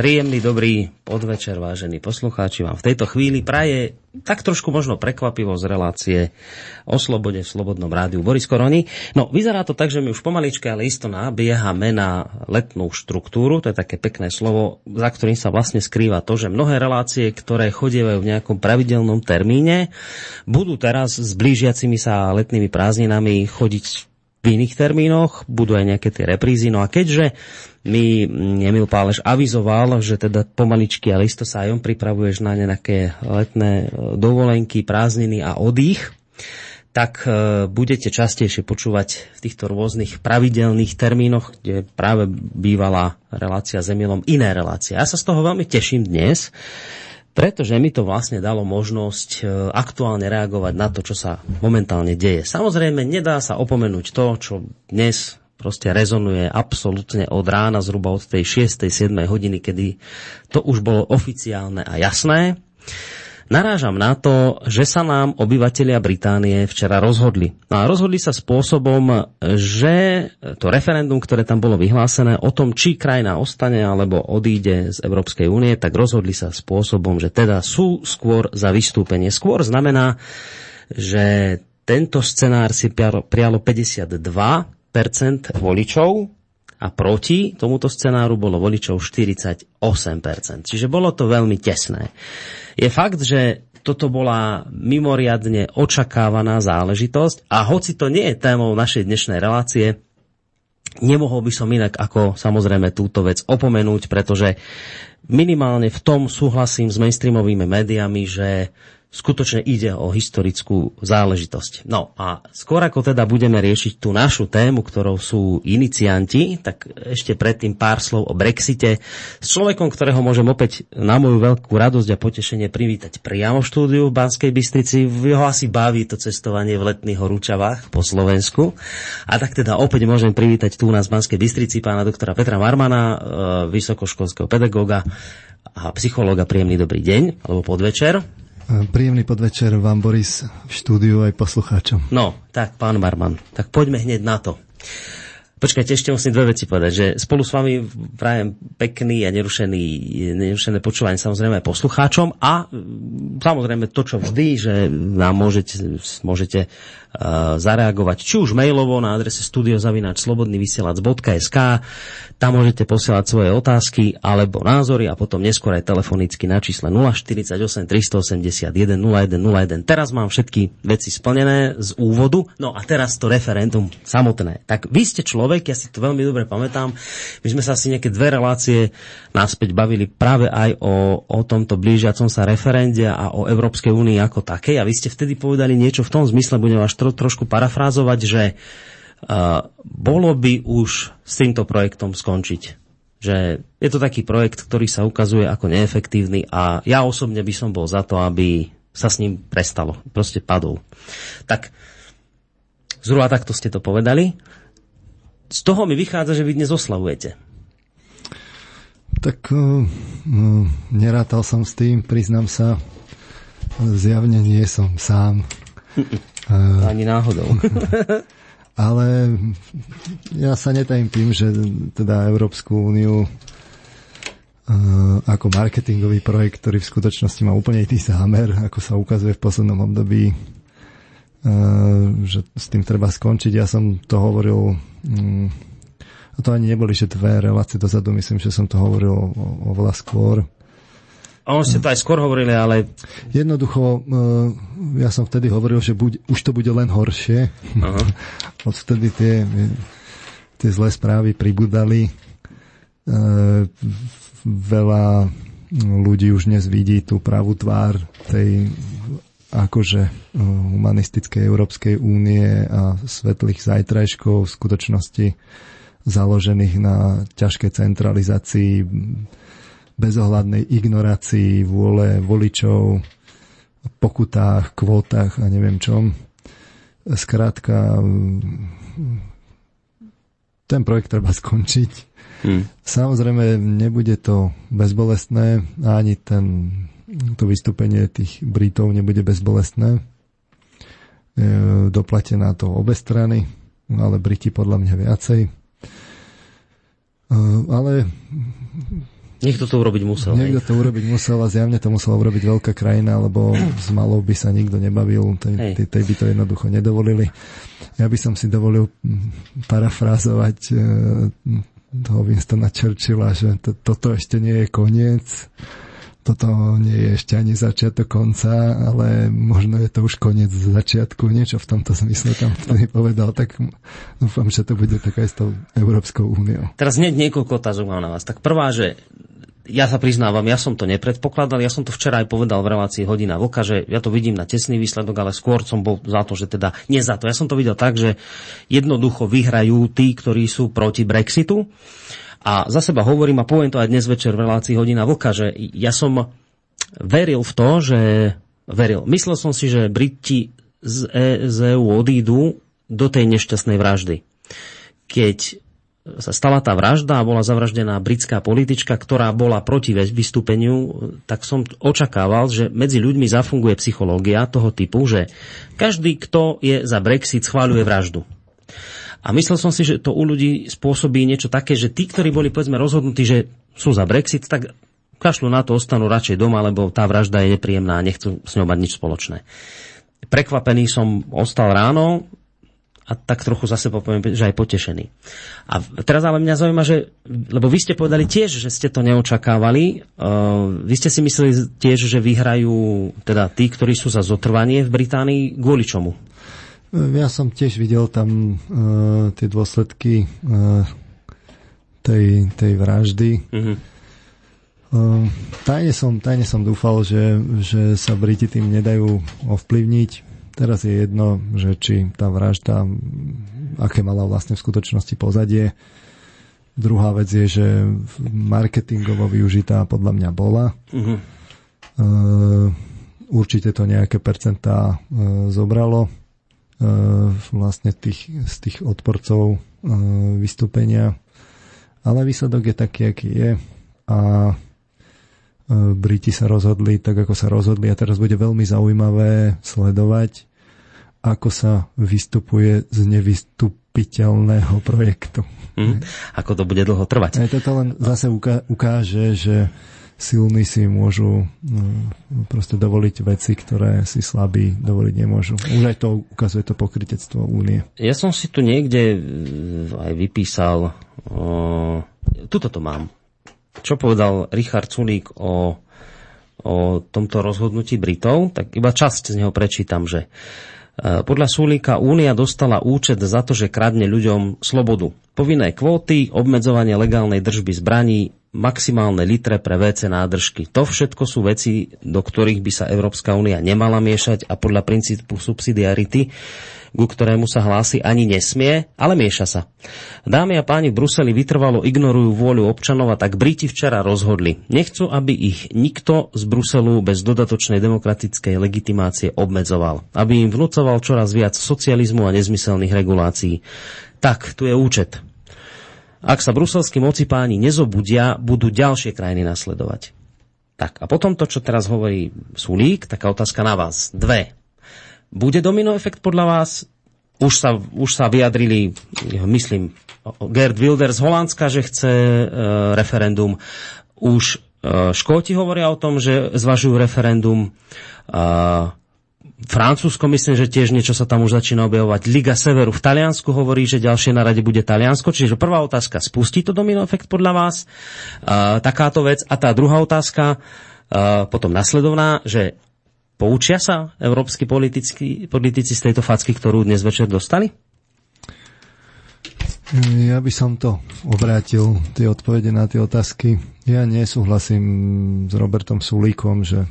Príjemný, dobrý podvečer, vážení poslucháči. Vám v tejto chvíli praje tak trošku možno prekvapivo z relácie o slobode v Slobodnom rádiu Boris Koroni. No, vyzerá to tak, že my už pomaličke, ale isto nabiehame na letnú štruktúru. To je také pekné slovo, za ktorým sa vlastne skrýva to, že mnohé relácie, ktoré chodievajú v nejakom pravidelnom termíne, budú teraz s blížiacimi sa letnými prázdninami chodiť v iných termínoch, budú aj nejaké tie reprízy. No a keďže mi Emil Páleš avizoval, že teda pomaličky, ale isto sa aj on pripravuješ na nejaké letné e, dovolenky, prázdniny a oddych, tak e, budete častejšie počúvať v týchto rôznych pravidelných termínoch, kde práve bývala relácia s Emilom iné relácie. Ja sa z toho veľmi teším dnes, pretože mi to vlastne dalo možnosť e, aktuálne reagovať na to, čo sa momentálne deje. Samozrejme, nedá sa opomenúť to, čo dnes proste rezonuje absolútne od rána, zhruba od tej 6. 7. hodiny, kedy to už bolo oficiálne a jasné. Narážam na to, že sa nám obyvatelia Británie včera rozhodli. No a rozhodli sa spôsobom, že to referendum, ktoré tam bolo vyhlásené o tom, či krajina ostane alebo odíde z Európskej únie, tak rozhodli sa spôsobom, že teda sú skôr za vystúpenie. Skôr znamená, že tento scenár si prialo 52% voličov, a proti tomuto scenáru bolo voličov 48%. Čiže bolo to veľmi tesné. Je fakt, že toto bola mimoriadne očakávaná záležitosť a hoci to nie je témou našej dnešnej relácie, nemohol by som inak ako samozrejme túto vec opomenúť, pretože minimálne v tom súhlasím s mainstreamovými médiami, že skutočne ide o historickú záležitosť. No a skôr ako teda budeme riešiť tú našu tému, ktorou sú inicianti, tak ešte predtým pár slov o Brexite s človekom, ktorého môžem opäť na moju veľkú radosť a potešenie privítať priamo v štúdiu v Banskej Bystrici. Jeho asi baví to cestovanie v letných horúčavách po Slovensku. A tak teda opäť môžem privítať tu nás v Banskej Bystrici pána doktora Petra Marmana, e, vysokoškolského pedagóga a psychológa. Príjemný dobrý deň, alebo podvečer. Príjemný podvečer vám, Boris, v štúdiu aj poslucháčom. No, tak, pán Barman, tak poďme hneď na to. Počkajte, ešte musím dve veci povedať, že spolu s vami prajem pekný a nerušený, nerušené počúvanie samozrejme aj poslucháčom a samozrejme to, čo vždy, že nám môžete, môžete zareagovať či už mailovo na adrese studiozavináčslobodnyvysielac.sk tam môžete posielať svoje otázky alebo názory a potom neskôr aj telefonicky na čísle 048 381 0101. Teraz mám všetky veci splnené z úvodu, no a teraz to referendum samotné. Tak vy ste človek, ja si to veľmi dobre pamätám, my sme sa asi nejaké dve relácie náspäť bavili práve aj o, o tomto blížiacom sa referende a o Európskej únii ako takej a vy ste vtedy povedali niečo v tom zmysle, budem až tro, trošku parafrázovať, že uh, bolo by už s týmto projektom skončiť. Že je to taký projekt, ktorý sa ukazuje ako neefektívny a ja osobne by som bol za to, aby sa s ním prestalo. Proste padol. Tak zhruba takto ste to povedali. Z toho mi vychádza, že vy dnes oslavujete. Tak uh, nerátal som s tým, priznám sa. Zjavne nie som sám. Ani náhodou. Ale ja sa netajím tým, že teda Európsku úniu ako marketingový projekt, ktorý v skutočnosti má úplne iný zámer, ako sa ukazuje v poslednom období, že s tým treba skončiť. Ja som to hovoril, mm, a to ani neboli, že dve relácie dozadu, myslím, že som to hovoril oveľa skôr, a on ste to aj skôr hovorili, ale... Jednoducho, eh, ja som vtedy hovoril, že buď, už to bude len horšie. Aha. Odvtedy tie, tie zlé správy pribudali. Eh, veľa ľudí už dnes vidí tú pravú tvár tej akože eh, humanistickej Európskej únie a svetlých zajtrajškov v skutočnosti založených na ťažkej centralizácii bezohľadnej ignorácii vôle voličov, pokutách, kvótach a neviem čom. Skrátka, ten projekt treba skončiť. Hmm. Samozrejme, nebude to bezbolestné a ani ten, to vystúpenie tých Britov nebude bezbolestné. E, doplate na to obe strany, ale Briti podľa mňa viacej. E, ale Niekto to urobiť musel. Niekto to urobiť musel a zjavne to musela urobiť veľká krajina, lebo s malou by sa nikto nebavil, tej, tej, tej by to jednoducho nedovolili. Ja by som si dovolil parafrázovať e, toho Winstona Churchilla, že to, toto ešte nie je koniec, toto nie je ešte ani začiatok konca, ale možno je to už koniec začiatku, niečo v tomto zmysle tam vtedy povedal, tak dúfam, že to bude také s tou Európskou úniou. Teraz hneď niekoľko otázok mám na vás. Tak prvá, že ja sa priznávam, ja som to nepredpokladal, ja som to včera aj povedal v relácii Hodina Vlka, že ja to vidím na tesný výsledok, ale skôr som bol za to, že teda nie za to. Ja som to videl tak, že jednoducho vyhrajú tí, ktorí sú proti Brexitu. A za seba hovorím a poviem to aj dnes večer v relácii Hodina Vlka, že ja som veril v to, že veril. Myslel som si, že Briti z, e, z EU odídu do tej nešťastnej vraždy. Keď sa stala tá vražda a bola zavraždená britská politička, ktorá bola proti vystúpeniu, tak som očakával, že medzi ľuďmi zafunguje psychológia toho typu, že každý, kto je za Brexit, schváľuje vraždu. A myslel som si, že to u ľudí spôsobí niečo také, že tí, ktorí boli povedzme rozhodnutí, že sú za Brexit, tak kašľú na to, ostanú radšej doma, lebo tá vražda je nepríjemná a nechcú s ňou mať nič spoločné. Prekvapený som ostal ráno, a tak trochu zase poviem, že aj potešený. A teraz ale mňa zaujíma, že, lebo vy ste povedali tiež, že ste to neočakávali, uh, vy ste si mysleli tiež, že vyhrajú teda tí, ktorí sú za zotrvanie v Británii, kvôli čomu? Ja som tiež videl tam uh, tie dôsledky uh, tej, tej vraždy. Uh-huh. Uh, tajne, som, tajne som dúfal, že, že sa Briti tým nedajú ovplyvniť Teraz je jedno, že či tá vražda, aké mala vlastne v skutočnosti pozadie. Druhá vec je, že marketingovo využitá podľa mňa bola. Uh-huh. Uh, určite to nejaké percentá uh, zobralo vlastne tých, z tých odporcov uh, vystúpenia. Ale výsledok je taký, aký je. A Briti sa rozhodli tak, ako sa rozhodli a teraz bude veľmi zaujímavé sledovať, ako sa vystupuje z nevystupiteľného projektu. Hmm. Ako to bude dlho trvať. Aj toto len zase uká- ukáže, že silní si môžu no, proste dovoliť veci, ktoré si slabí dovoliť nemôžu. Už aj to ukazuje to pokrytectvo únie. Ja som si tu niekde e, aj vypísal, o, tuto to mám, čo povedal Richard Sulík o, o tomto rozhodnutí Britov, tak iba časť z neho prečítam, že E, podľa Sulíka Únia dostala účet za to, že kradne ľuďom slobodu. Povinné kvóty, obmedzovanie legálnej držby zbraní, maximálne litre pre WC nádržky. To všetko sú veci, do ktorých by sa Európska únia nemala miešať a podľa princípu subsidiarity ku ktorému sa hlási, ani nesmie, ale mieša sa. Dámy a páni v Bruseli vytrvalo ignorujú vôľu občanov a tak Briti včera rozhodli. Nechcú, aby ich nikto z Bruselu bez dodatočnej demokratickej legitimácie obmedzoval. Aby im vnúcoval čoraz viac socializmu a nezmyselných regulácií. Tak, tu je účet. Ak sa bruselskí moci páni nezobudia, budú ďalšie krajiny nasledovať. Tak a potom to, čo teraz hovorí Sulík, taká otázka na vás. Dve. Bude domino efekt podľa vás? Už sa, už sa vyjadrili, myslím, Gerd Wilder z Holandska, že chce e, referendum. Už e, Škóti hovoria o tom, že zvažujú referendum. E, Francúzsko myslím, že tiež niečo sa tam už začína objavovať. Liga Severu v Taliansku hovorí, že ďalšie na rade bude Taliansko. Čiže prvá otázka, spustí to domino efekt podľa vás? E, takáto vec. A tá druhá otázka, e, potom nasledovná, že Poučia sa európsky politici, politici z tejto facky, ktorú dnes večer dostali? Ja by som to obrátil, tie odpovede na tie otázky. Ja nesúhlasím s Robertom Sulíkom, že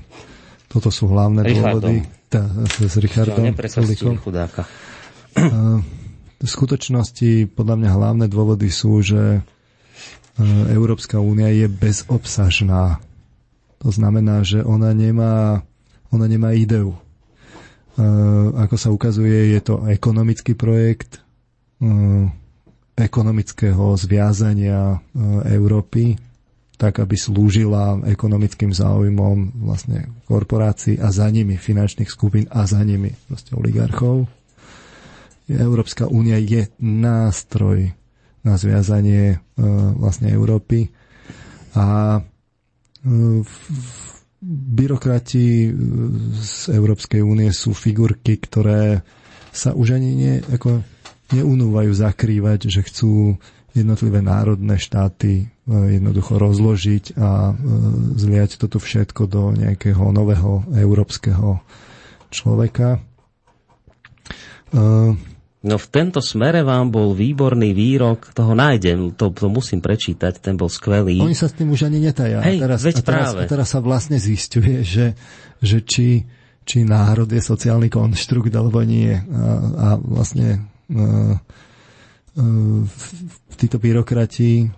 toto sú hlavné Richardom. dôvody. Tá, s Richardom Sulíkom. chudáka. V skutočnosti podľa mňa hlavné dôvody sú, že e, Európska únia je bezobsažná. To znamená, že ona nemá ona nemá ideu. Ako sa ukazuje, je to ekonomický projekt ekonomického zviazania Európy, tak aby slúžila ekonomickým záujmom vlastne korporácií a za nimi finančných skupín a za nimi vlastne oligarchov. Európska únia je nástroj na zviazanie vlastne Európy a byrokrati z Európskej únie sú figurky, ktoré sa už ani nie, ako neunúvajú zakrývať, že chcú jednotlivé národné štáty e, jednoducho rozložiť a e, zliať toto všetko do nejakého nového európskeho človeka. E, no v tento smere vám bol výborný výrok, toho nájdem, to, to musím prečítať, ten bol skvelý. Oni sa s tým už ani netajá. Hej, a teraz, veď a teraz, práve. A teraz sa vlastne zistuje, že, že či, či národ je sociálny konštrukt alebo nie. A, a vlastne uh, títo byrokrati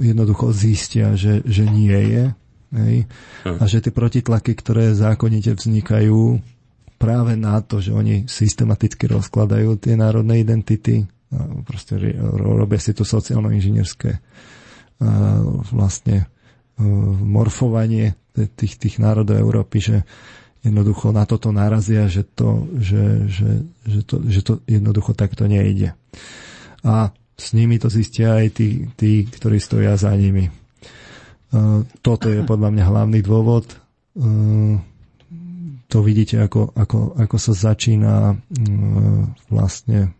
jednoducho zistia, že, že nie je. Hej? Hm. A že tie protitlaky, ktoré zákonite vznikajú práve na to, že oni systematicky rozkladajú tie národné identity, proste robia si to sociálno-inžinierské vlastne morfovanie tých, tých národov Európy, že jednoducho na toto narazia, že to, že, že, že to, že to jednoducho takto nejde a s nimi to zistia aj tí, tí ktorí stoja za nimi. E, toto je podľa mňa hlavný dôvod. E, to vidíte, ako, ako, ako sa začína e, vlastne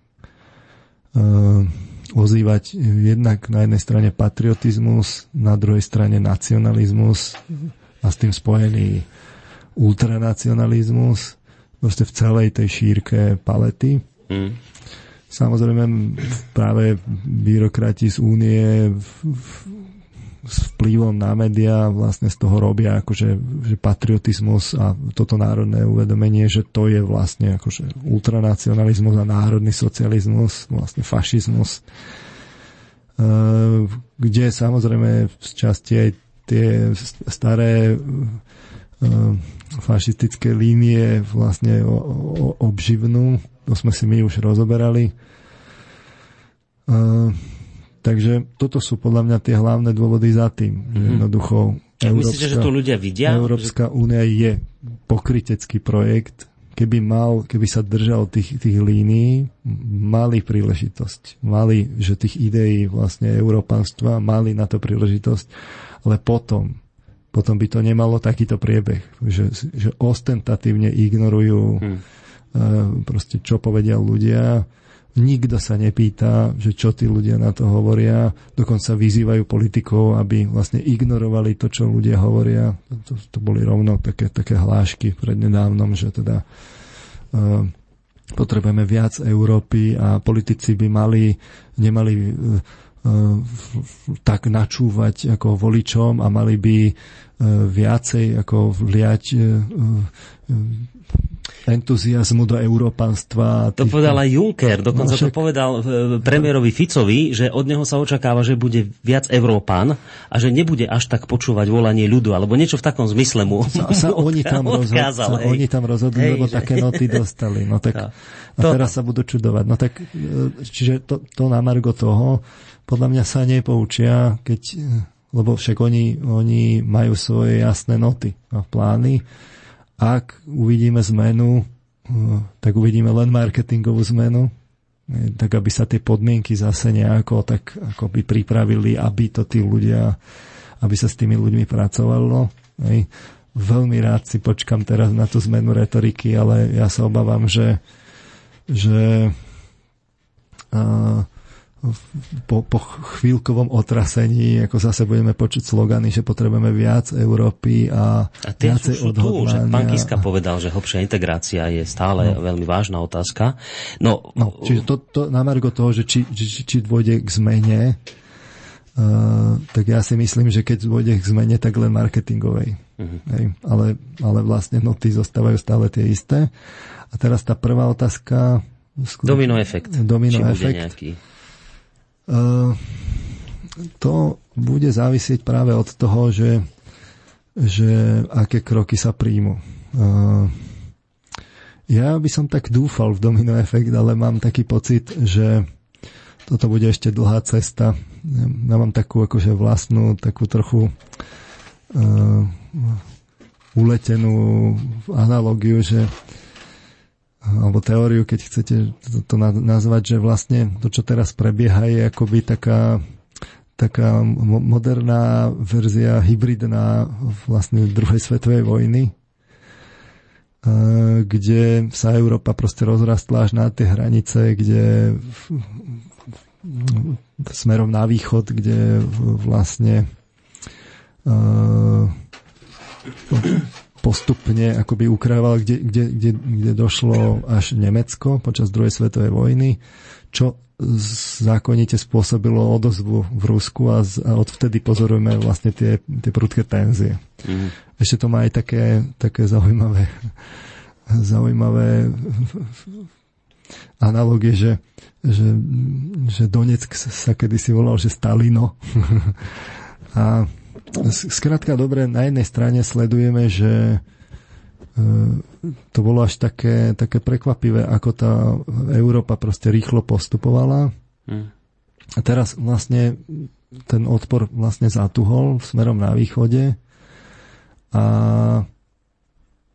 ozývať jednak na jednej strane patriotizmus, na druhej strane nacionalizmus a s tým spojený ultranacionalizmus proste v celej tej šírke palety. Mm. Samozrejme práve byrokrati z únie s vplyvom na médiá vlastne z toho robia akože že patriotizmus a toto národné uvedomenie, že to je vlastne akože ultranacionalizmus a národný socializmus, vlastne fašizmus, e, kde samozrejme z časti aj tie staré e, fašistické línie vlastne obživnú to sme si my už rozoberali. Uh, takže toto sú podľa mňa tie hlavné dôvody za tým. Mm-hmm. Jednoducho Európska, Myslíte, že to ľudia vidia? Európska únia je pokrytecký projekt. Keby mal, keby sa držal tých, tých línií, mali príležitosť. Mali, že tých ideí vlastne európanstva, mali na to príležitosť, ale potom, potom by to nemalo takýto priebeh, že, že ostentatívne ignorujú hmm proste čo povedia ľudia. Nikto sa nepýta, že čo tí ľudia na to hovoria. Dokonca vyzývajú politikov, aby vlastne ignorovali to, čo ľudia hovoria. To, to boli rovno také, také hlášky prednedávnom, že teda uh, potrebujeme viac Európy a politici by mali, nemali uh, tak načúvať ako voličom a mali by viacej ako vliať entuziasmu do európanstva. To povedal aj Juncker, dokonca no, však... to povedal e, premiérovi Ficovi, že od neho sa očakáva, že bude viac Európan a že nebude až tak počúvať volanie ľudu, alebo niečo v takom zmysle mu, sa, sa oni tam odkázal. Rozhod, sa, oni tam rozhodli, hej, lebo že... také noty dostali. No tak, a teraz sa budú čudovať. No tak, e, čiže to, to na margo toho, podľa mňa sa nepoučia, keď, lebo však oni, oni majú svoje jasné noty a plány ak uvidíme zmenu, eh, tak uvidíme len marketingovú zmenu, eh, tak aby sa tie podmienky zase nejako tak ako by pripravili, aby to tí ľudia, aby sa s tými ľuďmi pracovalo. Veľmi rád si počkam teraz na tú zmenu retoriky, ale ja sa obávam, že, že uh, po, po chvíľkovom otrasení, ako zase budeme počuť slogany, že potrebujeme viac Európy a, a viacej sú tu, že pán Kiska povedal, že hlbšia integrácia je stále no. veľmi vážna otázka. No, no čiže to, to na margo toho, že či, či, či dôjde k zmene, uh, tak ja si myslím, že keď dôjde k zmene, tak len marketingovej. Uh-huh. Hej, ale, ale vlastne noty zostávajú stále tie isté. A teraz tá prvá otázka... Domino efekt. Domino efekt. nejaký Eh, to bude závisieť práve od toho, že, že aké kroky sa príjmu. Eh, ja by som tak dúfal v domino efekt, ale mám taký pocit, že toto bude ešte dlhá cesta. Ja mám takú akože vlastnú, takú trochu uh, uletenú analogiu, že alebo teóriu, keď chcete to, to nazvať, že vlastne to, čo teraz prebieha, je akoby taká taká moderná verzia hybridná vlastne druhej svetovej vojny, kde sa Európa proste rozrastla až na tie hranice, kde smerom na východ, kde vlastne postupne akoby ukrajoval, kde, kde, kde, kde došlo až Nemecko počas druhej svetovej vojny, čo zákonite spôsobilo odozvu v Rusku a, z, a odvtedy pozorujeme vlastne tie, tie prudké tenzie. Mm. Ešte to má aj také, také zaujímavé, zaujímavé analogie, že, že, že Donetsk sa kedysi volal, že Stalino. a Skrátka dobre, na jednej strane sledujeme, že e, to bolo až také, také prekvapivé, ako tá Európa proste rýchlo postupovala. Hmm. A teraz vlastne ten odpor vlastne zatuhol smerom na východe a,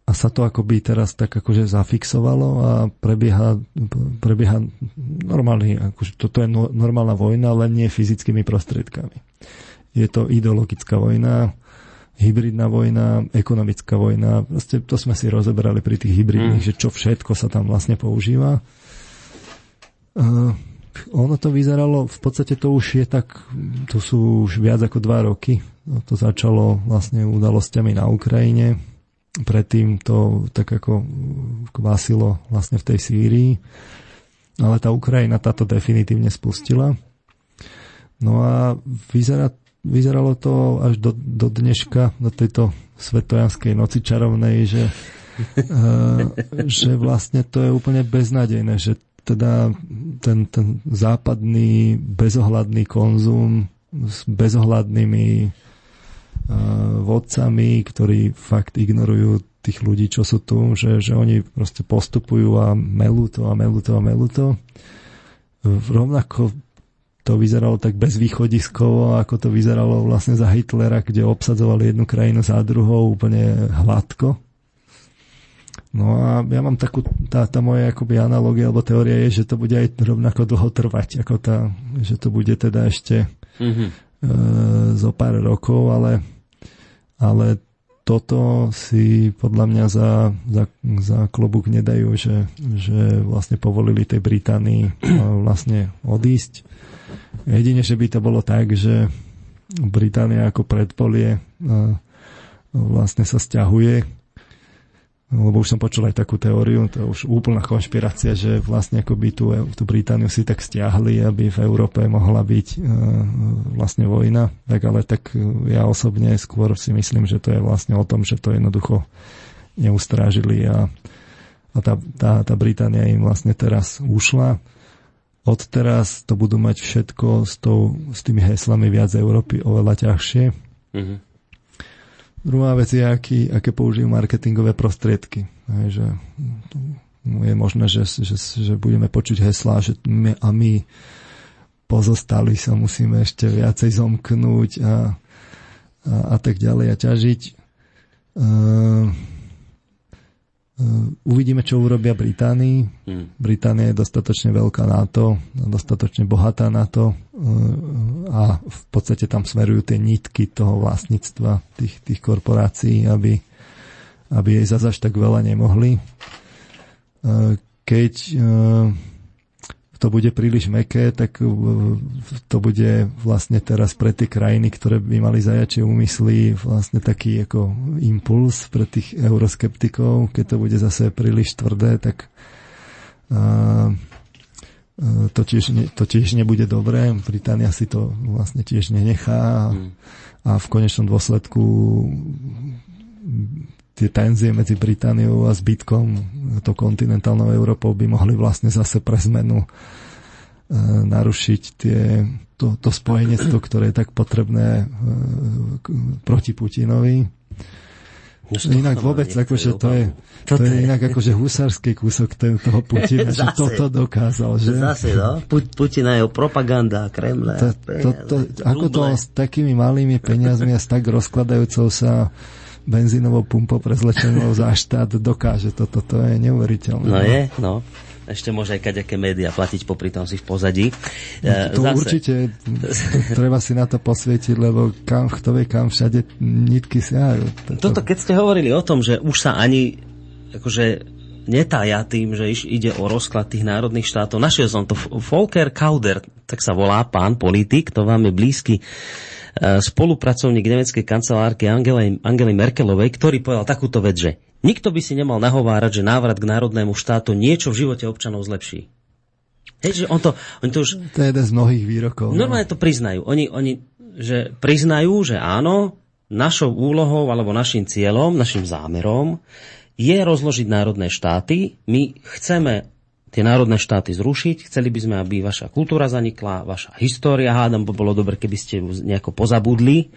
a sa to akoby teraz tak akože zafixovalo a prebieha, prebieha normálny, akože toto je no, normálna vojna, len nie fyzickými prostriedkami. Je to ideologická vojna, hybridná vojna, ekonomická vojna. Proste to sme si rozebrali pri tých hybridných, mm. že čo všetko sa tam vlastne používa. Uh, ono to vyzeralo, v podstate to už je tak, to sú už viac ako dva roky. No, to začalo vlastne udalosťami na Ukrajine. Predtým to tak ako kvásilo vlastne v tej Sýrii. Ale tá Ukrajina táto definitívne spustila. No a vyzerá vyzeralo to až do, do dneška, do tejto svetojanskej noci čarovnej, že, uh, že vlastne to je úplne beznadejné, že teda ten, ten západný bezohľadný konzum s bezohľadnými uh, vodcami, ktorí fakt ignorujú tých ľudí, čo sú tu, že, že oni proste postupujú a melú to a melú to a melú to. Rovnako to vyzeralo tak bezvýchodiskovo, ako to vyzeralo vlastne za Hitlera, kde obsadzovali jednu krajinu za druhou úplne hladko. No a ja mám takú, tá, tá moja akoby analogia alebo teória je, že to bude aj rovnako dlho trvať, ako tá, že to bude teda ešte mm-hmm. e, zo pár rokov, ale, ale toto si podľa mňa za, za, za klobúk nedajú, že, že vlastne povolili tej Británii vlastne odísť Jedine, že by to bolo tak, že Británia ako predpolie vlastne sa stiahuje, lebo už som počul aj takú teóriu, to je už úplná konšpirácia, že vlastne ako by tú, tú Britániu si tak stiahli, aby v Európe mohla byť uh, vlastne vojna, tak ale tak ja osobne skôr si myslím, že to je vlastne o tom, že to jednoducho neustrážili a, a tá, tá, tá Británia im vlastne teraz ušla odteraz to budú mať všetko s, tou, s tými heslami viac Európy oveľa ťažšie. Mm-hmm. Druhá vec je, aký, aké použijú marketingové prostriedky. Hej, že je možné, že, že, že budeme počuť heslá, že my, a my pozostali sa musíme ešte viacej zomknúť a, a, a tak ďalej a ťažiť. Uh, uvidíme, čo urobia Británii. Hmm. Británia je dostatočne veľká na to, dostatočne bohatá na to eh, a v podstate tam smerujú tie nitky toho vlastníctva tých, tých korporácií, aby, aby jej zase tak veľa nemohli. Eh, keď to bude príliš meké, tak to bude vlastne teraz pre tie krajiny, ktoré by mali zajačie úmysly, vlastne taký ako impuls pre tých euroskeptikov. Keď to bude zase príliš tvrdé, tak to tiež, ne, to tiež nebude dobré. Británia si to vlastne tiež nenechá a, hmm. a v konečnom dôsledku tie tenzie medzi Britániou a zbytkom to kontinentálnou Európou by mohli vlastne zase pre zmenu e, narušiť tie, to, to spojenectvo, ktoré je tak potrebné e, proti Putinovi. No, inak vôbec, akože to je, to je inak akože husarský kúsok toho Putina, že toto dokázal, že? Zase, no. Putina je propaganda Kremle. To, to, to, ako to s takými malými peniazmi a s tak rozkladajúcou sa benzínovou pumpou prezlečenou za štát dokáže toto. To je neuveriteľné. No je, no. ešte môže aj kaďaké médiá platiť popri tom si v pozadí. No, to Zase. určite treba si na to posvietiť, lebo kam, kto vie, kam všade nitky siahajú. Toto, keď ste hovorili o tom, že už sa ani akože netája tým, že ide o rozklad tých národných štátov. Našiel som to. Volker Kauder, tak sa volá pán politik, to vám je blízky e, spolupracovník nemeckej kancelárky Angely, Angely Merkelovej, ktorý povedal takúto vec, že nikto by si nemal nahovárať, že návrat k národnému štátu niečo v živote občanov zlepší. Hej, že on to, on to už... To je jeden z mnohých výrokov. No. Normálne no. to priznajú. Oni, oni že priznajú, že áno, našou úlohou alebo našim cieľom, našim zámerom je rozložiť národné štáty. My chceme tie národné štáty zrušiť, chceli by sme, aby vaša kultúra zanikla, vaša história, hádam, by bolo dobre, keby ste nejako pozabudli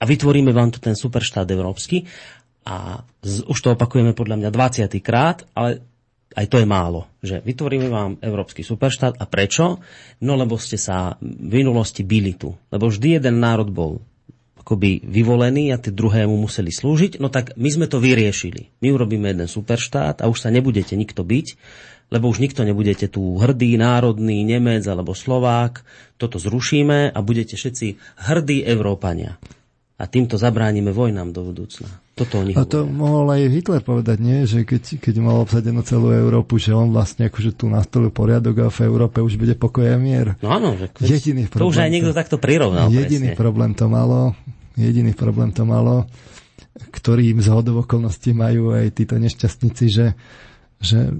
a vytvoríme vám tu ten superštát európsky a z, už to opakujeme podľa mňa 20. krát, ale aj to je málo, že vytvoríme vám európsky superštát a prečo? No lebo ste sa v minulosti byli tu. Lebo vždy jeden národ bol akoby vyvolení a tie druhému museli slúžiť, no tak my sme to vyriešili. My urobíme jeden superštát a už sa nebudete nikto byť, lebo už nikto nebudete tu hrdý, národný, Nemec alebo Slovák. Toto zrušíme a budete všetci hrdí Európania. A týmto zabránime vojnám do budúcna. Toto oni A to mohol aj Hitler povedať, nie? Že keď, keď mal obsadenú celú Európu, že on vlastne akože tu nastolil poriadok a v Európe už bude pokoj a mier. No áno, že jediný to už aj niekto takto prirovnal. Jediný presne. problém to malo, Jediný problém to malo, ktorý im z hodov okolností majú aj títo nešťastníci, že že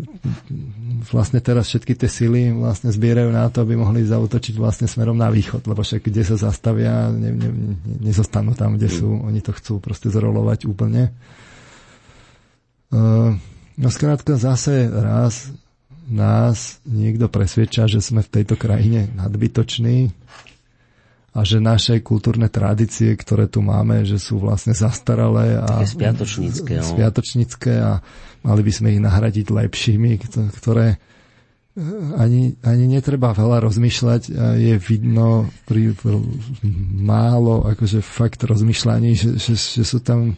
vlastne teraz všetky tie sily vlastne zbierajú na to, aby mohli zautočiť vlastne smerom na východ, lebo však kde sa zastavia, ne, ne, ne, nezostanú tam, kde sú, oni to chcú proste zrolovať úplne. Uh, no skrátka zase raz nás niekto presvedča, že sme v tejto krajine nadbytoční, a že naše kultúrne tradície, ktoré tu máme, že sú vlastne zastaralé a spiatočnícke, no. spiatočnícke a mali by sme ich nahradiť lepšími, ktoré ani, ani netreba veľa rozmýšľať a je vidno pri, pri málo akože fakt rozmýšľaní, že, že, že sú tam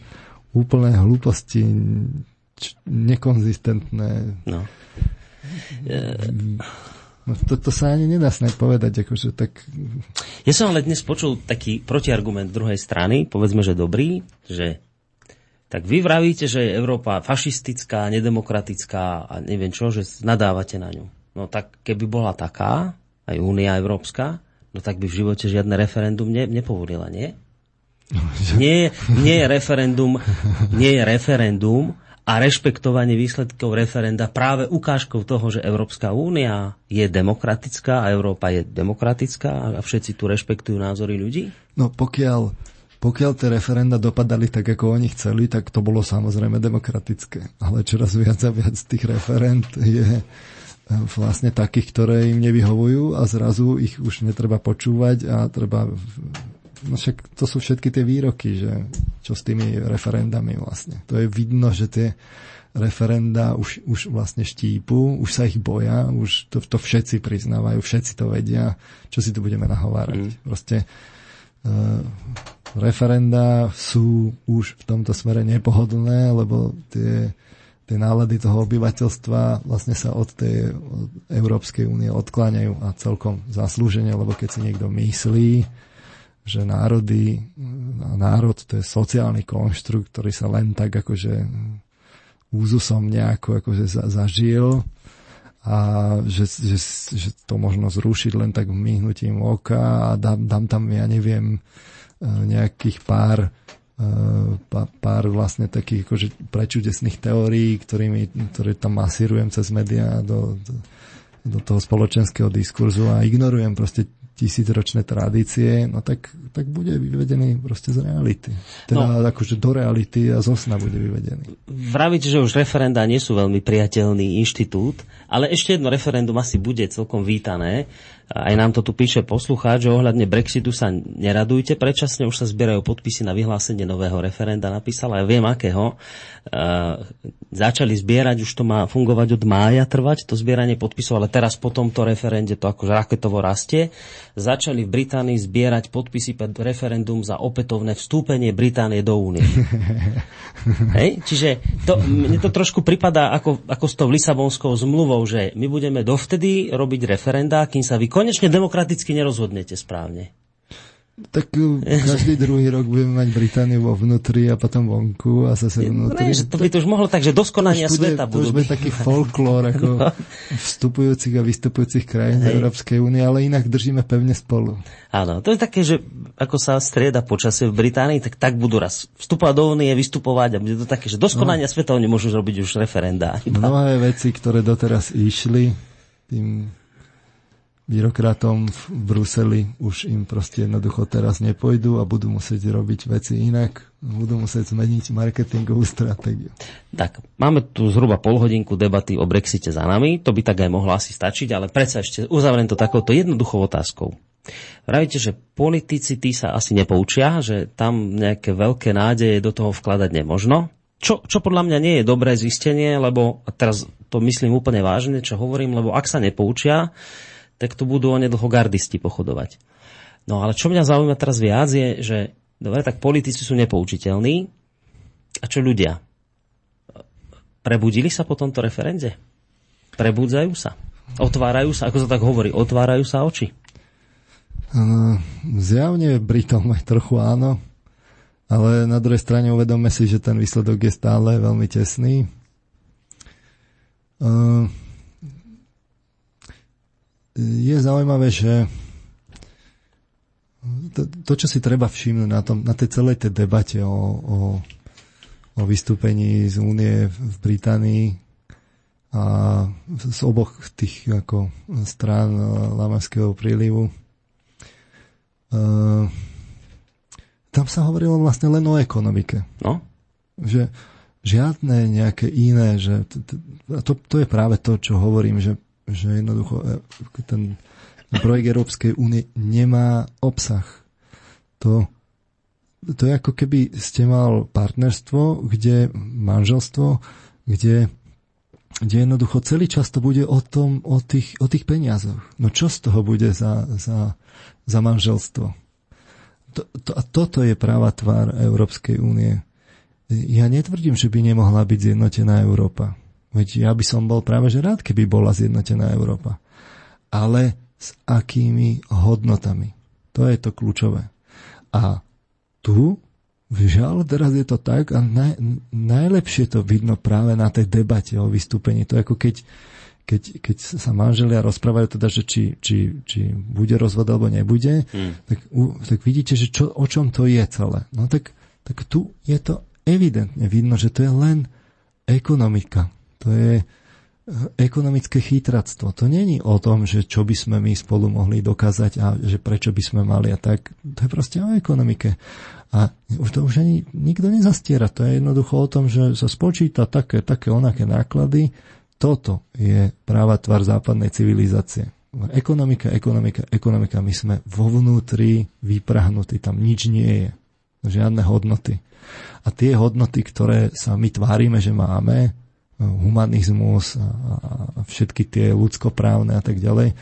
úplné hlúposti, nekonzistentné. No. No to, to sa ani nedá snad povedať. Akože tak... Ja som ale dnes počul taký protiargument druhej strany, povedzme, že dobrý, že tak vy vravíte, že je Európa fašistická, nedemokratická a neviem čo, že nadávate na ňu. No tak keby bola taká, aj Únia Európska, no tak by v živote žiadne referendum ne, nepovolila, nie? Nie, nie je referendum, nie je referendum a rešpektovanie výsledkov referenda práve ukážkou toho, že Európska únia je demokratická a Európa je demokratická a všetci tu rešpektujú názory ľudí? No pokiaľ, pokiaľ tie referenda dopadali tak, ako oni chceli, tak to bolo samozrejme demokratické. Ale čoraz viac a viac tých referend je eh, vlastne takých, ktoré im nevyhovujú a zrazu ich už netreba počúvať a treba No však to sú všetky tie výroky, že čo s tými referendami vlastne. To je vidno, že tie referenda už, už vlastne štípu, už sa ich boja, už to, to všetci priznávajú, všetci to vedia, čo si tu budeme nahovárať. Mm. Proste uh, referenda sú už v tomto smere nepohodlné, lebo tie, tie nálady toho obyvateľstva vlastne sa od tej od Európskej únie odkláňajú a celkom zaslúžene, lebo keď si niekto myslí, že národy, národ to je sociálny konštrukt, ktorý sa len tak akože úzusom nejako akože zažil a že, že, že to možno zrušiť len tak myhnutím oka a dám, dám tam, ja neviem, e, nejakých pár e, pár vlastne takých akože prečudesných teórií, ktorými, ktoré tam masírujem cez médiá do, do, do toho spoločenského diskurzu a ignorujem proste tisícročné tradície, no tak, tak bude vyvedený proste z reality. Teda no, akože do reality a z osna bude vyvedený. Vravíte, že už referenda nie sú veľmi priateľný inštitút, ale ešte jedno referendum asi bude celkom vítané. Aj nám to tu píše poslucháč, že ohľadne Brexitu sa neradujte, predčasne už sa zbierajú podpisy na vyhlásenie nového referenda, napísal aj viem akého. Uh, začali zbierať, už to má fungovať od mája trvať, to zbieranie podpisov, ale teraz po tomto referende to akože raketovo rastie začali v Británii zbierať podpisy pred referendum za opätovné vstúpenie Británie do únie. Hej? Čiže to, mne to trošku pripadá ako, ako s tou Lisabonskou zmluvou, že my budeme dovtedy robiť referenda, kým sa vy konečne demokraticky nerozhodnete správne. Tak eh, každý druhý rok budeme mať Britániu vo vnútri a potom vonku a zase vnútri. Ne, že to by to už mohlo tak, že doskonania bude, sveta budú. To už bude taký folklór ako no. vstupujúcich a vystupujúcich krajín Hej. Európskej únie, ale inak držíme pevne spolu. Áno, to je také, že ako sa strieda počasie v Británii, tak tak budú raz vstupovať do únie, vystupovať a bude to také, že doskonania no. sveta oni môžu robiť už referenda. Mnohé veci, ktoré doteraz išli tým byrokratom v Bruseli už im proste jednoducho teraz nepojdu a budú musieť robiť veci inak, budú musieť zmeniť marketingovú stratégiu. Tak, máme tu zhruba pol hodinku debaty o Brexite za nami, to by tak aj mohlo asi stačiť, ale predsa ešte uzavriem to takouto jednoduchou otázkou. Vravíte, že politici tí sa asi nepoučia, že tam nejaké veľké nádeje do toho vkladať nemožno. Čo, čo podľa mňa nie je dobré zistenie, lebo a teraz to myslím úplne vážne, čo hovorím, lebo ak sa nepoučia, tak tu budú onedlho gardisti pochodovať. No ale čo mňa zaujíma teraz viac je, že dobre, tak politici sú nepoučiteľní. A čo ľudia? Prebudili sa po tomto referende? Prebudzajú sa? Otvárajú sa, ako sa tak hovorí, otvárajú sa oči? Uh, zjavne Britom aj trochu áno, ale na druhej strane uvedome si, že ten výsledok je stále veľmi tesný. Je zaujímavé, že to, to, čo si treba všimnúť na, tom, na tej celej tej debate o, o, o vystúpení z únie v Británii a z oboch tých ako strán Lamarského prílivu. Uh, tam sa hovorilo vlastne len o ekonomike. No? Že žiadne nejaké iné, že to, to, to je práve to, čo hovorím, že že jednoducho e, ten projekt Európskej únie nemá obsah. To, to je ako keby ste mal partnerstvo, kde manželstvo, kde, kde jednoducho celý čas to bude o, tom, o, tých, o tých peniazoch. No čo z toho bude za, za, za manželstvo? To, to, a toto je práva tvár Európskej únie. Ja netvrdím, že by nemohla byť zjednotená Európa. Veď ja by som bol práve že rád, keby bola zjednotená Európa. Ale s akými hodnotami? To je to kľúčové. A tu, žiaľ, teraz je to tak a naj, najlepšie to vidno práve na tej debate o vystúpení. To je ako keď, keď, keď sa manželia rozprávajú teda, že či, či, či bude rozvod alebo nebude, hmm. tak, tak vidíte, že čo, o čom to je celé. No tak, tak tu je to evidentne vidno, že to je len ekonomika. To je eh, ekonomické chytractvo. To není o tom, že čo by sme my spolu mohli dokázať a že prečo by sme mali a tak. To je proste o ekonomike. A už to už ani nikto nezastiera. To je jednoducho o tom, že sa spočíta také, také onaké náklady. Toto je práva tvar západnej civilizácie. Ekonomika, ekonomika, ekonomika. My sme vo vnútri vyprahnutí, tam nič nie je. Žiadne hodnoty. A tie hodnoty, ktoré sa my tvárime, že máme, humanizmus a, všetky tie ľudskoprávne a tak ďalej,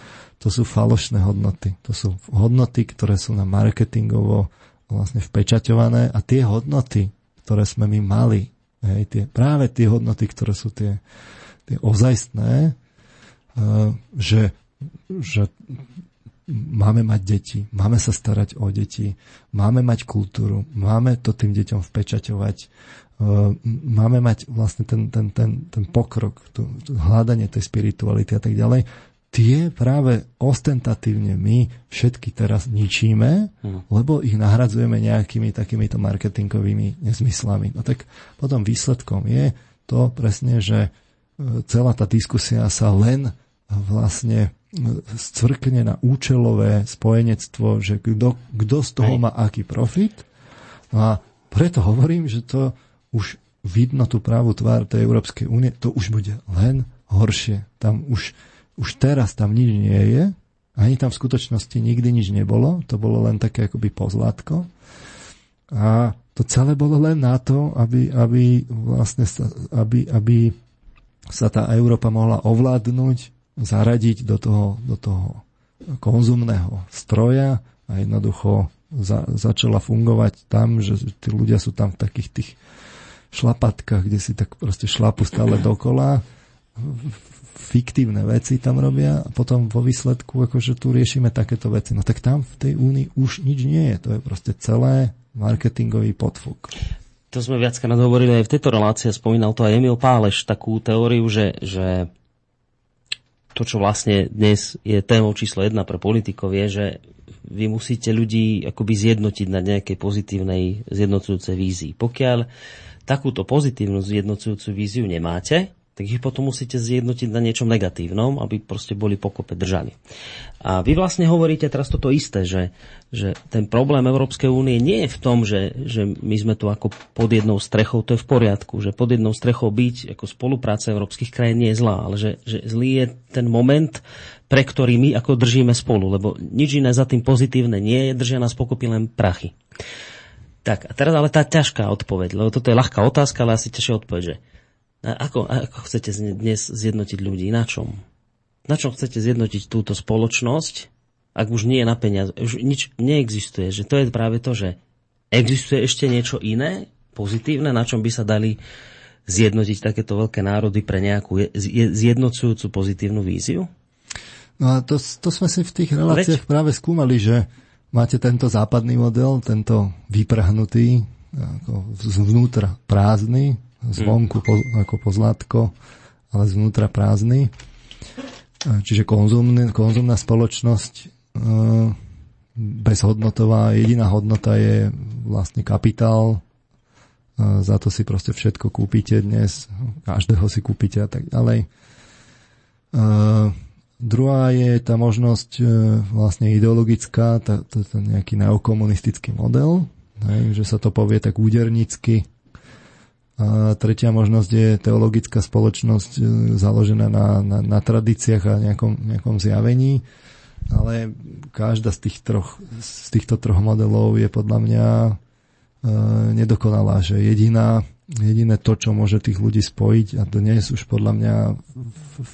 to sú falošné hodnoty. To sú hodnoty, ktoré sú na marketingovo vlastne vpečaťované a tie hodnoty, ktoré sme my mali, hej, tie, práve tie hodnoty, ktoré sú tie, tie ozajstné, uh, že, že máme mať deti, máme sa starať o deti, máme mať kultúru, máme to tým deťom vpečaťovať, máme mať vlastne ten, ten, ten, ten pokrok, to, to hľadanie tej spirituality a tak ďalej, tie práve ostentatívne my všetky teraz ničíme, hmm. lebo ich nahradzujeme nejakými takýmito marketingovými nezmyslami. No tak potom výsledkom je to presne, že e, celá tá diskusia sa len vlastne e, scvrkne na účelové spojenectvo, že kto, kto z toho má aký profit. No a preto hovorím, že to už vidno tú právu tvár tej Európskej únie, to už bude len horšie. Tam už, už teraz tam nič nie je, ani tam v skutočnosti nikdy nič nebolo, to bolo len také akoby pozlátko. A to celé bolo len na to, aby, aby, vlastne sa, aby, aby sa tá Európa mohla ovládnuť, zaradiť do toho, do toho konzumného stroja a jednoducho za, začala fungovať tam, že tí ľudia sú tam v takých tých šlapatkách, kde si tak proste šlapu stále dokola, fiktívne veci tam robia a potom vo výsledku akože tu riešime takéto veci. No tak tam v tej únii už nič nie je. To je proste celé marketingový podfúk. To sme viackrát hovorili aj v tejto relácii, spomínal to aj Emil Páleš, takú teóriu, že, že to, čo vlastne dnes je témou číslo jedna pre politikov, je, že vy musíte ľudí akoby zjednotiť na nejakej pozitívnej zjednocujúcej vízii. Pokiaľ takúto pozitívnu zjednocujúcu víziu nemáte, tak ich potom musíte zjednotiť na niečom negatívnom, aby proste boli pokope držaní. A vy vlastne hovoríte teraz toto isté, že, že ten problém Európskej únie nie je v tom, že, že my sme tu ako pod jednou strechou, to je v poriadku, že pod jednou strechou byť ako spolupráca európskych krajín nie je zlá, ale že, že zlý je ten moment, pre ktorý my ako držíme spolu, lebo nič iné za tým pozitívne nie je, držia nás pokopy len prachy. Tak, a teraz ale tá ťažká odpoveď, lebo toto je ľahká otázka, ale asi ťažšia odpoveď, že ako, ako chcete dnes zjednotiť ľudí? Na čom? Na čom chcete zjednotiť túto spoločnosť, ak už nie je na peniaze? Už nič neexistuje. Že to je práve to, že existuje ešte niečo iné, pozitívne, na čom by sa dali zjednotiť takéto veľké národy pre nejakú zjednocujúcu pozitívnu víziu? No a to, to sme si v tých reláciách Veď? práve skúmali, že máte tento západný model, tento vyprhnutý, ako zvnútra prázdny, zvonku po, ako pozlátko, ale zvnútra prázdny. Čiže konzumný, konzumná spoločnosť e, bezhodnotová, jediná hodnota je vlastne kapitál, e, za to si proste všetko kúpite dnes, každého si kúpite a tak ďalej. E, druhá je tá možnosť vlastne ideologická, tá, tá, tá nejaký neokomunistický model, že sa to povie tak údernícky, a tretia možnosť je teologická spoločnosť e, založená na, na, na tradíciách a nejakom, nejakom zjavení. Ale každá z, tých troch, z týchto troch modelov je podľa mňa e, nedokonalá, že jediná, jediné to, čo môže tých ľudí spojiť a dnes už podľa mňa v, v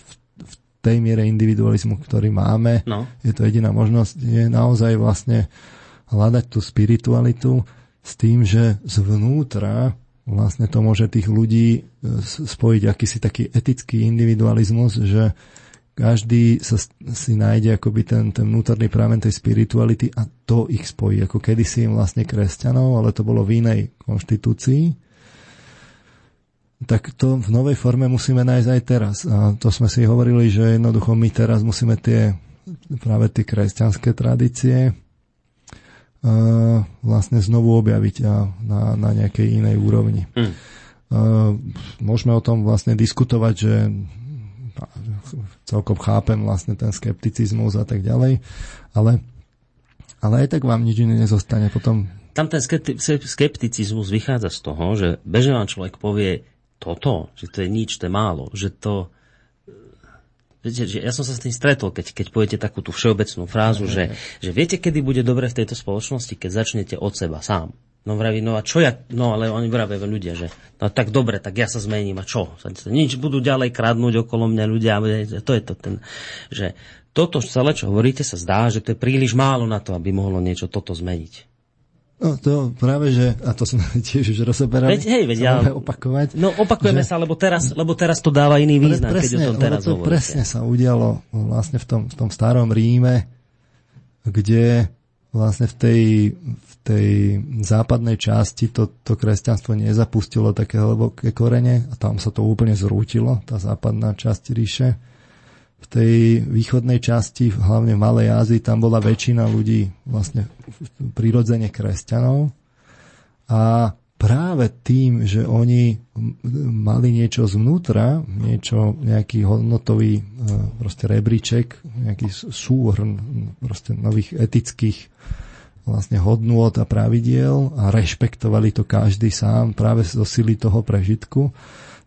tej miere individualizmu, ktorý máme, no. je to jediná možnosť, je naozaj vlastne hľadať tú spiritualitu s tým, že zvnútra vlastne to môže tých ľudí e, spojiť akýsi taký etický individualizmus, že každý sa si nájde akoby ten, ten vnútorný práven tej spirituality a to ich spojí, ako kedysi im vlastne kresťanov, ale to bolo v inej konštitúcii. Tak to v novej forme musíme nájsť aj teraz. A to sme si hovorili, že jednoducho my teraz musíme tie práve tie kresťanské tradície vlastne znovu objaviť na, na nejakej inej úrovni. Mm. Môžeme o tom vlastne diskutovať, že celkom chápem vlastne ten skepticizmus a tak ďalej, ale, ale aj tak vám nič iné nezostane potom. Tam ten skepticizmus vychádza z toho, že bežne vám človek povie toto, že to je nič, to je málo, že to Viete, že ja som sa s tým stretol, keď, keď poviete takú tú všeobecnú frázu, že, že viete, kedy bude dobre v tejto spoločnosti, keď začnete od seba sám. No vraví, no a čo ja, no ale oni vravia ľudia, že no tak dobre, tak ja sa zmením a čo? Nič budú ďalej kradnúť okolo mňa ľudia, to je to ten, že toto celé, čo hovoríte, sa zdá, že to je príliš málo na to, aby mohlo niečo toto zmeniť. No to práve, že, a to sme tiež už rozoberali, veď, hej, veď ja, opakovať. No opakujeme že, sa, lebo teraz, lebo teraz to dáva iný význam, presne, keď o tom teraz to hovoríte. presne sa udialo vlastne v tom, v tom starom Ríme, kde vlastne v tej, v tej západnej časti to, to kresťanstvo nezapustilo také hlboké korene a tam sa to úplne zrútilo, tá západná časť ríše v tej východnej časti, hlavne v Malej Ázii, tam bola väčšina ľudí vlastne prirodzene kresťanov. A práve tým, že oni mali niečo zvnútra, niečo, nejaký hodnotový e, proste rebríček, nejaký súhrn proste nových etických vlastne hodnôt a pravidiel a rešpektovali to každý sám práve zo sily toho prežitku,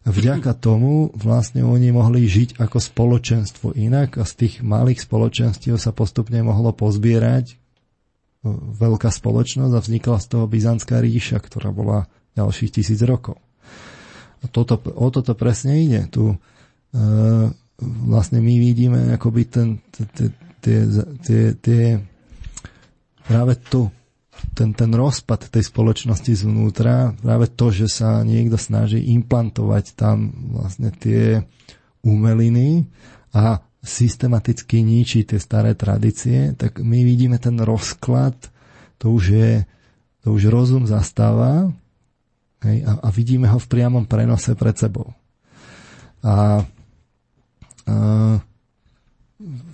vďaka tomu vlastne oni mohli žiť ako spoločenstvo inak a z tých malých spoločenstiev sa postupne mohlo pozbierať e, veľká spoločnosť a vznikla z toho Byzantská ríša, ktorá bola ďalších tisíc rokov. A toto, o toto presne ide. Tu e, vlastne my vidíme akoby ten, tie, tie, tie práve to, ten, ten rozpad tej spoločnosti zvnútra, práve to, že sa niekto snaží implantovať tam vlastne tie umeliny a systematicky ničí tie staré tradície, tak my vidíme ten rozklad, to už je, to už rozum zastáva hej, a, a vidíme ho v priamom prenose pred sebou. A, a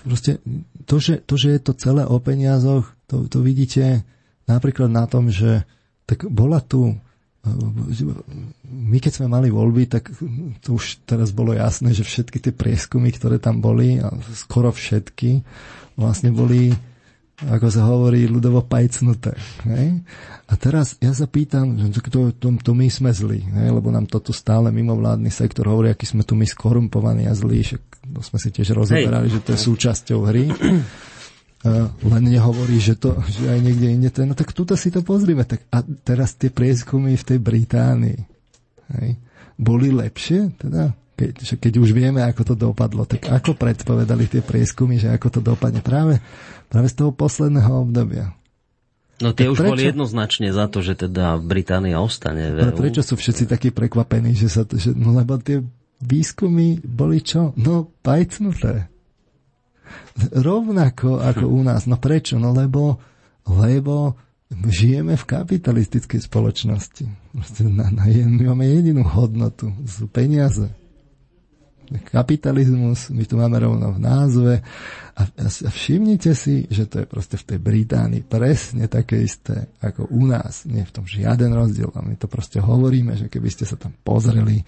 proste to že, to, že je to celé o peniazoch, to, to vidíte napríklad na tom, že tak bola tu my keď sme mali voľby, tak to už teraz bolo jasné, že všetky tie prieskumy, ktoré tam boli, a skoro všetky, vlastne boli, ako sa hovorí, ľudovo pajcnuté. Ne? A teraz ja sa pýtam, to, to, to my sme zlí, ne? lebo nám toto stále mimovládny sektor hovorí, aký sme tu my skorumpovaní a zlí, však to sme si tiež rozoberali, Hej. že to je súčasťou hry len nehovorí, že, to, že aj niekde inde to je. No tak tuto si to pozrime. Tak a teraz tie prieskumy v tej Británii hej, boli lepšie? Teda, keď, keď už vieme, ako to dopadlo, tak ako predpovedali tie prieskumy, že ako to dopadne práve, práve z toho posledného obdobia. No tie tak už prečo? boli jednoznačne za to, že teda Británia ostane. Ale prečo sú všetci takí prekvapení, že sa to, že, no lebo tie výskumy boli čo? No, pajcnuté rovnako ako u nás. No prečo? No lebo, lebo žijeme v kapitalistickej spoločnosti. Na, na, my máme jedinú hodnotu, sú peniaze kapitalizmus, my to máme rovno v názve a, a všimnite si, že to je proste v tej Británii presne také isté ako u nás. Nie je v tom žiaden rozdiel a my to proste hovoríme, že keby ste sa tam pozreli,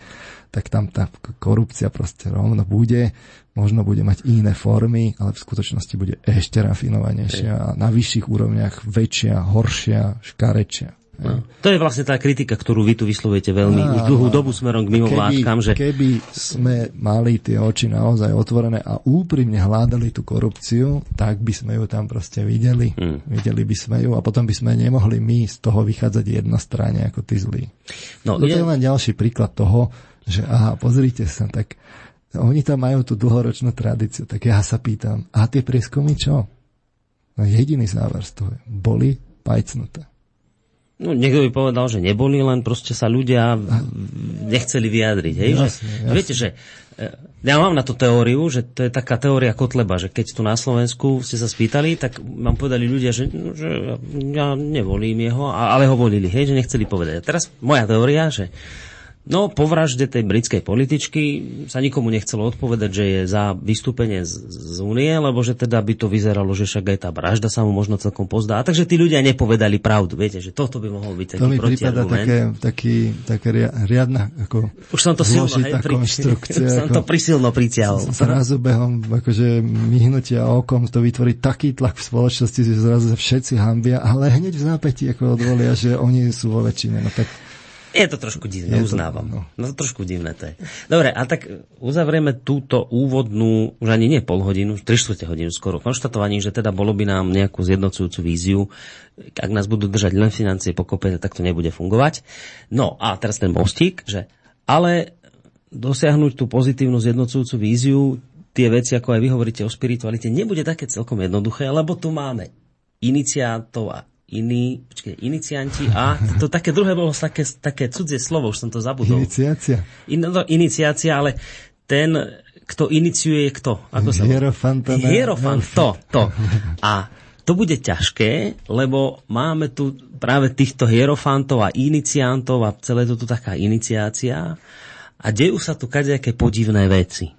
tak tam tá korupcia proste rovno bude, možno bude mať iné formy, ale v skutočnosti bude ešte rafinovanejšia a na vyšších úrovniach väčšia, horšia, škarečia. No. To je vlastne tá kritika, ktorú vy tu vyslovujete veľmi už dlhú dobu smerom k mimovládkam. Že... Keby sme mali tie oči naozaj otvorené a úprimne hľadali tú korupciu, tak by sme ju tam proste videli. Hmm. Videli by sme ju a potom by sme nemohli my z toho vychádzať jednostranne ako tí zlí. No, je... je len ďalší príklad toho, že aha, pozrite sa, tak oni tam majú tú dlhoročnú tradíciu, tak ja sa pýtam, a tie prieskumy čo? No jediný záver z toho boli pajcnuté. No, niekto by povedal, že neboli, len proste sa ľudia nechceli vyjadriť. Hej? Jasne, že, jasne. Viete, že e, ja mám na to teóriu, že to je taká teória Kotleba, že keď tu na Slovensku ste sa spýtali, tak vám povedali ľudia, že, že ja nevolím jeho, ale ho volili, hej, že nechceli povedať. A teraz moja teória, že No, po vražde tej britskej političky sa nikomu nechcelo odpovedať, že je za vystúpenie z, z únie, lebo že teda by to vyzeralo, že však aj tá vražda sa mu možno celkom pozdá. A takže tí ľudia nepovedali pravdu. Viete, že toto by mohol byť taký To mi prípada také, taký, také riadna ako Už som to silno, hej, pri, konštrukcia. Som to prisilno pritiahol. Zrazu behom akože myhnutia okom to vytvorí taký tlak v spoločnosti, že zrazu všetci hambia, ale hneď v zápäti ako odvolia, že oni sú vo väčšine. No tak je to trošku divné, je uznávam. To, no. no to trošku divné to je. Dobre, a tak uzavrieme túto úvodnú, už ani nie pol hodinu, 3 čtvrte hodinu skoro, konštatovaním, že teda bolo by nám nejakú zjednocujúcu víziu. Ak nás budú držať len financie pokope, tak to nebude fungovať. No a teraz ten mostík, že ale dosiahnuť tú pozitívnu zjednocujúcu víziu, tie veci, ako aj vy hovoríte o spiritualite, nebude také celkom jednoduché, lebo tu máme iniciátov a iní, počkej, inicianti a to také druhé bolo také, také cudzie slovo, už som to zabudol. Iniciácia. In, no, iniciácia, ale ten, kto iniciuje je kto? Ako sa Hierofant. Hierofant, to, to. A to bude ťažké, lebo máme tu práve týchto hierofantov a iniciantov a celé to tu taká iniciácia a dejú sa tu kadejaké podivné veci.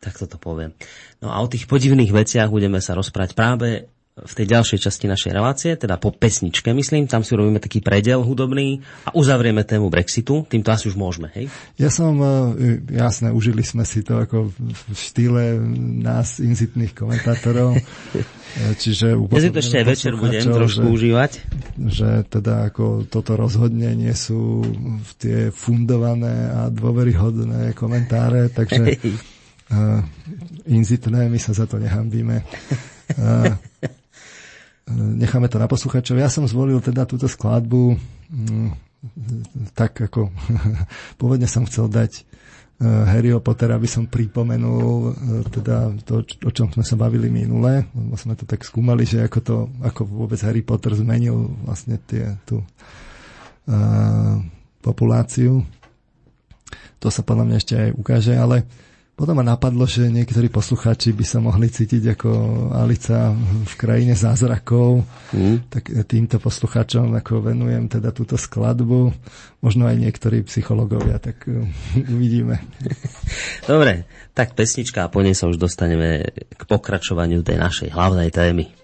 Tak toto poviem. No a o tých podivných veciach budeme sa rozprávať práve v tej ďalšej časti našej relácie, teda po pesničke, myslím, tam si robíme taký predel hudobný a uzavrieme tému Brexitu, týmto asi už môžeme, hej? Ja som, e, jasné, užili sme si to ako v štýle nás, inzitných komentátorov, e, čiže... Ja si to ešte aj večer budem trošku že, užívať. Že teda ako toto rozhodne nie sú tie fundované a dôveryhodné komentáre, takže uh, inzitné, my sa za to nehambíme. Uh, necháme to na posluchačov. Ja som zvolil teda túto skladbu mm, tak ako pôvodne som chcel dať Harryho Pottera by som pripomenul teda to, o čom sme sa bavili minule, lebo sme to tak skúmali, že ako, to, ako vôbec Harry Potter zmenil vlastne tie, tú uh, populáciu. To sa podľa mňa ešte aj ukáže, ale potom ma napadlo, že niektorí poslucháči by sa mohli cítiť ako Alica v krajine zázrakov. Mm. Tak týmto poslucháčom ako venujem teda túto skladbu. Možno aj niektorí psychológovia, tak uh, uvidíme. Dobre, tak pesnička a po nej sa už dostaneme k pokračovaniu tej našej hlavnej témy.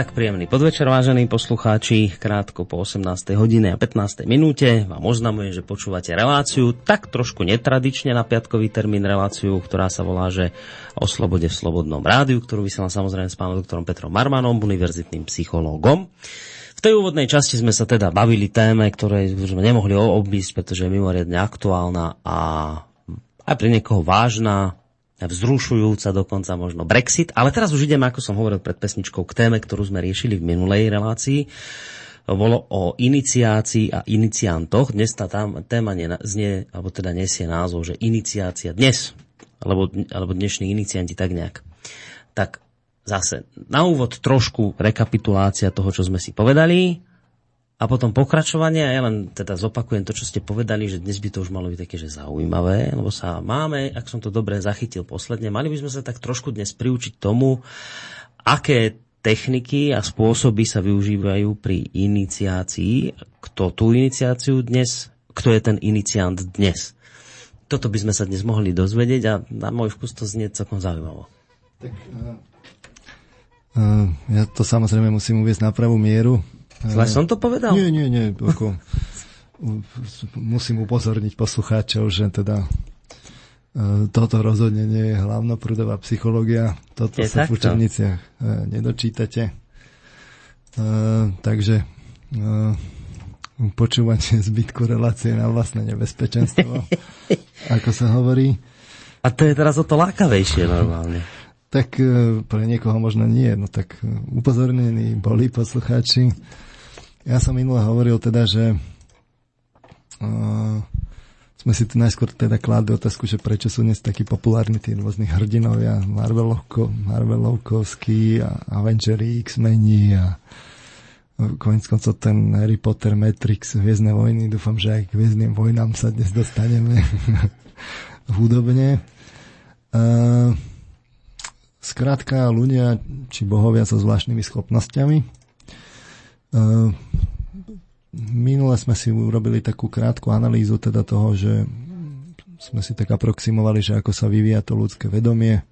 Tak príjemný podvečer, vážení poslucháči. Krátko po 18. hodine a 15. minúte vám oznamujem, že počúvate reláciu, tak trošku netradične na piatkový termín reláciu, ktorá sa volá, že o slobode v Slobodnom rádiu, ktorú vysielam samozrejme s pánom doktorom Petrom Marmanom, univerzitným psychológom. V tej úvodnej časti sme sa teda bavili téme, ktoré sme nemohli obísť, pretože je mimoriadne aktuálna a aj pre niekoho vážna, vzrušujúca dokonca možno Brexit. Ale teraz už ideme, ako som hovoril pred pesničkou, k téme, ktorú sme riešili v minulej relácii. Bolo o iniciácii a iniciantoch. Dnes tá tam, téma nie, znie, alebo teda nesie názov, že iniciácia dnes, alebo, alebo dnešní inicianti tak nejak. Tak zase na úvod trošku rekapitulácia toho, čo sme si povedali a potom pokračovanie, a ja len teda zopakujem to, čo ste povedali, že dnes by to už malo byť také, že zaujímavé, lebo sa máme, ak som to dobre zachytil posledne, mali by sme sa tak trošku dnes priučiť tomu, aké techniky a spôsoby sa využívajú pri iniciácii, kto tú iniciáciu dnes, kto je ten iniciant dnes. Toto by sme sa dnes mohli dozvedieť a na môj vkus to znie celkom zaujímavo. Tak, uh, uh, ja to samozrejme musím uvieť na pravú mieru. Zle som to povedal? Nie, nie, nie. Ako, musím upozorniť poslucháčov, že teda e, toto rozhodne nie je hlavnoprúdová psychológia. Toto je sa takto. v učebniciach e, nedočítate. E, takže počúvanie zbytku relácie na vlastné nebezpečenstvo, ako sa hovorí. A to je teraz o to lákavejšie normálne. Tak pre niekoho možno nie, no tak upozornení boli poslucháči. Ja som minule hovoril teda, že uh, sme si tu najskôr teda kládli otázku, že prečo sú dnes takí populárni tí rôzni hrdinovia, Marvelovko, Marvelovkovskí a Avengeri, X-meni a koniec koncov ten Harry Potter, Matrix, Hviezdne vojny. Dúfam, že aj k Hviezdnym vojnám sa dnes dostaneme hudobne. Uh, skrátka, ľudia či bohovia so zvláštnymi schopnosťami minule sme si urobili takú krátku analýzu teda toho, že sme si tak aproximovali, že ako sa vyvíja to ľudské vedomie,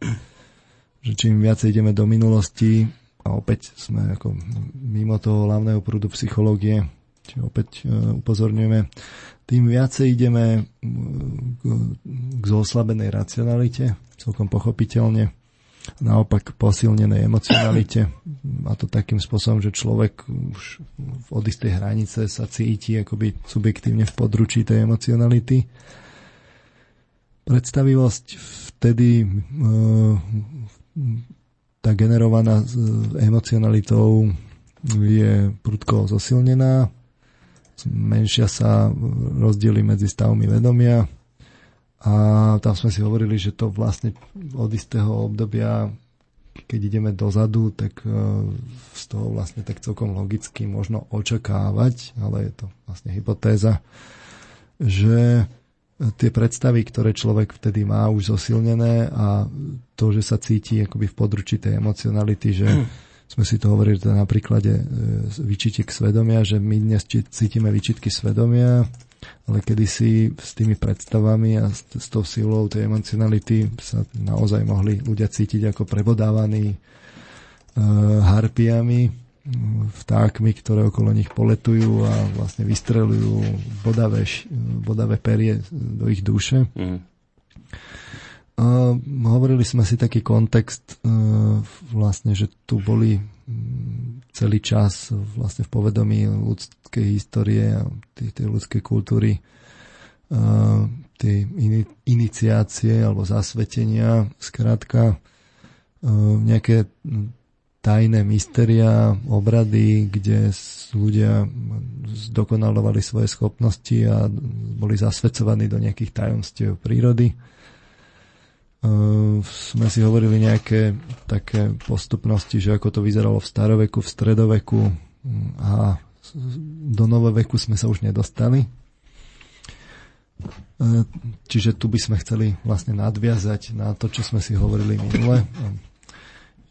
že čím viacej ideme do minulosti a opäť sme ako mimo toho hlavného prúdu psychológie, či opäť e, upozorňujeme, tým viacej ideme k, k zoslabenej racionalite, celkom pochopiteľne naopak posilnenej emocionalite a to takým spôsobom, že človek už od istej hranice sa cíti akoby subjektívne v područí tej emocionality. Predstavivosť vtedy e, tá generovaná emocionalitou je prudko zosilnená, menšia sa rozdiely medzi stavmi vedomia, a tam sme si hovorili, že to vlastne od istého obdobia, keď ideme dozadu, tak e, z toho vlastne tak celkom logicky možno očakávať, ale je to vlastne hypotéza, že tie predstavy, ktoré človek vtedy má už zosilnené a to, že sa cíti akoby v područí tej emocionality, že hmm. sme si to hovorili teda na príklade e, vyčitek svedomia, že my dnes cítime vyčitky svedomia, ale kedysi s tými predstavami a s, s tou silou tej emocionality sa naozaj mohli ľudia cítiť ako prebodávaní uh, harpiami, vtákmi, ktoré okolo nich poletujú a vlastne vystrelujú bodavé, bodavé perie do ich duše. Mm. Uh, hovorili sme si taký kontext, uh, vlastne, že tu boli celý čas vlastne v povedomí ľudskej histórie a tej, tej ľudskej kultúry in, iniciácie alebo zasvetenia, skrátka uh, nejaké tajné mysteria, obrady, kde ľudia zdokonalovali svoje schopnosti a boli zasvedcovaní do nejakých tajomstiev prírody. Sme si hovorili nejaké také postupnosti, že ako to vyzeralo v staroveku, v stredoveku a do novoveku sme sa už nedostali. Uh, čiže tu by sme chceli vlastne nadviazať na to, čo sme si hovorili minule.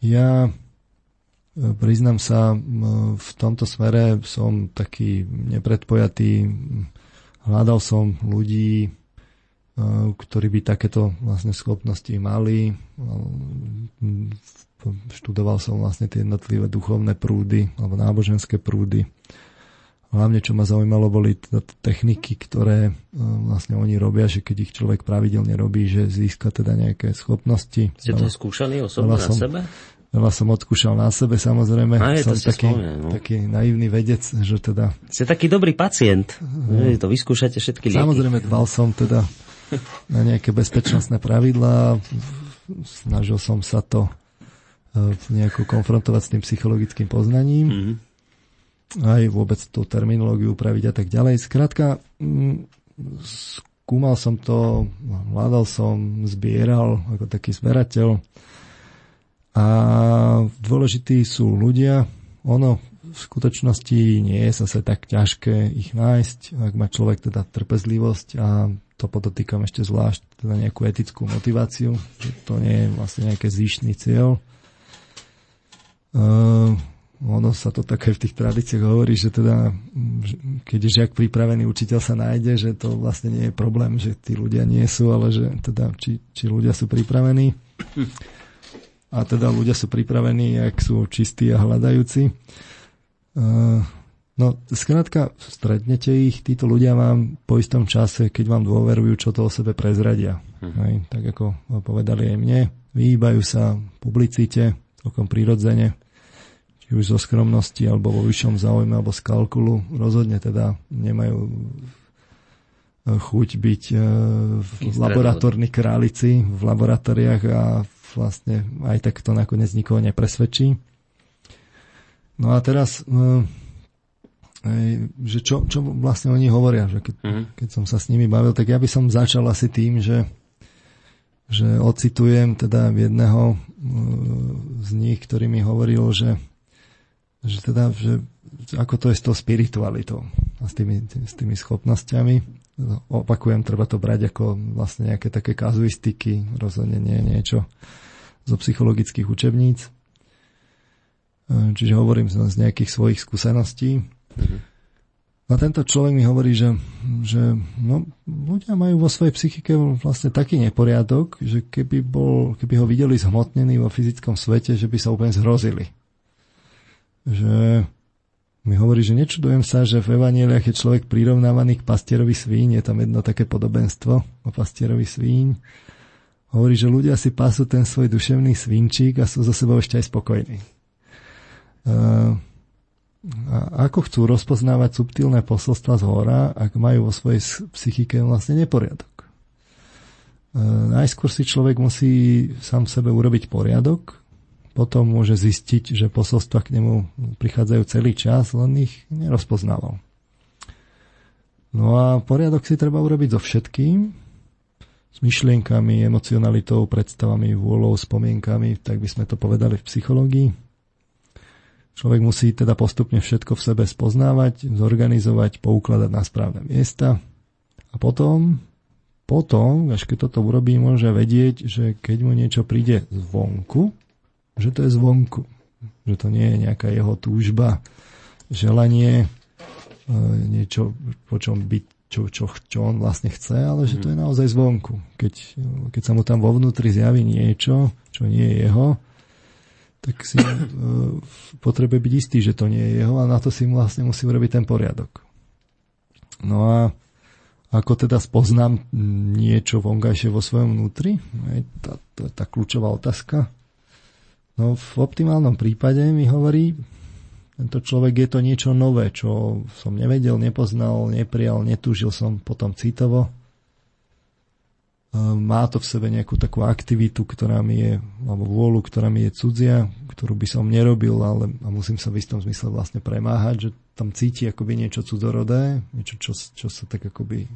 Ja priznám sa, v tomto smere som taký nepredpojatý. Hľadal som ľudí, ktorí by takéto vlastne schopnosti mali. Študoval som vlastne tie jednotlivé duchovné prúdy alebo náboženské prúdy. Hlavne, čo ma zaujímalo, boli techniky, ktoré vlastne oni robia, že keď ich človek pravidelne robí, že získa teda nejaké schopnosti. Ste to skúšali osobne na sebe? Veľa som odskúšal na sebe, samozrejme. A je, som taký, spomne, no. taký naivný vedec, že teda... Ste taký dobrý pacient. No. To vyskúšate všetky lieky. Samozrejme, dbal som teda na nejaké bezpečnostné pravidlá. Snažil som sa to e, nejako konfrontovať s tým psychologickým poznaním. Mm-hmm. Aj vôbec tú terminológiu upraviť a tak ďalej. Skrátka, mm, skúmal som to, hľadal som, zbieral ako taký zberateľ a dôležití sú ľudia. Ono v skutočnosti nie je zase tak ťažké ich nájsť, ak má človek teda trpezlivosť a to podotýkam ešte zvlášť teda nejakú etickú motiváciu, že to nie je vlastne nejaký zvyšný cieľ. Uh, ono sa to také v tých tradíciách hovorí, že teda, keď je žiak pripravený, učiteľ sa nájde, že to vlastne nie je problém, že tí ľudia nie sú, ale že teda, či, či ľudia sú pripravení a teda ľudia sú pripravení, ak sú čistí a hľadajúci. No, skrátka, stretnete ich, títo ľudia vám po istom čase, keď vám dôverujú, čo to o sebe prezradia. Hm. Hej, tak ako povedali aj mne, vyhýbajú sa publicite, celkom prirodzene, či už zo skromnosti, alebo vo vyššom záujme, alebo z kalkulu. Rozhodne teda nemajú chuť byť e, v laboratórnych králici, v laboratóriách a vlastne aj tak to nakoniec nikoho nepresvedčí. No a teraz, e, že čo, čo vlastne oni hovoria, že keď, mm-hmm. keď som sa s nimi bavil, tak ja by som začal asi tým, že, že ocitujem teda jedného e, z nich, ktorý mi hovoril, že, že teda, že ako to je s tou spiritualitou a s tými, s tými schopnosťami. Opakujem, treba to brať ako vlastne nejaké také kazuistiky, rozhodne nie niečo zo psychologických učebníc. E, čiže hovorím z nejakých svojich skúseností. Mm-hmm. A tento človek mi hovorí, že, že no, ľudia majú vo svojej psychike vlastne taký neporiadok, že keby, bol, keby ho videli zhmotnený vo fyzickom svete, že by sa úplne zhrozili. Že mi hovorí, že nečudujem sa, že v Evanieliach je človek prirovnávaný k pastierovi svíň, je tam jedno také podobenstvo o pastierovi svíň. Hovorí, že ľudia si pasú ten svoj duševný svinčík a sú za sebou ešte aj spokojní. Uh, a ako chcú rozpoznávať subtilné posolstva z hora, ak majú vo svojej psychike vlastne neporiadok? Uh, najskôr si človek musí sám sebe urobiť poriadok, potom môže zistiť, že posolstva k nemu prichádzajú celý čas, len ich nerozpoznával. No a poriadok si treba urobiť so všetkým, s myšlienkami, emocionalitou, predstavami, vôľou, spomienkami, tak by sme to povedali v psychológii. Človek musí teda postupne všetko v sebe spoznávať, zorganizovať, poukladať na správne miesta a potom, potom, až keď toto urobí, môže vedieť, že keď mu niečo príde zvonku, že to je zvonku. Že to nie je nejaká jeho túžba, želanie, e, niečo, po čom byť, čo, čo, čo on vlastne chce, ale že to je mhm. naozaj zvonku. Keď, keď sa mu tam vo vnútri zjaví niečo, čo nie je jeho, tak si uh, potrebuje byť istý, že to nie je jeho a na to si vlastne musí urobiť ten poriadok. No a ako teda spoznám niečo vonkajšie vo svojom vnútri? Tá, to je tá kľúčová otázka. No v optimálnom prípade mi hovorí, tento človek je to niečo nové, čo som nevedel, nepoznal, neprijal, netúžil som potom citovo. E, má to v sebe nejakú takú aktivitu, ktorá mi je, alebo vôľu, ktorá mi je cudzia, ktorú by som nerobil, ale a musím sa v istom zmysle vlastne premáhať, že tam cíti akoby niečo cudzorodé, niečo, čo, čo sa tak akoby,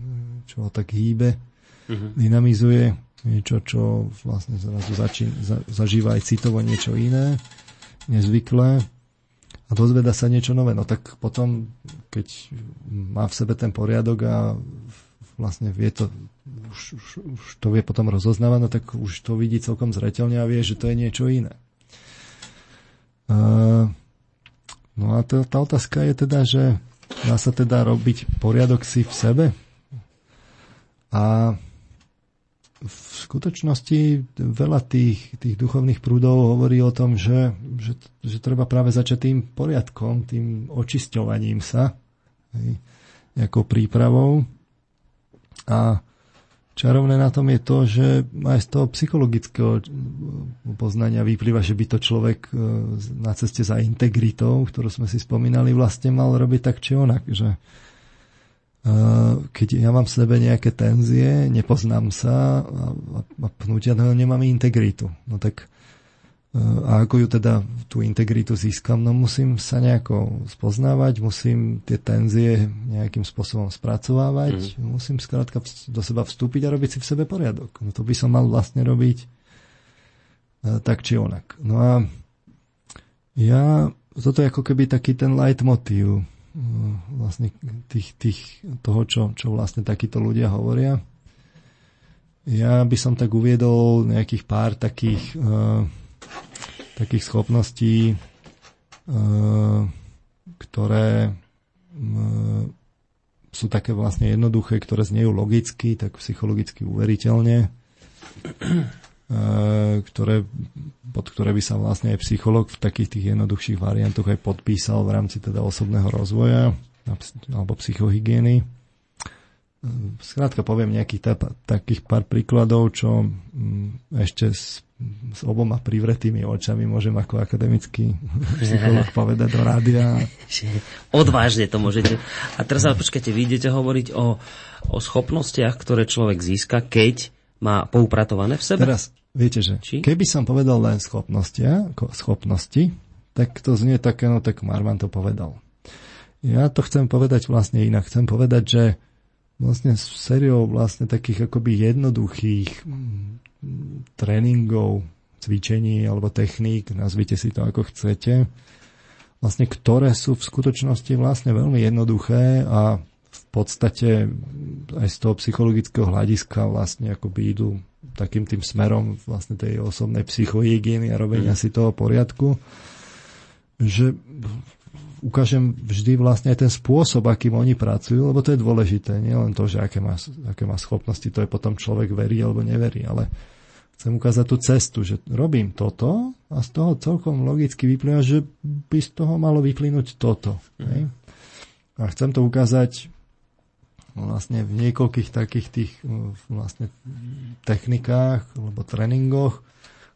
čo ho tak hýbe, uh-huh. dynamizuje niečo, čo vlastne zrazu začín, za, zažíva aj citovo niečo iné, nezvyklé a dozveda sa niečo nové. No tak potom, keď má v sebe ten poriadok a vlastne vie to, už, už, už to vie potom rozoznávať, no tak už to vidí celkom zreteľne a vie, že to je niečo iné. Uh, no a to, tá otázka je teda, že dá sa teda robiť poriadok si v sebe a v skutočnosti veľa tých, tých duchovných prúdov hovorí o tom, že, že, že treba práve začať tým poriadkom, tým očisťovaním sa, hej, nejakou prípravou. A čarovné na tom je to, že aj z toho psychologického poznania vyplýva, že by to človek e, na ceste za integritou, ktorú sme si spomínali, vlastne mal robiť tak či onak, že keď ja mám v sebe nejaké tenzie, nepoznám sa a, a pnutia, no nemám integritu. No tak a ako ju teda tú integritu získam? No musím sa nejako spoznávať, musím tie tenzie nejakým spôsobom spracovávať, mm. musím skrátka do seba vstúpiť a robiť si v sebe poriadok. No to by som mal vlastne robiť tak či onak. No a ja, toto je ako keby taký ten leitmotív vlastne tých, tých, toho, čo, čo vlastne takíto ľudia hovoria. Ja by som tak uviedol nejakých pár takých, uh, takých schopností, uh, ktoré uh, sú také vlastne jednoduché, ktoré znejú logicky, tak psychologicky uveriteľne ktoré, pod ktoré by sa vlastne aj psycholog v takých tých jednoduchších variantoch aj podpísal v rámci teda osobného rozvoja alebo psychohygieny. E, skrátka poviem nejakých ta, takých pár príkladov, čo mm, ešte s, s oboma privretými očami môžem ako akademický psycholog povedať do rádia. Odvážne to môžete. A teraz ale počkajte, vy idete hovoriť o, o schopnostiach, ktoré človek získa, keď má poupratované v sebe? Teraz, Viete, že Či? keby som povedal len schopnosti, schopnosti, tak to znie také, no tak Marman to povedal. Ja to chcem povedať vlastne inak. Chcem povedať, že vlastne sériou vlastne takých akoby jednoduchých mm, tréningov, cvičení alebo techník, nazvite si to ako chcete, vlastne ktoré sú v skutočnosti vlastne veľmi jednoduché a v podstate aj z toho psychologického hľadiska vlastne akoby idú takým tým smerom vlastne tej osobnej psychohygieny a robenia mm. si toho poriadku, že ukážem vždy vlastne aj ten spôsob, akým oni pracujú, lebo to je dôležité. Nie len to, že aké má, aké má schopnosti, to je potom človek verí alebo neverí, ale chcem ukázať tú cestu, že robím toto a z toho celkom logicky vyplýva, že by z toho malo vyplynúť toto. Mm. A chcem to ukázať vlastne v niekoľkých takých tých uh, vlastne technikách alebo tréningoch,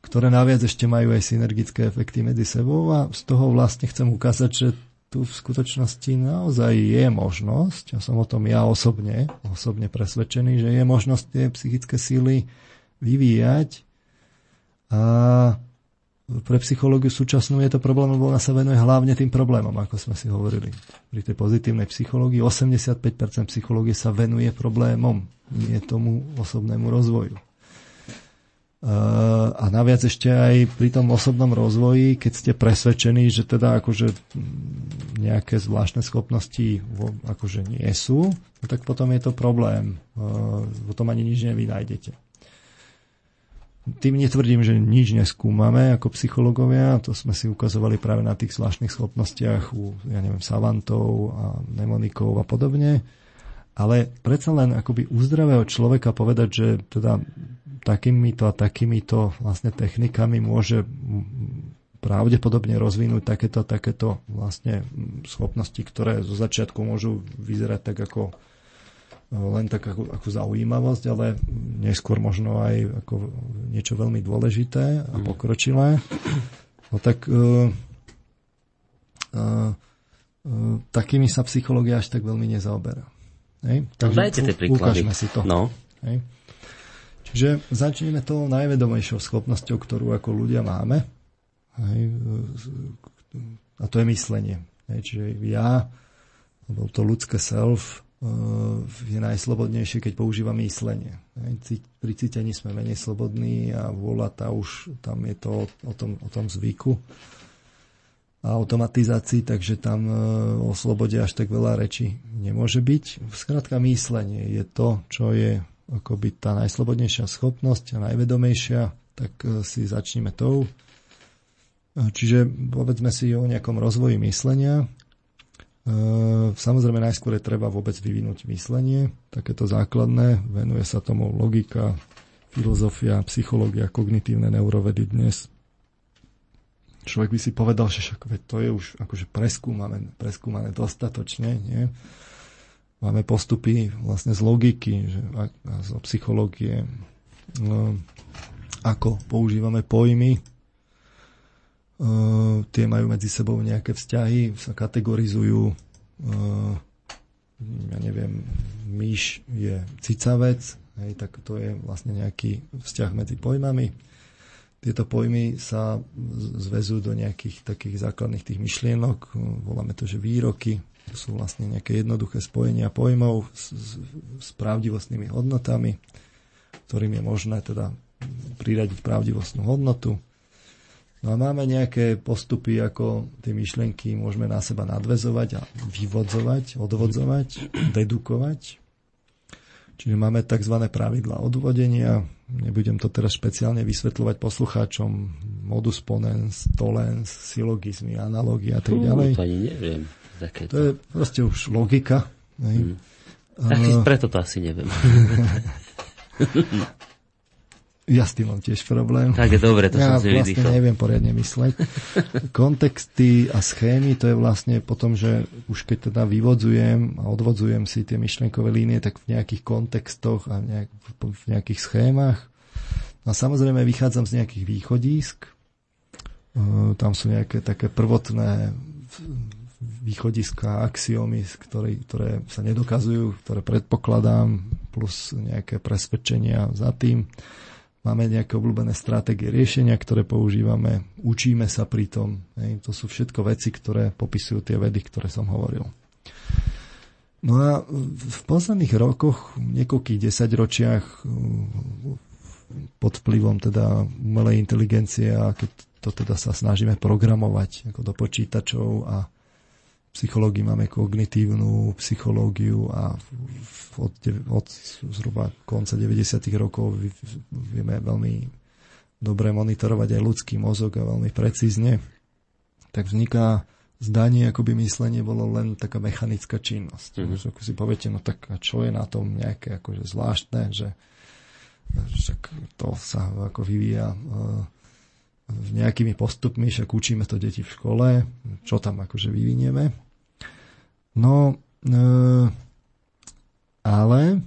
ktoré naviac ešte majú aj synergické efekty medzi sebou a z toho vlastne chcem ukázať, že tu v skutočnosti naozaj je možnosť, ja som o tom ja osobne, osobne presvedčený, že je možnosť tie psychické síly vyvíjať a pre psychológiu súčasnú je to problém, lebo ona sa venuje hlavne tým problémom, ako sme si hovorili. Pri tej pozitívnej psychológii 85% psychológie sa venuje problémom, nie tomu osobnému rozvoju. A naviac ešte aj pri tom osobnom rozvoji, keď ste presvedčení, že teda akože nejaké zvláštne schopnosti akože nie sú, no tak potom je to problém. Potom ani nič nevynájdete. Tým netvrdím, že nič neskúmame ako psychológovia, to sme si ukazovali práve na tých zvláštnych schopnostiach u, ja neviem, savantov a mnemonikov a podobne, ale predsa len akoby u zdravého človeka povedať, že teda takýmito a takýmito vlastne technikami môže pravdepodobne rozvinúť takéto, takéto vlastne schopnosti, ktoré zo začiatku môžu vyzerať tak ako len tak ako, ako zaujímavosť, ale neskôr možno aj ako niečo veľmi dôležité a mhm. pokročilé. No tak uh, uh, uh, takými sa psychológia až tak veľmi nezaoberá. Hej? Takže dajte tie príklady. Ukážme si to. No. Hej? Čiže začneme tou najvedomejšou schopnosťou, ktorú ako ľudia máme. Hej? A to je myslenie. Hej? Čiže ja, alebo to ľudské self, je najslobodnejšie, keď používa myslenie. Pri cítení sme menej slobodní a vôľa tá už, tam je to o, tom, o tom zvyku a automatizácii, takže tam e, o slobode až tak veľa reči nemôže byť. Skrátka myslenie je to, čo je akoby tá najslobodnejšia schopnosť a najvedomejšia, tak e, si začneme tou. Čiže povedzme si o nejakom rozvoji myslenia. Ehm, samozrejme, najskôr je treba vôbec vyvinúť myslenie, takéto základné, venuje sa tomu logika, filozofia, psychológia, kognitívne neurovedy dnes. Človek by si povedal, že však to je už akože preskúmané, preskúmané dostatočne, nie? Máme postupy vlastne z logiky, že, a, a zo psychológie, no, ako používame pojmy, tie majú medzi sebou nejaké vzťahy, sa kategorizujú. Uh, ja neviem, myš je cicavec, hej, tak to je vlastne nejaký vzťah medzi pojmami. Tieto pojmy sa zväzujú do nejakých takých základných tých myšlienok, voláme to, že výroky, to sú vlastne nejaké jednoduché spojenia pojmov s, s, s pravdivostnými hodnotami, ktorým je možné teda priradiť pravdivostnú hodnotu. No a máme nejaké postupy, ako tie myšlienky môžeme na seba nadvezovať a vyvodzovať, odvodzovať, dedukovať. Čiže máme tzv. pravidla odvodenia. Nebudem to teraz špeciálne vysvetľovať poslucháčom. Modus ponens, tolens, silogizmy, analogie a tak ďalej. to ani neviem. Takéto. To je proste už logika. Hmm. Uh, preto to asi neviem. Ja s tým mám tiež problém. Tak je dobre, to ja som si vlastne vydýchol. neviem poriadne mysleť. Kontexty a schémy, to je vlastne potom, že už keď teda vyvodzujem a odvodzujem si tie myšlenkové línie, tak v nejakých kontextoch a nejak, v nejakých schémach. A samozrejme vychádzam z nejakých východísk. Tam sú nejaké také prvotné východiska, axiomy, ktoré, ktoré sa nedokazujú, ktoré predpokladám, plus nejaké presvedčenia za tým. Máme nejaké obľúbené stratégie riešenia, ktoré používame, učíme sa pri tom. To sú všetko veci, ktoré popisujú tie vedy, ktoré som hovoril. No a v posledných rokoch, niekoľkých desaťročiach pod vplyvom teda umelej inteligencie a keď to teda sa snažíme programovať ako do počítačov a psychológii máme kognitívnu psychológiu a od, od zhruba konca 90. rokov vieme veľmi dobre monitorovať aj ľudský mozog a veľmi precízne, tak vzniká zdanie, ako by myslenie bolo len taká mechanická činnosť. Mm-hmm. Ako si poviete, no tak a čo je na tom nejaké akože zvláštne, že však to sa ako vyvíja uh, nejakými postupmi, však učíme to deti v škole, čo tam akože vyvinieme. No, e, ale e,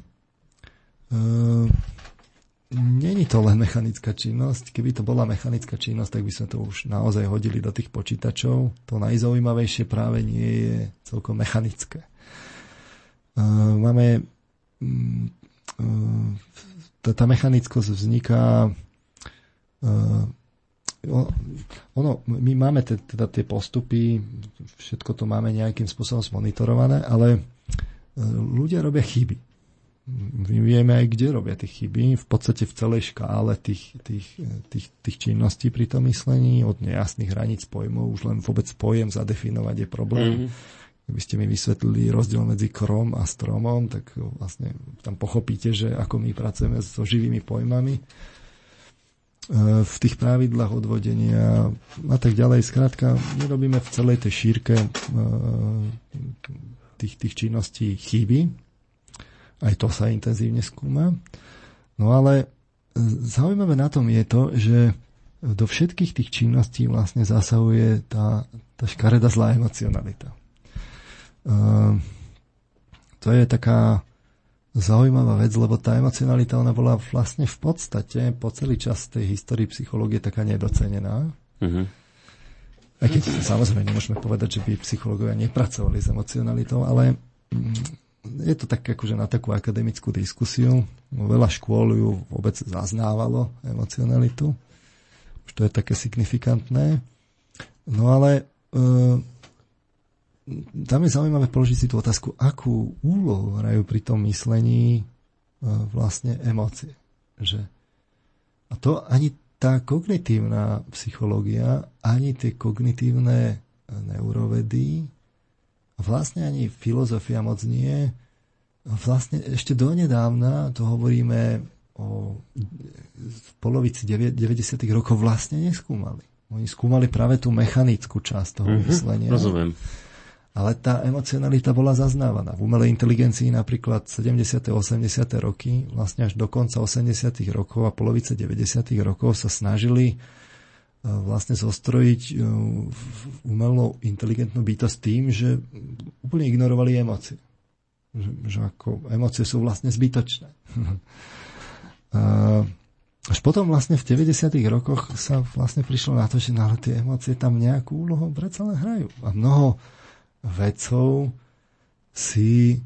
není to len mechanická činnosť. Keby to bola mechanická činnosť, tak by sme to už naozaj hodili do tých počítačov. To najzaujímavejšie práve nie je celkom mechanické. E, máme mm, e, tá mechanickosť vzniká e, ono, my máme teda tie postupy, všetko to máme nejakým spôsobom zmonitorované, ale e, ľudia robia chyby. My vieme aj, kde robia tie chyby, v podstate v celej škále tých, tých, tých, tých činností pri tom myslení, od nejasných hraníc pojmov, už len vôbec pojem zadefinovať je problém. Mm-hmm. Keby ste mi vysvetlili rozdiel medzi krom a stromom, tak vlastne tam pochopíte, že ako my pracujeme so živými pojmami v tých pravidlách odvodenia a tak ďalej. Skrátka, my robíme v celej tej šírke e, tých, tých činností chyby. Aj to sa intenzívne skúma. No ale zaujímavé na tom je to, že do všetkých tých činností vlastne zasahuje tá, tá škareda zlá emocionalita. To je taká zaujímavá vec, lebo tá emocionalita, ona bola vlastne v podstate po celý čas tej histórii psychológie taká nedocenená. Uh-huh. Aj keď samozrejme nemôžeme povedať, že by psychológovia nepracovali s emocionalitou, ale mm, je to tak akože na takú akademickú diskusiu. Veľa škôl ju vôbec zaznávalo emocionalitu. Už to je také signifikantné. No ale e, tam je zaujímavé položiť si tú otázku, akú úlohu hrajú pri tom myslení e, vlastne emócie. Že, a to ani tá kognitívna psychológia, ani tie kognitívne e, neurovedy, vlastne ani filozofia moc nie. Vlastne ešte donedávna, to hovoríme o v polovici 90. rokov, vlastne neskúmali. Oni skúmali práve tú mechanickú časť toho mm-hmm, myslenia. Rozumiem ale tá emocionalita bola zaznávaná. V umelej inteligencii napríklad 70. 80. roky, vlastne až do konca 80. rokov a polovice 90. rokov sa snažili e, vlastne zostrojiť e, umelú inteligentnú bytosť tým, že úplne ignorovali emócie. Že, že ako emócie sú vlastne zbytočné. Až potom vlastne v 90. rokoch sa vlastne prišlo na to, že na tie emócie tam nejakú úlohu predsa len hrajú. A mnoho vedcov si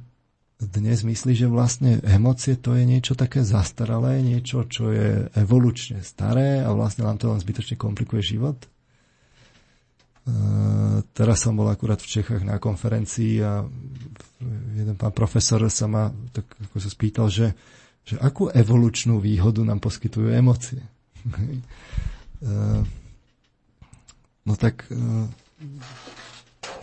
dnes myslí, že vlastne emócie to je niečo také zastaralé, niečo, čo je evolučne staré a vlastne nám to len zbytočne komplikuje život. E, teraz som bol akurát v Čechách na konferencii a jeden pán profesor sa ma tak ako sa spýtal, že, že akú evolučnú výhodu nám poskytujú emócie. e, no tak e,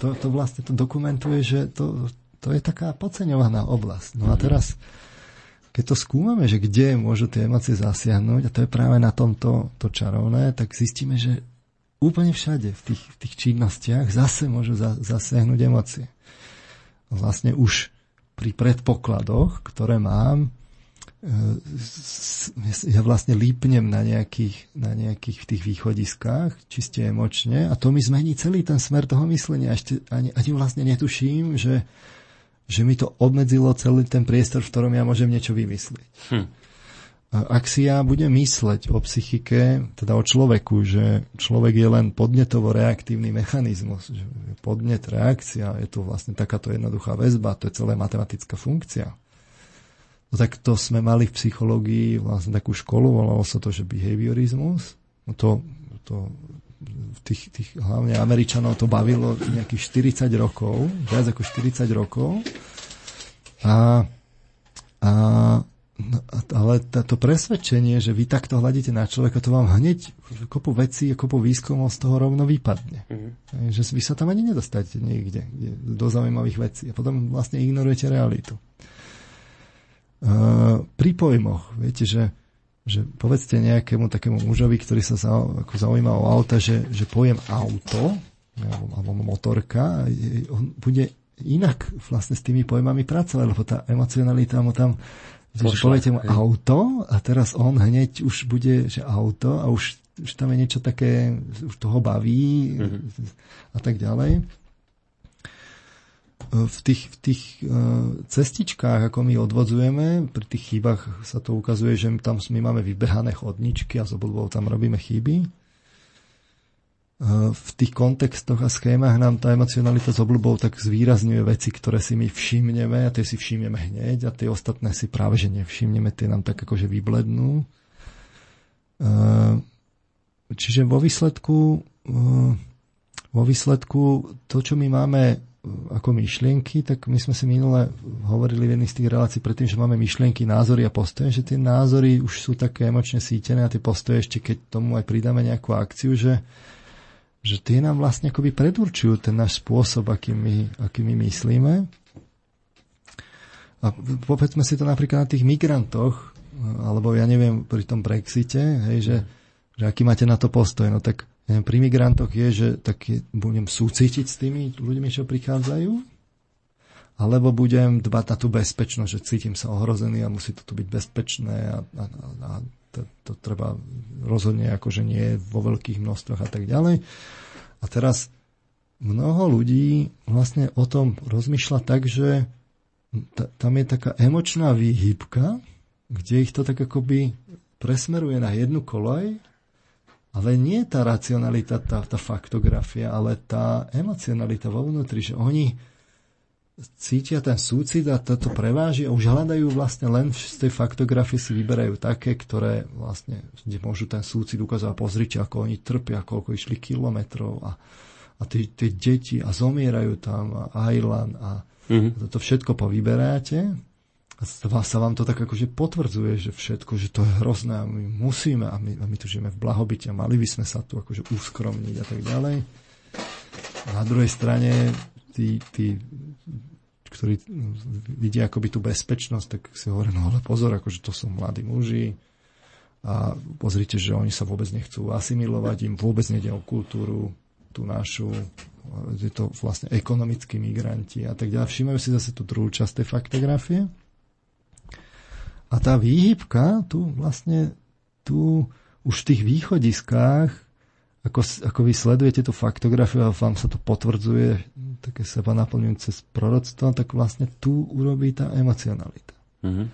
to, to vlastne to dokumentuje, že to, to je taká podceňovaná oblasť. No a teraz, keď to skúmame, že kde môžu tie emócie zasiahnuť, a to je práve na tomto to čarovné, tak zistíme, že úplne všade v tých, v tých činnostiach zase môžu za, zasiahnuť emócie. Vlastne už pri predpokladoch, ktoré mám, ja vlastne lípnem na nejakých, na nejakých tých východiskách, čiste emočne, a to mi zmení celý ten smer toho myslenia. Ešte ani, ani vlastne netuším, že, že mi to obmedzilo celý ten priestor, v ktorom ja môžem niečo vymyslieť. Hm. Ak si ja budem mysleť o psychike, teda o človeku, že človek je len podnetovo-reaktívny mechanizmus, že podnet, reakcia, je to vlastne takáto jednoduchá väzba, to je celá matematická funkcia No tak to sme mali v psychológii vlastne takú školu, volalo sa to, že behaviorizmus. No to, to tých, tých, hlavne Američanov to bavilo nejakých 40 rokov, viac ako 40 rokov. A, a ale to presvedčenie, že vy takto hľadíte na človeka, to vám hneď kopu vecí a kopu výskumov z toho rovno vypadne. Mm-hmm. Že vy sa tam ani nedostáte niekde, do zaujímavých vecí. A potom vlastne ignorujete realitu pri pojmoch. Viete, že, že povedzte nejakému takému mužovi, ktorý sa ako zaujíma o auta, že, že pojem auto alebo, alebo motorka, on bude inak vlastne s tými pojmami pracovať, lebo tá emocionalita mu tam že poviete mu auto a teraz on hneď už bude, že auto a už, už tam je niečo také, už toho baví mm-hmm. a tak ďalej v tých, v tých e, cestičkách, ako my odvodzujeme, pri tých chybách sa to ukazuje, že tam my máme vybehané chodničky a s obodbou tam robíme chyby. E, v tých kontextoch a schémach nám tá emocionalita s obľubou tak zvýrazňuje veci, ktoré si my všimneme a tie si všimneme hneď a tie ostatné si práve že nevšimneme, tie nám tak akože vyblednú. E, čiže vo výsledku vo výsledku to, čo my máme ako myšlienky, tak my sme si minule hovorili v jednej z tých relácií predtým, že máme myšlienky, názory a postoje, že tie názory už sú také emočne sítené a tie postoje ešte keď tomu aj pridáme nejakú akciu, že, že tie nám vlastne akoby predurčujú ten náš spôsob, akým my, akým my myslíme. A povedzme si to napríklad na tých migrantoch, alebo ja neviem, pri tom Brexite, hej, že, že aký máte na to postoj. No tak pri migrantoch je, že tak je, budem súcitiť s tými ľuďmi, čo prichádzajú, alebo budem dbať na tú bezpečnosť, že cítim sa ohrozený a musí to tu byť bezpečné a, a, a to, to treba rozhodne akože nie vo veľkých množstvách a tak ďalej. A teraz mnoho ľudí vlastne o tom rozmýšľa tak, že t- tam je taká emočná výhybka, kde ich to tak akoby presmeruje na jednu kolej ale nie tá racionalita, tá, tá faktografia, ale tá emocionalita vo vnútri, že oni cítia ten súcit a toto preváži a už hľadajú vlastne len z tej faktografie si vyberajú také, ktoré vlastne, kde môžu ten súcit ukázať, pozrite, ako oni trpia, koľko išli kilometrov a, a tie, tie deti a zomierajú tam a Ajlan a mm-hmm. toto všetko povyberáte a sa vám to tak akože potvrdzuje, že všetko, že to je hrozné a my musíme a my, a my tu žijeme v blahobite a mali by sme sa tu akože uskromniť a tak ďalej. A na druhej strane tí, tí ktorí vidia akoby tú bezpečnosť, tak si hovoria, no ale pozor, akože to sú mladí muži a pozrite, že oni sa vôbec nechcú asimilovať, im vôbec nejde o kultúru, tú našu, je to vlastne ekonomickí migranti a tak ďalej. Všimajú si zase tú druhú časť tej faktografie. A tá výhybka tu vlastne tu už v tých východiskách, ako, ako vy sledujete tú faktografiu a vám sa to potvrdzuje, také seba naplňujúce proroctvo, tak vlastne tu urobí tá emocionalita. Mm-hmm.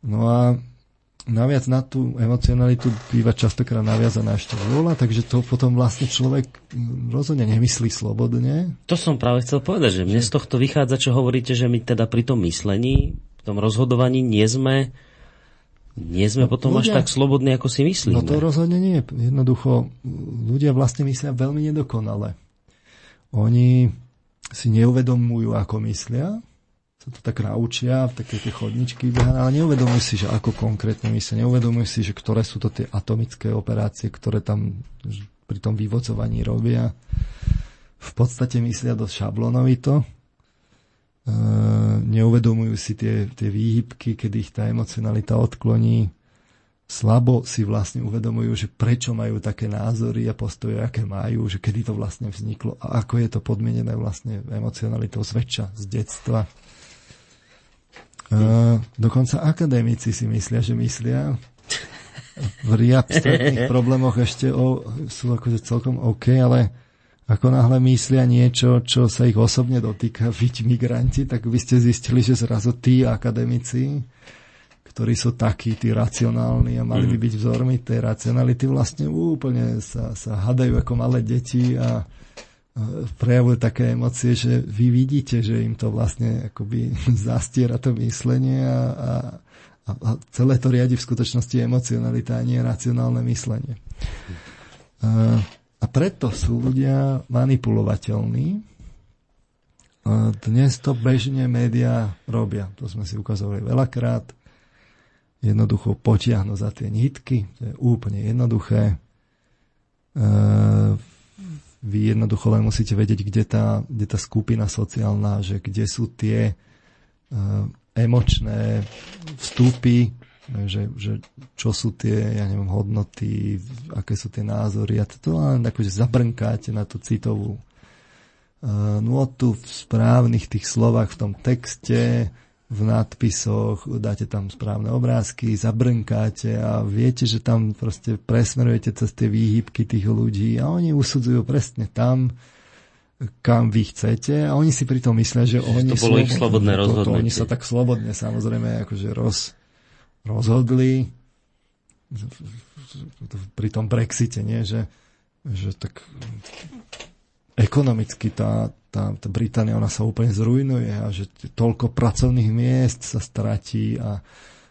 No a naviac na tú emocionalitu býva častokrát naviazaná ešte vôľa, takže to potom vlastne človek rozhodne nemyslí slobodne. To som práve chcel povedať, že mne z tohto vychádza, čo hovoríte, že my teda pri tom myslení, v tom rozhodovaní nie sme nie sme no, potom ľudia, až tak slobodní, ako si myslíme. No to rozhodne nie. Jednoducho, ľudia vlastne myslia veľmi nedokonale. Oni si neuvedomujú, ako myslia, sa to tak naučia, v také tie chodničky ale neuvedomujú si, že ako konkrétne myslia, neuvedomujú si, že ktoré sú to tie atomické operácie, ktoré tam pri tom vyvocovaní robia. V podstate myslia dosť šablonovito. E, neuvedomujú si tie, tie výhybky, kedy ich tá emocionalita odkloní. Slabo si vlastne uvedomujú, že prečo majú také názory a postoje, aké majú, že kedy to vlastne vzniklo a ako je to podmienené vlastne emocionalitou zväčša z detstva Uh, dokonca akademici si myslia, že myslia. V abstraktných problémoch ešte o, sú akože celkom OK, ale ako náhle myslia niečo, čo sa ich osobne dotýka, byť migranti, tak by ste zistili, že zrazu tí akademici, ktorí sú takí, tí racionálni a mali by mhm. byť vzormi tej racionality, vlastne úplne sa, sa hadajú ako malé deti a prejavujú také emócie, že vy vidíte, že im to vlastne akoby zastiera to myslenie a, a, a celé to riadi v skutočnosti emocionalita a nie racionálne myslenie. A, a preto sú ľudia manipulovateľní. Dnes to bežne médiá robia. To sme si ukazovali veľakrát. Jednoducho potiahnu za tie nitky. To je úplne jednoduché. E, vy jednoducho len musíte vedieť, kde tá, kde tá skupina sociálna, že kde sú tie uh, emočné vstupy, že, že čo sú tie, ja neviem, hodnoty, aké sú tie názory a to len akože zabrnkáte na tú citovú uh, nôtu v správnych tých slovách v tom texte, v nadpisoch, dáte tam správne obrázky, zabrnkáte a viete, že tam proste presmerujete cez tie výhybky tých ľudí a oni usudzujú presne tam, kam vy chcete a oni si pritom myslia, že oni to bolo ich slobodné rozhodnutie. Oni sa tak slobodne samozrejme akože roz, rozhodli pri tom Brexite, nie? Že, že tak ekonomicky tá, tá, tá Británia ona sa úplne zrujnuje a že toľko pracovných miest sa stratí a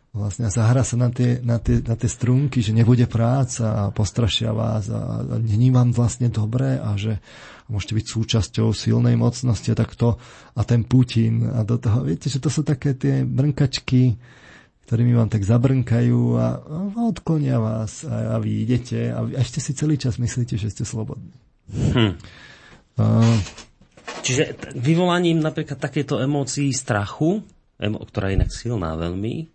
vlastne zahra sa na tie, na, tie, na tie strunky, že nebude práca a postrašia vás a, a není vám vlastne dobré a že môžete byť súčasťou silnej mocnosti a takto a ten Putin a do toho, viete, že to sú také tie brnkačky, ktorými vám tak zabrnkajú a, a odklonia vás a, a vy idete a, a ešte si celý čas myslíte, že ste slobodní. Hm. Uh, Čiže vyvolaním napríklad takéto emócií strachu, ktorá je inak silná veľmi,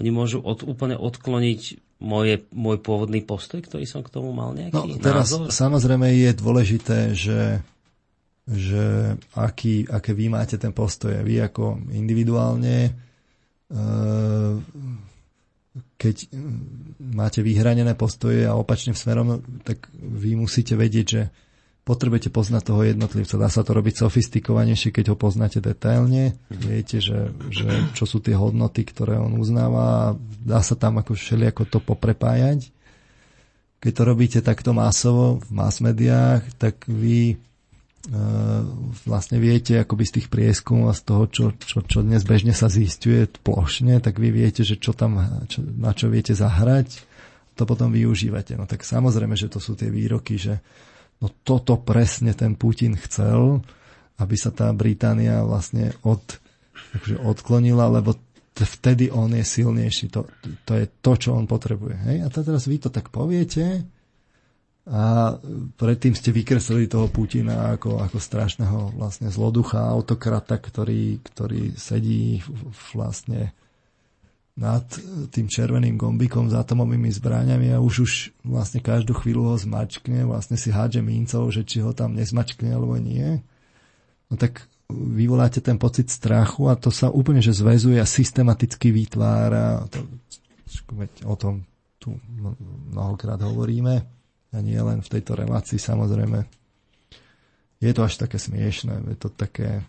oni môžu od, úplne odkloniť moje, môj pôvodný postoj, ktorý som k tomu mal nejaký no, teraz názor? samozrejme je dôležité, že, že aký, aké vy máte ten postoj. Vy ako individuálne keď máte vyhranené postoje a opačným smerom, tak vy musíte vedieť, že potrebujete poznať toho jednotlivca. Dá sa to robiť sofistikovanejšie, keď ho poznáte detailne. Viete, že, že čo sú tie hodnoty, ktoré on uznáva. Dá sa tam ako všelijako to poprepájať. Keď to robíte takto masovo v mass mediách, tak vy vlastne viete akoby z tých prieskumov a z toho, čo, čo, čo dnes bežne sa zistuje plošne, tak vy viete, že čo tam, čo, na čo viete zahrať, to potom využívate. No tak samozrejme, že to sú tie výroky, že No toto presne ten Putin chcel, aby sa tá Británia vlastne od, akože odklonila, lebo vtedy on je silnejší. To, to je to, čo on potrebuje. Hej? A teraz vy to tak poviete a predtým ste vykreslili toho Putina ako, ako strašného vlastne zloducha, autokrata, ktorý, ktorý sedí vlastne nad tým červeným gombikom s atomovými zbráňami a už už vlastne každú chvíľu ho zmačkne, vlastne si hádže mincov, že či ho tam nezmačkne alebo nie, no tak vyvoláte ten pocit strachu a to sa úplne že zväzuje a systematicky vytvára. To, o tom tu mnohokrát hovoríme a nie len v tejto relácii samozrejme. Je to až také smiešné, je to také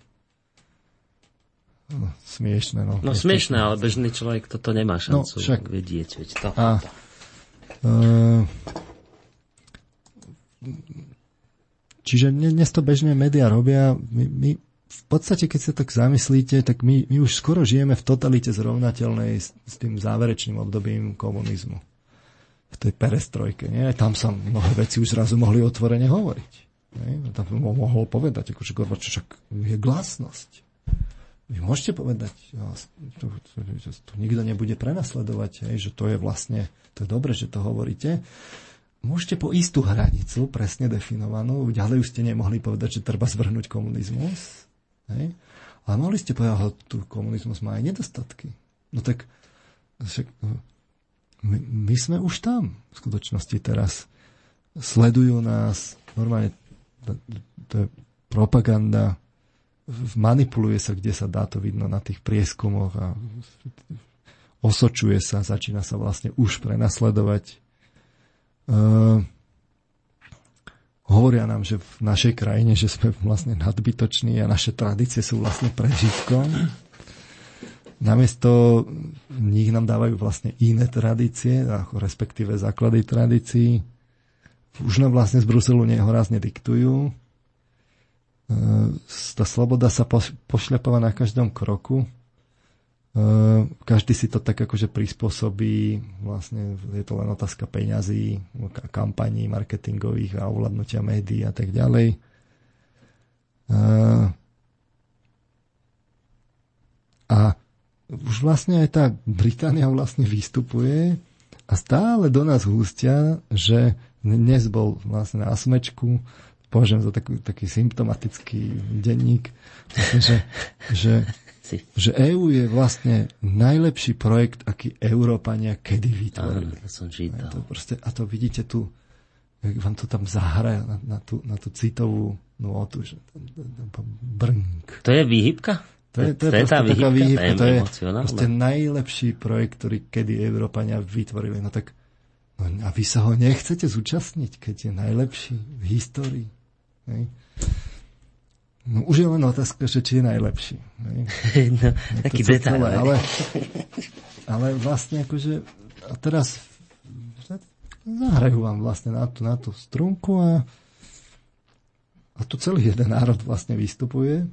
No, smiešné, no. No smiešné, ale bežný človek toto nemá no, šancu no, však... vedieť. Veď to, a, to. Uh, čiže dnes to bežné médiá robia. My, my v podstate, keď sa tak zamyslíte, tak my, my už skoro žijeme v totalite zrovnateľnej s, s tým záverečným obdobím komunizmu. V tej perestrojke. Nie? Tam sa mnohé veci už zrazu mohli otvorene hovoriť. Nie? Tam mohol povedať, akože Gorbačov, je glasnosť. Vy môžete povedať, to, to, to, to nikto nebude prenasledovať, hej, že to je vlastne, to je dobre, že to hovoríte. Môžete po istú hranicu, presne definovanú, ďalej už ste nemohli povedať, že treba zvrhnúť komunizmus, hej, ale mohli ste povedať, že tu komunizmus má aj nedostatky. No tak však, my, my sme už tam v skutočnosti teraz. Sledujú nás, normálne to, to je propaganda, manipuluje sa, kde sa dá to vidno na tých prieskumoch a osočuje sa, začína sa vlastne už prenasledovať. Uh, hovoria nám, že v našej krajine, že sme vlastne nadbytoční a naše tradície sú vlastne prežitkom. Namiesto nich nám dávajú vlastne iné tradície, ako respektíve základy tradícií. Už nám vlastne z Bruselu nehorazne diktujú E, tá sloboda sa pošľapáva na každom kroku. E, každý si to tak akože prispôsobí, vlastne je to len otázka peňazí, kampaní marketingových a ovládnutia médií a tak ďalej. E, a už vlastne aj tá Británia vlastne vystupuje a stále do nás hústia, že dnes bol vlastne na smečku považujem za taký, taký symptomatický denník, že, že, že EU je vlastne najlepší projekt, aký Európania kedy vytvorili. Áno, to som čítal. A to, proste, a to vidíte tu, jak vám to tam zahraje na, na, tú, na tú citovú nôtu, že brnk. To je výhybka? To je, to je, to je tá výhybka, výhybka, to je proste najlepší projekt, ktorý kedy Európania vytvorili. No tak no a vy sa ho nechcete zúčastniť, keď je najlepší v histórii. Hej. No, už je len otázka, že či je najlepší. Hej. No, taký detail. Celé, ale, ale vlastne akože a teraz zahrajú vám vlastne na tú, na tú strunku a, a tu celý jeden národ vlastne vystupuje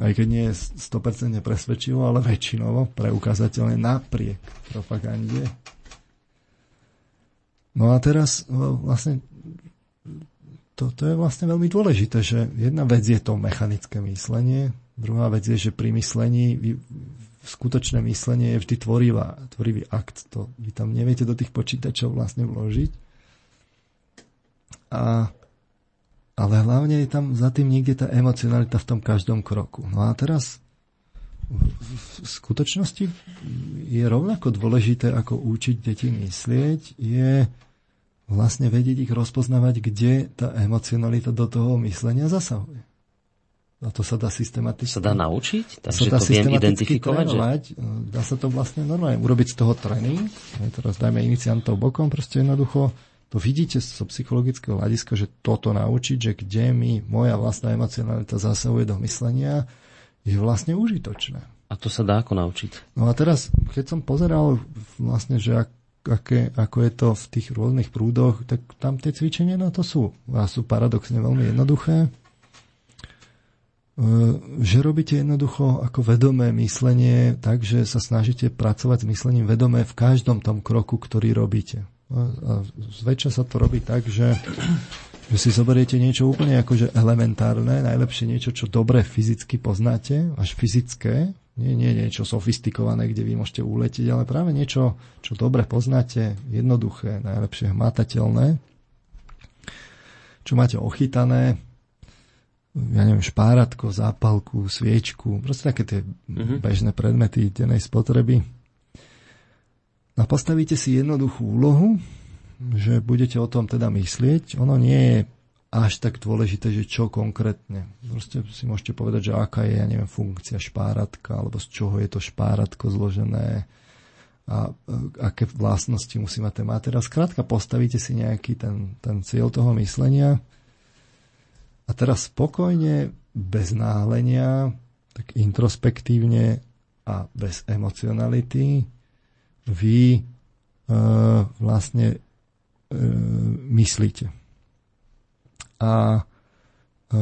aj keď nie je 100% presvedčivo, ale väčšinovo preukázateľne napriek propagande. No a teraz vlastne to, to je vlastne veľmi dôležité, že jedna vec je to mechanické myslenie, druhá vec je, že pri myslení skutočné myslenie je vždy tvorivá, tvorivý akt. To, vy tam neviete do tých počítačov vlastne vložiť. A, ale hlavne je tam za tým niekde tá emocionalita v tom každom kroku. No a teraz v, skutočnosti je rovnako dôležité, ako učiť deti myslieť, je vlastne vedieť ich rozpoznávať, kde tá emocionalita do toho myslenia zasahuje. A to sa dá systematicky... Sa dá naučiť? Takže sa dá to viem identifikovať? Trénovať. Že... Dá sa to vlastne normálne urobiť z toho tréning. Teraz dajme iniciantov bokom, proste jednoducho to vidíte zo psychologického hľadiska, že toto naučiť, že kde mi moja vlastná emocionalita zasahuje do myslenia, je vlastne užitočné. A to sa dá ako naučiť? No a teraz, keď som pozeral vlastne, že ak aké, ako je to v tých rôznych prúdoch, tak tam tie cvičenia na to sú. A sú paradoxne veľmi jednoduché. E, že robíte jednoducho ako vedomé myslenie tak, že sa snažíte pracovať s myslením vedomé v každom tom kroku, ktorý robíte. Zväčša sa to robí tak, že, že si zoberiete niečo úplne akože elementárne, najlepšie niečo, čo dobre fyzicky poznáte, až fyzické, nie, nie niečo sofistikované, kde vy môžete uletieť, ale práve niečo, čo dobre poznáte, jednoduché, najlepšie hmatateľné, čo máte ochytané, ja neviem, špáratko, zápalku, sviečku, proste také tie mm-hmm. bežné predmety dennej spotreby. A postavíte si jednoduchú úlohu, že budete o tom teda myslieť. Ono nie je až tak dôležité, že čo konkrétne. Proste si môžete povedať, že aká je, ja neviem, funkcia špáratka, alebo z čoho je to špáratko zložené a aké vlastnosti musí mať ten materiál. Skrátka, postavíte si nejaký ten, ten cieľ toho myslenia a teraz spokojne, bez náhlenia, tak introspektívne a bez emocionality vy e, vlastne e, myslíte a e,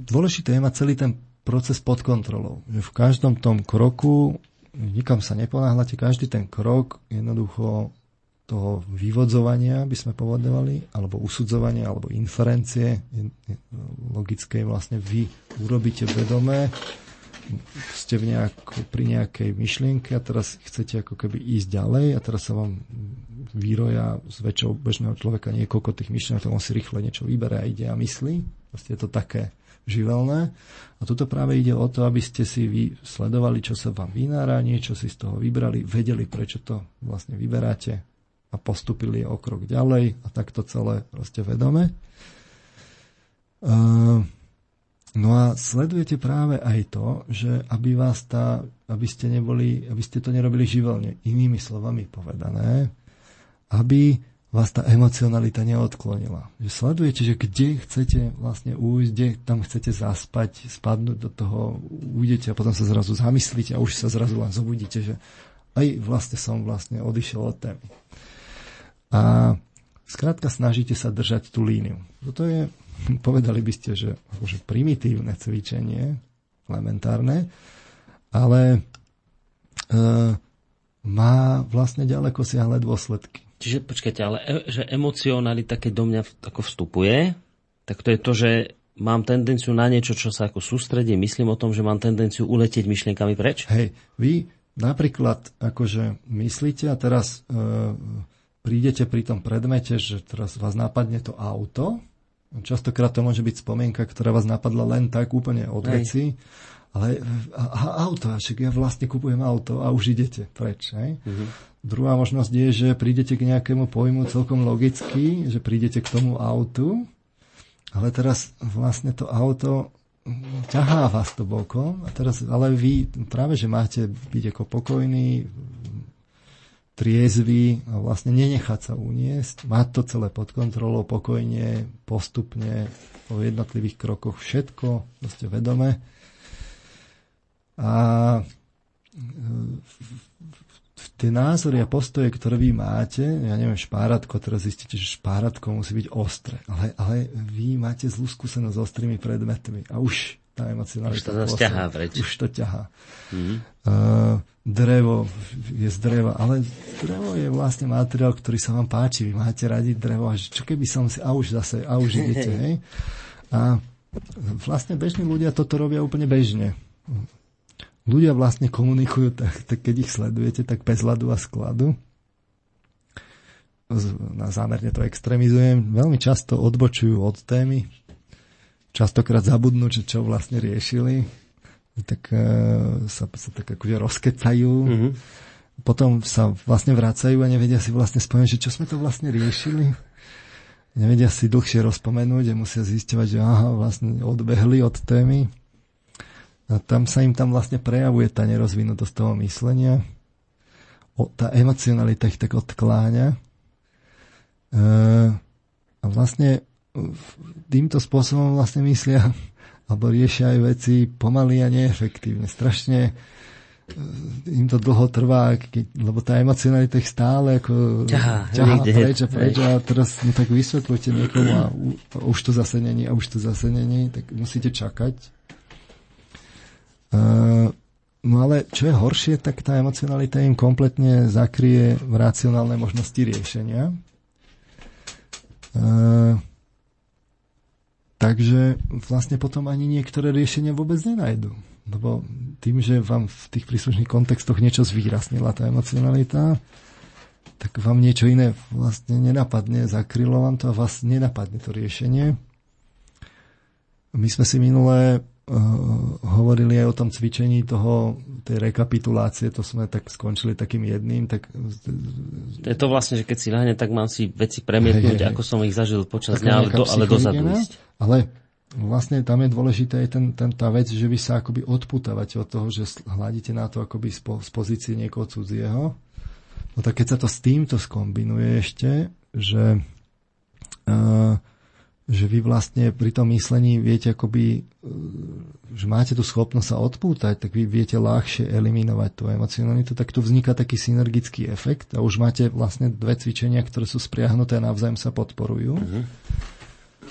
dôležité je mať celý ten proces pod kontrolou. Že v každom tom kroku nikam sa neponáhľate, každý ten krok jednoducho toho vyvodzovania, by sme povedali, alebo usudzovania, alebo inferencie logické vlastne vy urobíte vedomé, ste v nejak, pri nejakej myšlienke a teraz chcete ako keby ísť ďalej a teraz sa vám výroja z väčšou bežného človeka niekoľko tých myšlienok, tak on si rýchle niečo vybere a ide a myslí. Proste je to také živelné. A tuto práve ide o to, aby ste si vy sledovali, čo sa vám vynára, niečo si z toho vybrali, vedeli, prečo to vlastne vyberáte a postupili o krok ďalej a takto celé proste vedome. Uh, No a sledujete práve aj to, že aby vás tá, aby ste neboli, aby ste to nerobili živelne, inými slovami povedané, aby vás tá emocionalita neodklonila. Že sledujete, že kde chcete vlastne ujsť, kde tam chcete zaspať, spadnúť do toho, ujdete a potom sa zrazu zamyslíte a už sa zrazu len zobudíte, že aj vlastne som vlastne odišiel od témy. A skrátka snažíte sa držať tú líniu. Toto je povedali by ste, že akože primitívne cvičenie, elementárne, ale e, má vlastne ďaleko siahle dôsledky. Čiže počkajte, ale e, že emocionalita, keď do mňa ako vstupuje, tak to je to, že mám tendenciu na niečo, čo sa ako sústredí, myslím o tom, že mám tendenciu uletieť myšlienkami preč? Hej, vy napríklad akože myslíte a teraz e, prídete pri tom predmete, že teraz vás napadne to auto, Častokrát to môže byť spomienka, ktorá vás napadla len tak úplne od veci, ale a, auto, však ja vlastne kupujem auto a už idete preč. Hej? Uh-huh. Druhá možnosť je, že prídete k nejakému pojmu celkom logicky, že prídete k tomu autu, ale teraz vlastne to auto ťahá vás to bokom a teraz, ale vy práve, že máte byť ako pokojný, triezvy a vlastne nenechať sa uniesť, mať to celé pod kontrolou, pokojne, postupne, po jednotlivých krokoch všetko, proste vedome. A e, tie názory a postoje, ktoré vy máte, ja neviem, špáratko, teraz zistíte, že špáratko musí byť ostré, ale, ale vy máte zlú skúsenosť s ostrými predmetmi a už tá emocionalita. Už to zase ťahá preč. Už to ťahá. Mm-hmm. Uh, drevo je z dreva, ale drevo je vlastne materiál, ktorý sa vám páči. Vy máte radi drevo, a čo keby som si, a už zase, a už idete, hej. A vlastne bežní ľudia toto robia úplne bežne. Ľudia vlastne komunikujú, tak, tak keď ich sledujete, tak bez hladu a skladu. Na zámerne to extremizujem. Veľmi často odbočujú od témy, častokrát zabudnú, že čo vlastne riešili, tak uh, sa, sa tak akože rozkecajú. Mm-hmm. Potom sa vlastne vracajú a nevedia si vlastne spomenúť, že čo sme to vlastne riešili. Nevedia si dlhšie rozpomenúť a musia zisťovať, že aha, vlastne odbehli od témy. A tam sa im tam vlastne prejavuje tá nerozvinutosť toho myslenia. O, tá emocionalita ich tak odkláňa. E, a vlastne týmto spôsobom vlastne myslia alebo riešia aj veci pomaly a neefektívne. Strašne e, im to dlho trvá, keď, lebo tá emocionalita ich stále ako ťahá, ťahá preč a preč a teraz no tak vysvetľujte niekomu a, a už to zase není a už to zase není, tak musíte čakať. Uh, no ale čo je horšie, tak tá emocionalita im kompletne zakrie racionálne možnosti riešenia. Uh, Takže vlastne potom ani niektoré riešenia vôbec nenajdu. Lebo tým, že vám v tých príslušných kontextoch niečo zvýraznila tá emocionalita, tak vám niečo iné vlastne nenapadne, zakrylo vám to a vás nenapadne to riešenie. My sme si minulé hovorili aj o tom cvičení toho, tej rekapitulácie, to sme tak skončili takým jedným. Tak... Je to vlastne, že keď si ľahne, tak mám si veci premietnúť, hej, hej. ako som ich zažil počas dňa, ale, do, ale dozadu ísť. Ale vlastne tam je dôležité aj ten, ten, tá vec, že vy sa akoby odputávate od toho, že hľadíte na to akoby z, z pozície niekoho cudzieho. No tak keď sa to s týmto skombinuje ešte, že uh, že vy vlastne pri tom myslení viete akoby, e, že máte tú schopnosť sa odpútať, tak vy viete ľahšie eliminovať tú emocionalitu, tak tu vzniká taký synergický efekt a už máte vlastne dve cvičenia, ktoré sú spriahnuté a navzájom sa podporujú. Uh-huh.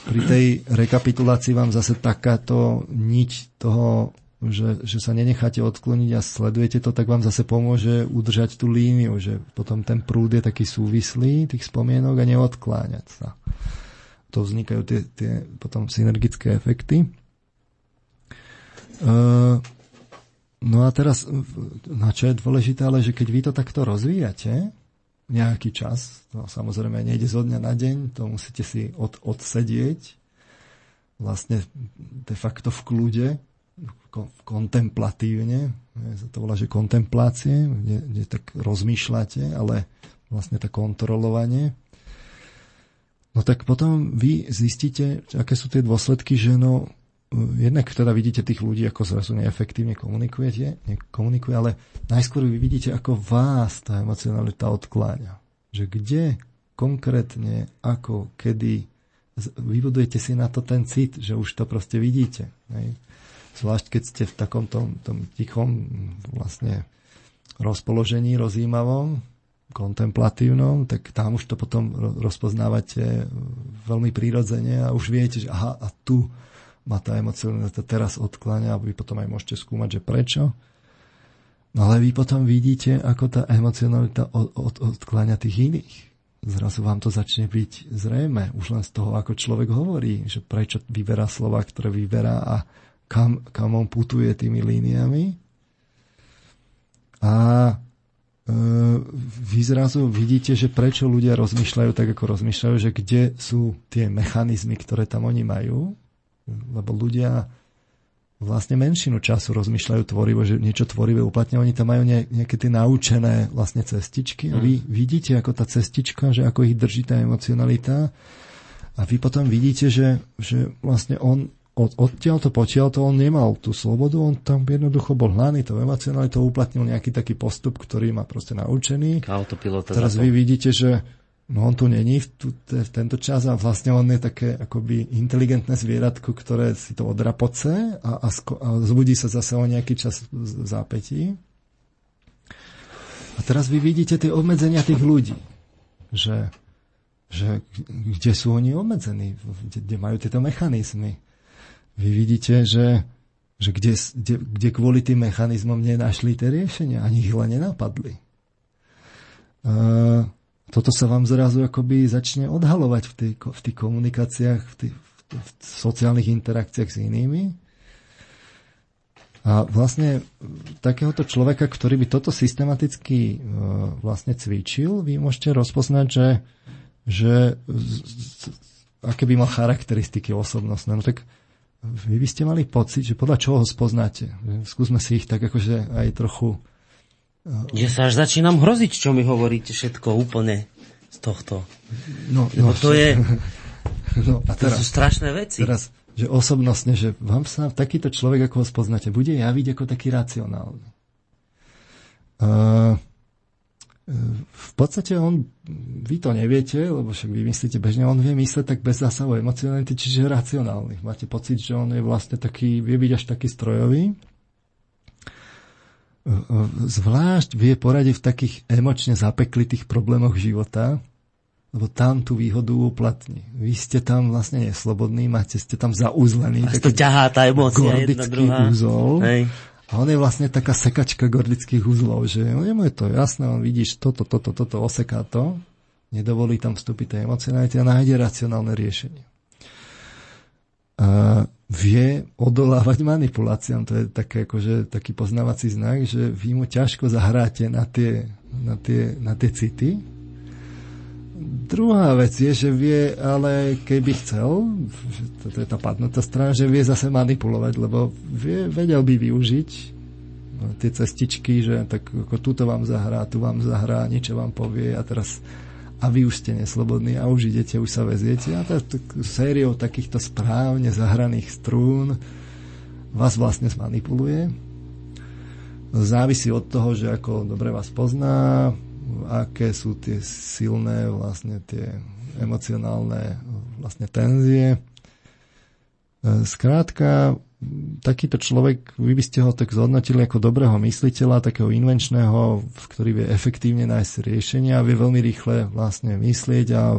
Pri tej rekapitulácii vám zase takáto niť toho, že, že sa nenecháte odkloniť a sledujete to, tak vám zase pomôže udržať tú líniu, že potom ten prúd je taký súvislý tých spomienok a neodkláňať sa to vznikajú tie, tie potom synergické efekty. Uh, no a teraz, na čo je dôležité, ale že keď vy to takto rozvíjate, nejaký čas, to samozrejme nejde zo dňa na deň, to musíte si od, odsedieť, vlastne de facto v kľude, kontemplatívne, to volá, že kontemplácie, kde, kde tak rozmýšľate, ale vlastne to kontrolovanie, No tak potom vy zistíte, aké sú tie dôsledky, že no, jednak teda vidíte tých ľudí, ako zrazu neefektívne komunikujete, nekomunikuje, ale najskôr vy vidíte, ako vás tá emocionalita odkláňa. Že kde konkrétne, ako, kedy vybudujete si na to ten cit, že už to proste vidíte. Hej. Zvlášť keď ste v takom tom, tom tichom vlastne rozpoložení rozjímavom, kontemplatívnom, tak tam už to potom rozpoznávate veľmi prírodzene a už viete, že aha, a tu ma tá emocionalita teraz odkláňa a vy potom aj môžete skúmať, že prečo. No ale vy potom vidíte, ako tá emocionalita od, od, odkláňa tých iných. Zrazu vám to začne byť zrejme, už len z toho, ako človek hovorí, že prečo vyberá slova, ktoré vyberá a kam, kam on putuje tými líniami. A vy zrazu vidíte, že prečo ľudia rozmýšľajú tak, ako rozmýšľajú, že kde sú tie mechanizmy, ktoré tam oni majú, lebo ľudia vlastne menšinu času rozmýšľajú tvorivo, že niečo tvorivé uplatňujú, oni tam majú nejaké tie naučené vlastne cestičky. A vy mm. vidíte, ako tá cestička, že ako ich drží tá emocionalita. A vy potom vidíte, že, že vlastne on od, odtiaľ to potiaľ to on nemal tú slobodu, on tam jednoducho bol hnaný, to to uplatnil nejaký taký postup, ktorý má proste naučený. Autopilota Teraz vy vidíte, že no on tu není v, tu, v tento čas a vlastne on je také akoby inteligentné zvieratko, ktoré si to odrapoce a, a, sko- a zbudí sa zase o nejaký čas v zápetí. A teraz vy vidíte tie obmedzenia tých ľudí, že, že kde sú oni obmedzení, kde, kde majú tieto mechanizmy vy vidíte, že, že kde, kde, kde kvôli tým mechanizmom nenašli tie riešenia, ani ich len nenapadli. Uh, toto sa vám zrazu akoby začne odhalovať v, tej, v tých komunikáciách, v tých, v sociálnych interakciách s inými. A vlastne takéhoto človeka, ktorý by toto systematicky uh, vlastne cvičil, vy môžete rozpoznať, že, že z, z, aké by mal charakteristiky osobnostné. No tak vy by ste mali pocit, že podľa čoho ho spoznáte. Skúsme si ich tak akože aj trochu... Eh, že sa až začínam hroziť, čo mi hovoríte všetko úplne z tohto. No, no to je... No, a teraz, to sú strašné veci. Teraz, že osobnostne, že vám sa takýto človek, ako ho spoznáte, bude javiť ako taký racionálny. Uh, v podstate on, vy to neviete, lebo však vy myslíte bežne, on vie mysleť tak bez zásahu emocionality, čiže racionálny. Máte pocit, že on je vlastne taký, vie byť až taký strojový. Zvlášť vie poradiť v takých emočne zapeklitých problémoch života, lebo tam tú výhodu uplatní. Vy ste tam vlastne neslobodní, máte, ste tam zauzlení. to ťahá tá emócia jedna druhá. úzol. Hej. A on je vlastne taká sekačka gordických uzlov, že jemu je to jasné, on vidíš toto, toto, toto, oseká to, nedovolí tam vstúpiť tej emocionality a nájde racionálne riešenie. A vie odolávať manipuláciám. To je také, akože, taký poznávací znak, že vy mu ťažko zahráte na tie, na tie, na tie city, Druhá vec je, že vie, ale keby chcel, že toto je tá padnutá strana, že vie zase manipulovať, lebo vie, vedel by využiť no, tie cestičky, že tak ako túto vám zahrá, tu vám zahrá, niečo vám povie a teraz a vy už ste neslobodní a už idete, už sa veziete a tak, tak sériou takýchto správne zahraných strún vás vlastne zmanipuluje. Závisí od toho, že ako dobre vás pozná, aké sú tie silné vlastne tie emocionálne vlastne tenzie. Skrátka, takýto človek, vy by ste ho tak zhodnotili ako dobrého mysliteľa, takého invenčného, ktorý vie efektívne nájsť riešenia a vie veľmi rýchle vlastne myslieť a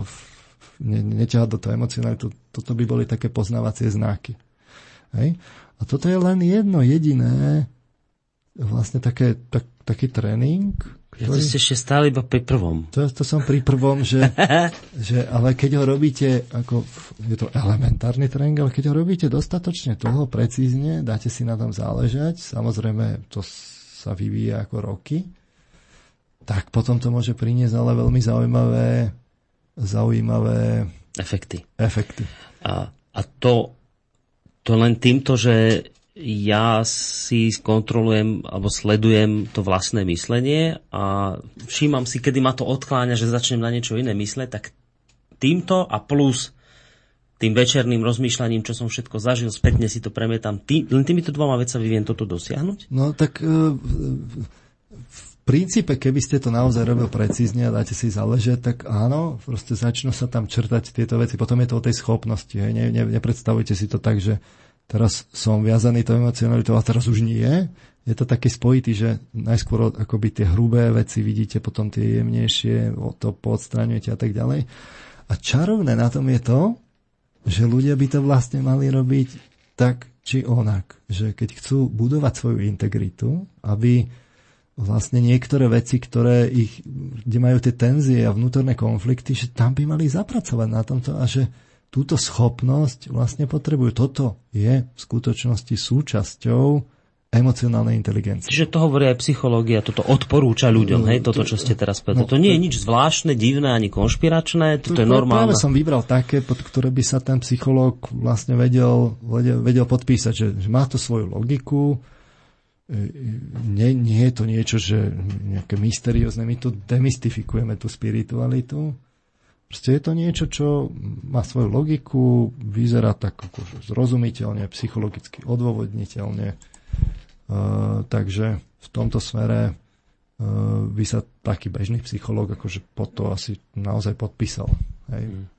neťahať do toho emocionalitu. Toto by boli také poznávacie znaky. Hej? A toto je len jedno jediné vlastne také, tak, taký tréning, ja to ste ešte stále iba pri prvom. To, to som pri prvom, že, že ale keď ho robíte, ako, je to elementárny tréning, ale keď ho robíte dostatočne toho, precízne, dáte si na tom záležať, samozrejme to sa vyvíja ako roky, tak potom to môže priniesť ale veľmi zaujímavé, zaujímavé efekty. efekty. A, a to, to len týmto, že ja si kontrolujem alebo sledujem to vlastné myslenie a všímam si, kedy ma to odkláňa, že začnem na niečo iné mysleť, tak týmto a plus tým večerným rozmýšľaním, čo som všetko zažil, spätne si to premietam. Tý, len týmito dvoma vecami viem toto dosiahnuť? No tak e, v princípe, keby ste to naozaj robil precízne a dáte si záležať, tak áno, proste začnú sa tam črtať tieto veci. Potom je to o tej schopnosti. Hej. Ne, ne, nepredstavujte si to tak, že teraz som viazaný tou emocionalitou a teraz už nie. Je to taký spojitý, že najskôr akoby tie hrubé veci vidíte, potom tie jemnejšie, to podstraňujete a tak ďalej. A čarovné na tom je to, že ľudia by to vlastne mali robiť tak či onak. Že keď chcú budovať svoju integritu, aby vlastne niektoré veci, ktoré ich, kde majú tie tenzie a vnútorné konflikty, že tam by mali zapracovať na tomto a že túto schopnosť vlastne potrebujú. Toto je v skutočnosti súčasťou emocionálnej inteligencie. Čiže to hovorí aj psychológia, toto odporúča ľuďom, hej, toto, čo ste teraz povedali. No, to nie je nič zvláštne, divné ani konšpiračné, toto to, je normálne. Práve som vybral také, pod ktoré by sa ten psychológ vlastne vedel, vedel, vedel podpísať, že, že má to svoju logiku, e, nie, nie je to niečo, že nejaké mysteriózne, my tu demystifikujeme tú spiritualitu, Proste je to niečo, čo má svoju logiku, vyzerá tak akože zrozumiteľne, psychologicky odôvodniteľne. Uh, takže v tomto smere uh, by sa taký bežný psychológ akože pod to asi naozaj podpísal. Hej. Mm.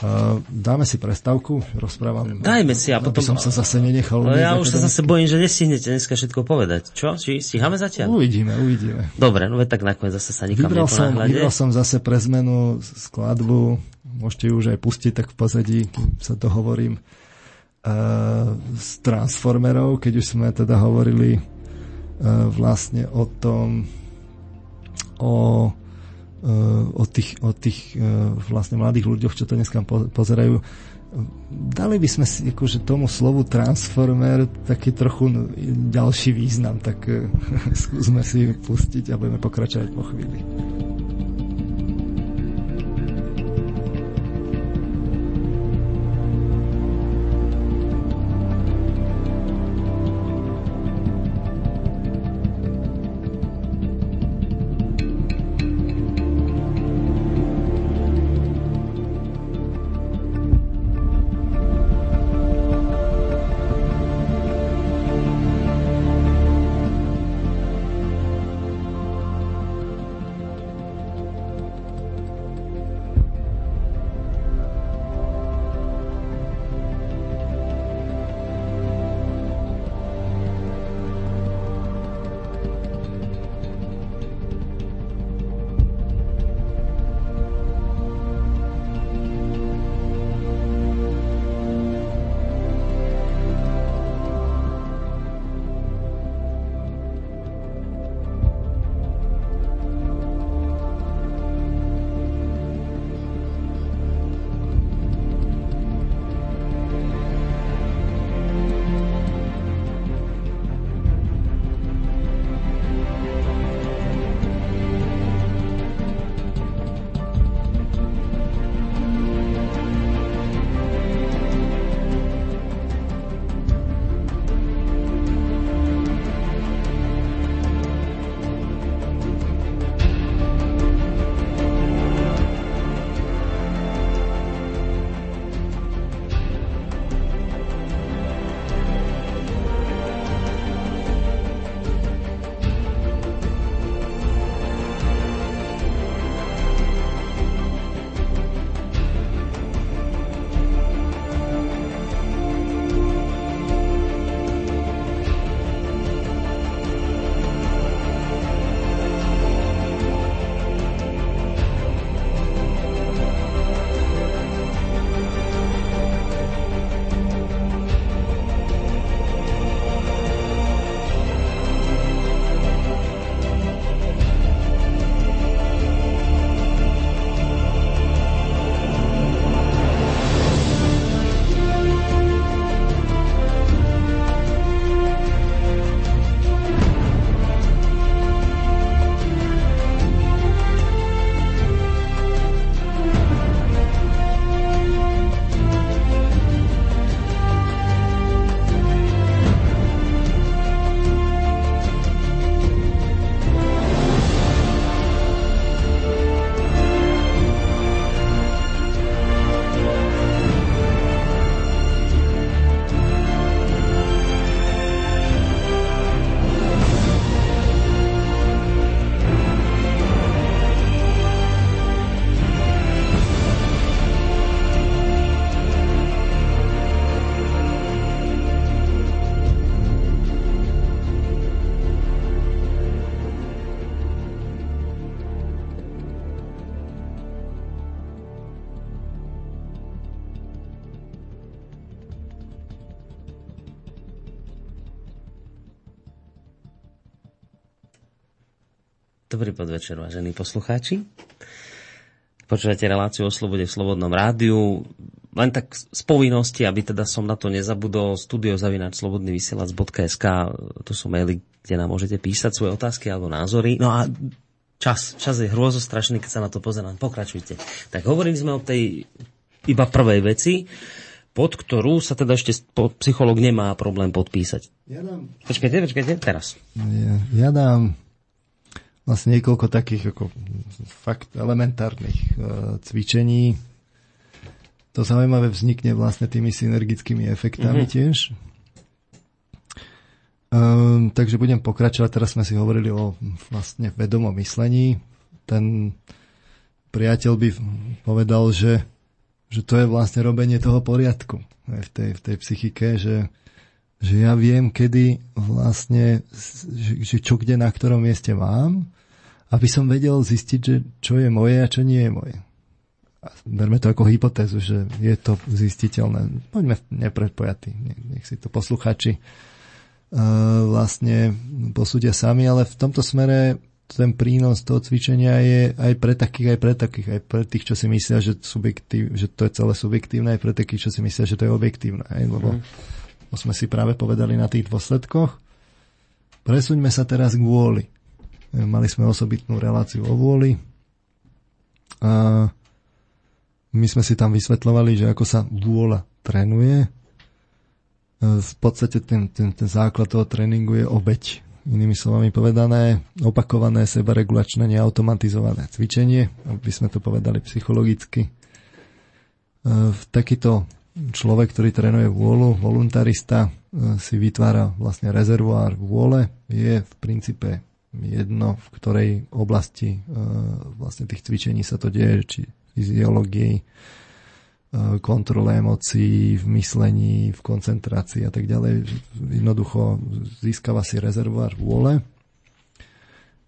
Uh, dáme si prestávku, rozprávam. Dajme si a potom... som sa zase nenechal. No ja už sa zase bojím, že nestihnete dneska všetko povedať. Čo? Či stíhame zatiaľ? Uvidíme, uvidíme. Dobre, no tak nakoniec zase sa nikam vybral som, vybral som zase pre zmenu skladbu, môžete ju už aj pustiť tak v pozadí, kým sa dohovorím, uh, z Transformerov, keď už sme teda hovorili uh, vlastne o tom, o o tých, o tých e, vlastne mladých ľuďoch, čo to dneska pozerajú. Dali by sme si akože tomu slovu transformer taký trochu ďalší význam, tak e, skúsme si pustiť a budeme pokračovať po chvíli. Dobrý podvečer, vážení poslucháči. Počúvate reláciu o slobode v Slobodnom rádiu. Len tak z povinnosti, aby teda som na to nezabudol, studiozavinačslobodnyvysielac.sk to sú maily, kde nám môžete písať svoje otázky alebo názory. No a čas, čas je hrôzostrašný, keď sa na to pozerám. Pokračujte. Tak hovorili sme o tej iba prvej veci, pod ktorú sa teda ešte psycholog nemá problém podpísať. Ja dám... Počkajte, počkajte, teraz. Ja, ja dám vlastne niekoľko takých ako fakt elementárnych uh, cvičení. To zaujímavé vznikne vlastne tými synergickými efektami mm-hmm. tiež. Um, takže budem pokračovať. Teraz sme si hovorili o vlastne vedomom myslení. Ten priateľ by povedal, že, že to je vlastne robenie toho poriadku v tej, v tej psychike, že, že ja viem, kedy vlastne, že, že čo kde na ktorom mieste mám aby som vedel zistiť, že čo je moje a čo nie je moje. A berme to ako hypotézu, že je to zistiteľné. Poďme nepredpojatí, nech si to posluchači uh, vlastne posúdia sami, ale v tomto smere ten prínos toho cvičenia je aj pre takých, aj pre takých, aj pre tých, čo si myslia, že, subjektív, že to je celé subjektívne, aj pre takých, čo si myslia, že to je objektívne. Aj? Lebo mm. sme si práve povedali na tých dôsledkoch. Presuňme sa teraz k vôli. Mali sme osobitnú reláciu o vôli a my sme si tam vysvetľovali, že ako sa vôľa trénuje. V podstate ten, ten, ten základ toho tréningu je obeď. Inými slovami povedané, opakované sebaregulačné neautomatizované cvičenie, aby sme to povedali psychologicky. V takýto človek, ktorý trénuje vôľu, voluntarista, si vytvára vlastne rezervoár vôle, je v princípe jedno, v ktorej oblasti e, vlastne tých cvičení sa to deje, či fyziológii, e, kontrole emócií, v myslení, v koncentrácii a tak ďalej. Jednoducho získava si rezervoár vôle.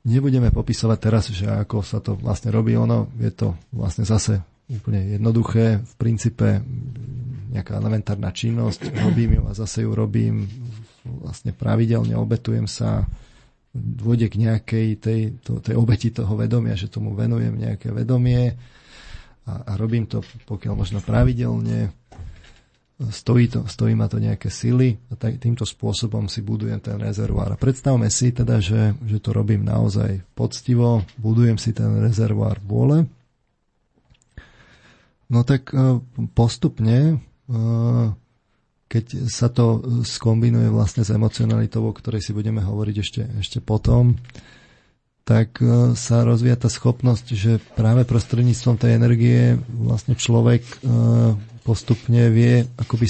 Nebudeme popisovať teraz, že ako sa to vlastne robí. Ono je to vlastne zase úplne jednoduché. V princípe nejaká elementárna činnosť, robím ju a zase ju robím vlastne pravidelne, obetujem sa, dôjde k nejakej tej, to, tej obeti toho vedomia, že tomu venujem nejaké vedomie a, a robím to pokiaľ možno pravidelne, stojí, to, stojí ma to nejaké sily a tak, týmto spôsobom si budujem ten rezervoár. A predstavme si teda, že, že to robím naozaj poctivo, budujem si ten rezervoár vôle. No tak e, postupne e, keď sa to skombinuje vlastne s emocionalitou, o ktorej si budeme hovoriť ešte, ešte potom, tak e, sa rozvíja tá schopnosť, že práve prostredníctvom tej energie vlastne človek e, postupne vie akoby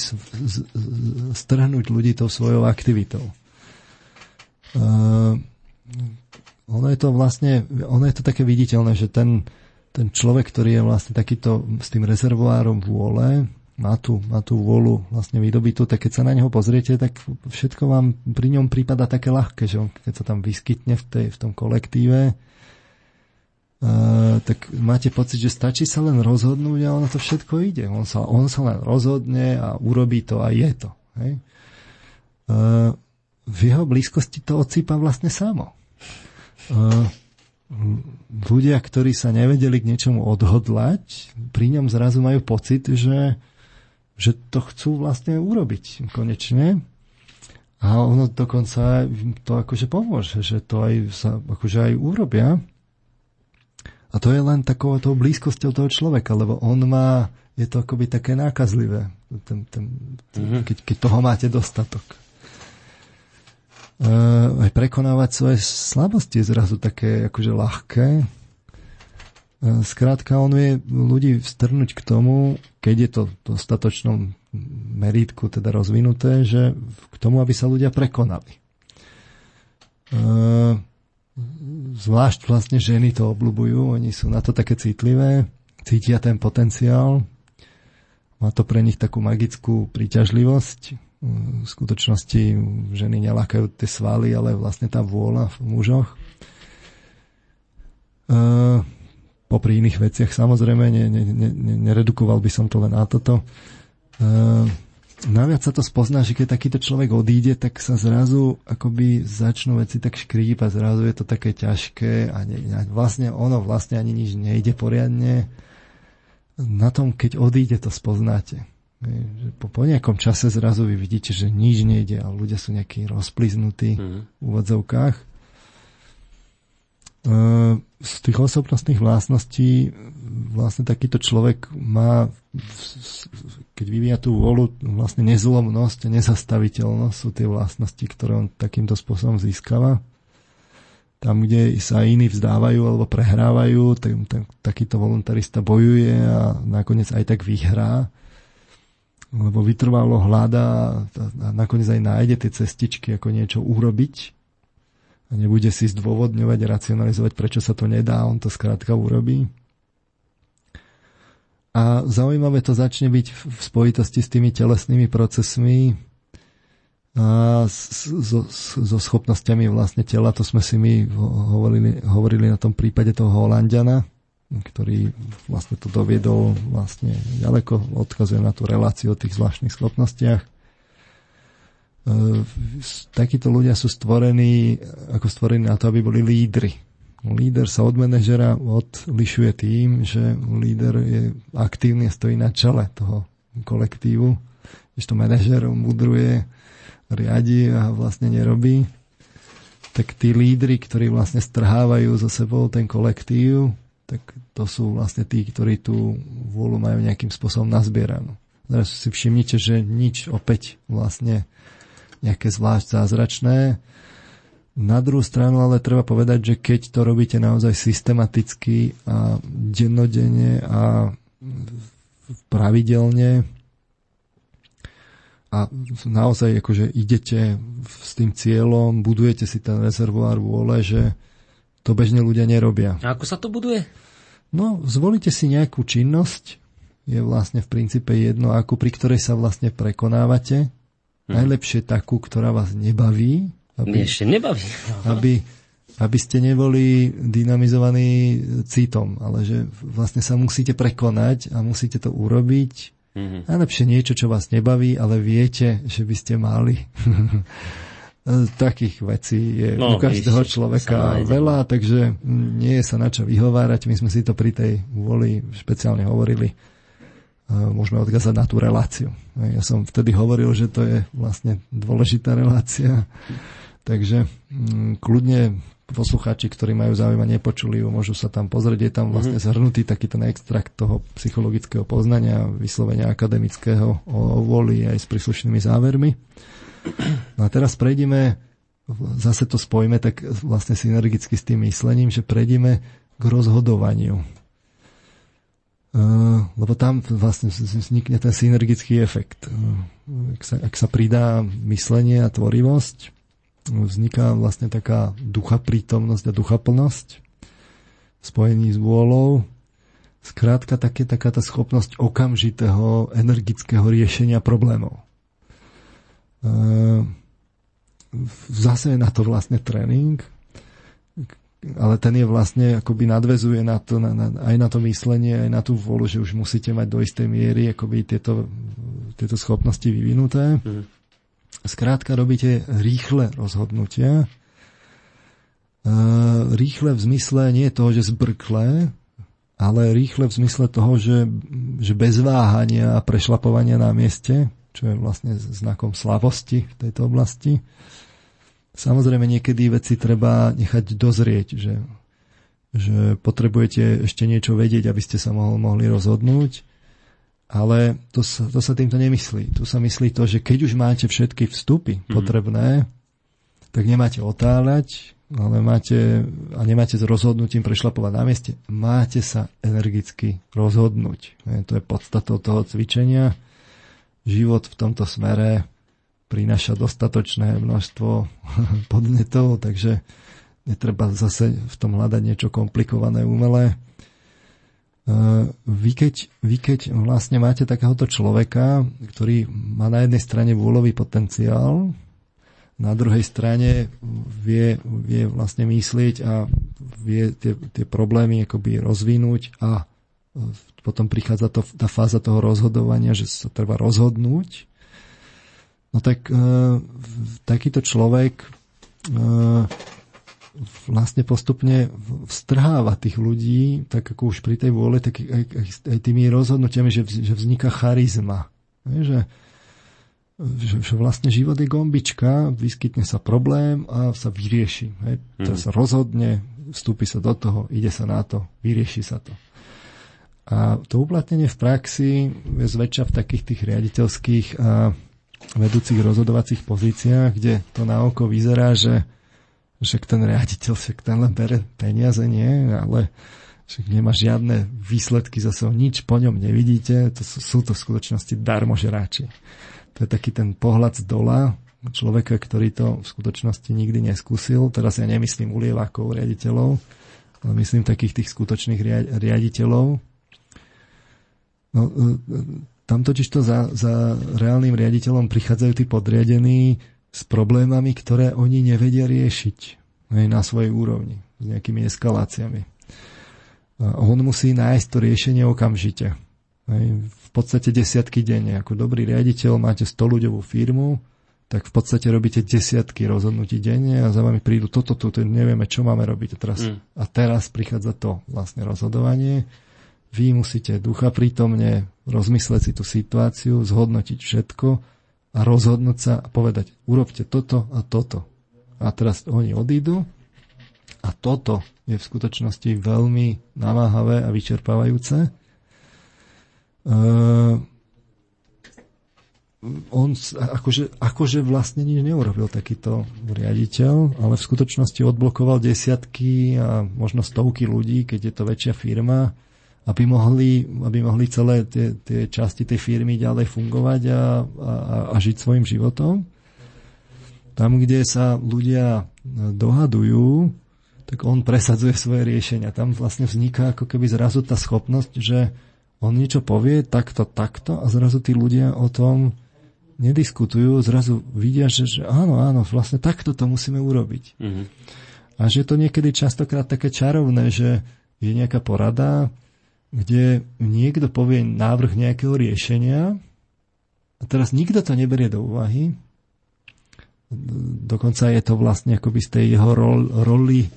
strhnúť ľudí tou svojou aktivitou. E, ono je to vlastne, ono je to také viditeľné, že ten, ten človek, ktorý je vlastne takýto s tým rezervoárom vôle, má tú, má tú vôľu vlastne vydobitú, tak keď sa na neho pozriete, tak všetko vám pri ňom prípada také ľahké, že on, keď sa tam vyskytne v, tej, v tom kolektíve, Uh, tak máte pocit, že stačí sa len rozhodnúť a ono to všetko ide. On sa, on sa len rozhodne a urobí to a je to. Hej? Uh, v jeho blízkosti to odsýpa vlastne samo. Uh, ľudia, ktorí sa nevedeli k niečomu odhodlať, pri ňom zrazu majú pocit, že že to chcú vlastne urobiť konečne. A ono dokonca to akože pomôže, že to aj sa akože aj urobia. A to je len takou tou blízkosťou toho človeka, lebo on má, je to akoby také nákazlivé, ten, ten, mm-hmm. keď, keď toho máte dostatok. Uh, aj prekonávať svoje slabosti je zrazu také akože ľahké, Skrátka, on vie ľudí vstrnúť k tomu, keď je to v dostatočnom meritku teda rozvinuté, že k tomu, aby sa ľudia prekonali. Zvlášť vlastne ženy to obľúbujú, oni sú na to také citlivé, cítia ten potenciál, má to pre nich takú magickú príťažlivosť. V skutočnosti ženy nelakajú tie svaly, ale vlastne tá vôľa v mužoch popri iných veciach samozrejme, ne, ne, ne, neredukoval by som to len na toto. Uh, naviac sa to spozná, že keď takýto človek odíde, tak sa zrazu akoby začnú veci tak škrípať, zrazu je to také ťažké a, ne, vlastne ono vlastne ani nič nejde poriadne. Na tom, keď odíde, to spoznáte. Po, po nejakom čase zrazu vy vidíte, že nič nejde a ľudia sú nejakí rozpliznutí mm. v úvodzovkách. E, z tých osobnostných vlastností vlastne takýto človek má, keď vyvíja tú volu, vlastne nezlomnosť a nezastaviteľnosť sú tie vlastnosti, ktoré on takýmto spôsobom získava. Tam, kde sa iní vzdávajú alebo prehrávajú, tak, tak, takýto voluntarista bojuje a nakoniec aj tak vyhrá lebo vytrvalo hľada a nakoniec aj nájde tie cestičky, ako niečo urobiť nebude si zdôvodňovať a racionalizovať, prečo sa to nedá, on to skrátka urobí. A zaujímavé to začne byť v spojitosti s tými telesnými procesmi a so, so schopnosťami vlastne tela, to sme si my hovorili, hovorili na tom prípade toho Holandiana, ktorý vlastne to doviedol vlastne ďaleko, odkazuje na tú reláciu o tých zvláštnych schopnostiach. E, takíto ľudia sú stvorení, ako stvorení na to, aby boli lídry. Líder sa od manažera odlišuje tým, že líder je aktívny a stojí na čele toho kolektívu, když to manažer mudruje, riadi a vlastne nerobí tak tí lídry, ktorí vlastne strhávajú zo sebou ten kolektív, tak to sú vlastne tí, ktorí tú vôľu majú nejakým spôsobom nazbieranú. Teraz si všimnite, že nič opäť vlastne nejaké zvlášť zázračné. Na druhú stranu ale treba povedať, že keď to robíte naozaj systematicky a dennodenne a pravidelne a naozaj akože idete s tým cieľom, budujete si ten rezervoár vôle, že to bežne ľudia nerobia. A ako sa to buduje? No, zvolite si nejakú činnosť, je vlastne v princípe jedno, ako pri ktorej sa vlastne prekonávate. Hmm. Najlepšie takú, ktorá vás nebaví. Aby, ešte nebaví. Aby, aby ste neboli dynamizovaní citom, ale že vlastne sa musíte prekonať a musíte to urobiť. Mm-hmm. Najlepšie niečo, čo vás nebaví, ale viete, že by ste mali. Takých vecí je no, u každého človeka veľa, takže nie je sa na čo vyhovárať. My sme si to pri tej vôli špeciálne hovorili. Môžeme odkázať na tú reláciu. Ja som vtedy hovoril, že to je vlastne dôležitá relácia. Takže mm, kľudne poslucháči, ktorí majú záujem a nepočuli ju, môžu sa tam pozrieť. Je tam vlastne mhm. zhrnutý taký ten extrakt toho psychologického poznania, vyslovenia akademického o vôli aj s príslušnými závermi. No a teraz prejdeme, zase to spojíme tak vlastne synergicky s tým myslením, že prejdeme k rozhodovaniu. Uh, lebo tam vlastne vznikne ten synergický efekt. Uh, ak, sa, ak sa pridá myslenie a tvorivosť, vzniká vlastne taká ducha prítomnosť a duchaplnosť v spojení s vôľou. Skrátka také, taká tá schopnosť okamžitého energického riešenia problémov. Ehm, zase je na to vlastne tréning, ale ten je vlastne, akoby nadvezuje na to, na, na, aj na to myslenie, aj na tú volu, že už musíte mať do istej miery akoby tieto, tieto schopnosti vyvinuté. Mm. Skrátka robíte rýchle rozhodnutia. Ehm, rýchle v zmysle nie toho, že zbrklé, ale rýchle v zmysle toho, že, že bez váhania a prešlapovania na mieste, čo je vlastne znakom slavosti v tejto oblasti. Samozrejme, niekedy veci treba nechať dozrieť, že, že potrebujete ešte niečo vedieť, aby ste sa mohli, mohli rozhodnúť, ale to sa, to sa týmto nemyslí. Tu sa myslí to, že keď už máte všetky vstupy mm-hmm. potrebné, tak nemáte otáľať, ale máte, a nemáte s rozhodnutím prešlapovať na mieste. Máte sa energicky rozhodnúť. To je podstatou toho cvičenia život v tomto smere prináša dostatočné množstvo podnetov, takže netreba zase v tom hľadať niečo komplikované, umelé. E, vy keď, vy keď vlastne máte takéhoto človeka, ktorý má na jednej strane vôľový potenciál, na druhej strane vie, vie vlastne myslieť a vie tie, tie problémy akoby rozvinúť a potom prichádza to, tá fáza toho rozhodovania, že sa treba rozhodnúť, No tak e, takýto človek e, vlastne postupne vstrháva tých ľudí, tak ako už pri tej vôle, tak aj, aj, aj tými rozhodnutiami, že, že vzniká charizma. Že, že, že vlastne život je gombička, vyskytne sa problém a sa vyrieši. Hej. Mm. Teraz sa rozhodne, vstúpi sa do toho, ide sa na to, vyrieši sa to. A to uplatnenie v praxi je zväčša v takých tých riaditeľských a vedúcich rozhodovacích pozíciách, kde to na oko vyzerá, že však ten riaditeľ, však ten len bere peniaze, nie, ale však nemá žiadne výsledky, zase nič po ňom nevidíte, to sú, sú to v skutočnosti darmožeráči. To je taký ten pohľad z dola človeka, ktorý to v skutočnosti nikdy neskúsil. Teraz ja nemyslím ulievákov riaditeľov, ale myslím takých tých skutočných riaditeľov. No, e, e, tam totiž to za, za reálnym riaditeľom prichádzajú tí podriadení s problémami, ktoré oni nevedia riešiť aj na svojej úrovni, s nejakými eskaláciami. On musí nájsť to riešenie okamžite. Aj v podstate desiatky denne. Ako dobrý riaditeľ máte 100 ľudovú firmu, tak v podstate robíte desiatky rozhodnutí denne a za vami prídu toto, toto, nevieme, čo máme robiť. A teraz, mm. a teraz prichádza to vlastne rozhodovanie. Vy musíte ducha prítomne rozmysleť si tú situáciu, zhodnotiť všetko a rozhodnúť sa a povedať, urobte toto a toto. A teraz oni odídu a toto je v skutočnosti veľmi namáhavé a vyčerpávajúce. Uh, on akože, akože vlastne nič neurobil takýto riaditeľ, ale v skutočnosti odblokoval desiatky a možno stovky ľudí, keď je to väčšia firma aby mohli, aby mohli celé tie, tie časti tej firmy ďalej fungovať a, a, a žiť svojim životom. Tam, kde sa ľudia dohadujú, tak on presadzuje svoje riešenia. Tam vlastne vzniká ako keby zrazu tá schopnosť, že on niečo povie takto, takto a zrazu tí ľudia o tom nediskutujú, zrazu vidia, že, že áno, áno, vlastne takto to musíme urobiť. Mm-hmm. A že je to niekedy častokrát také čarovné, že je nejaká porada, kde niekto povie návrh nejakého riešenia a teraz nikto to neberie do úvahy. Dokonca je to vlastne akoby z tej jeho rol, roli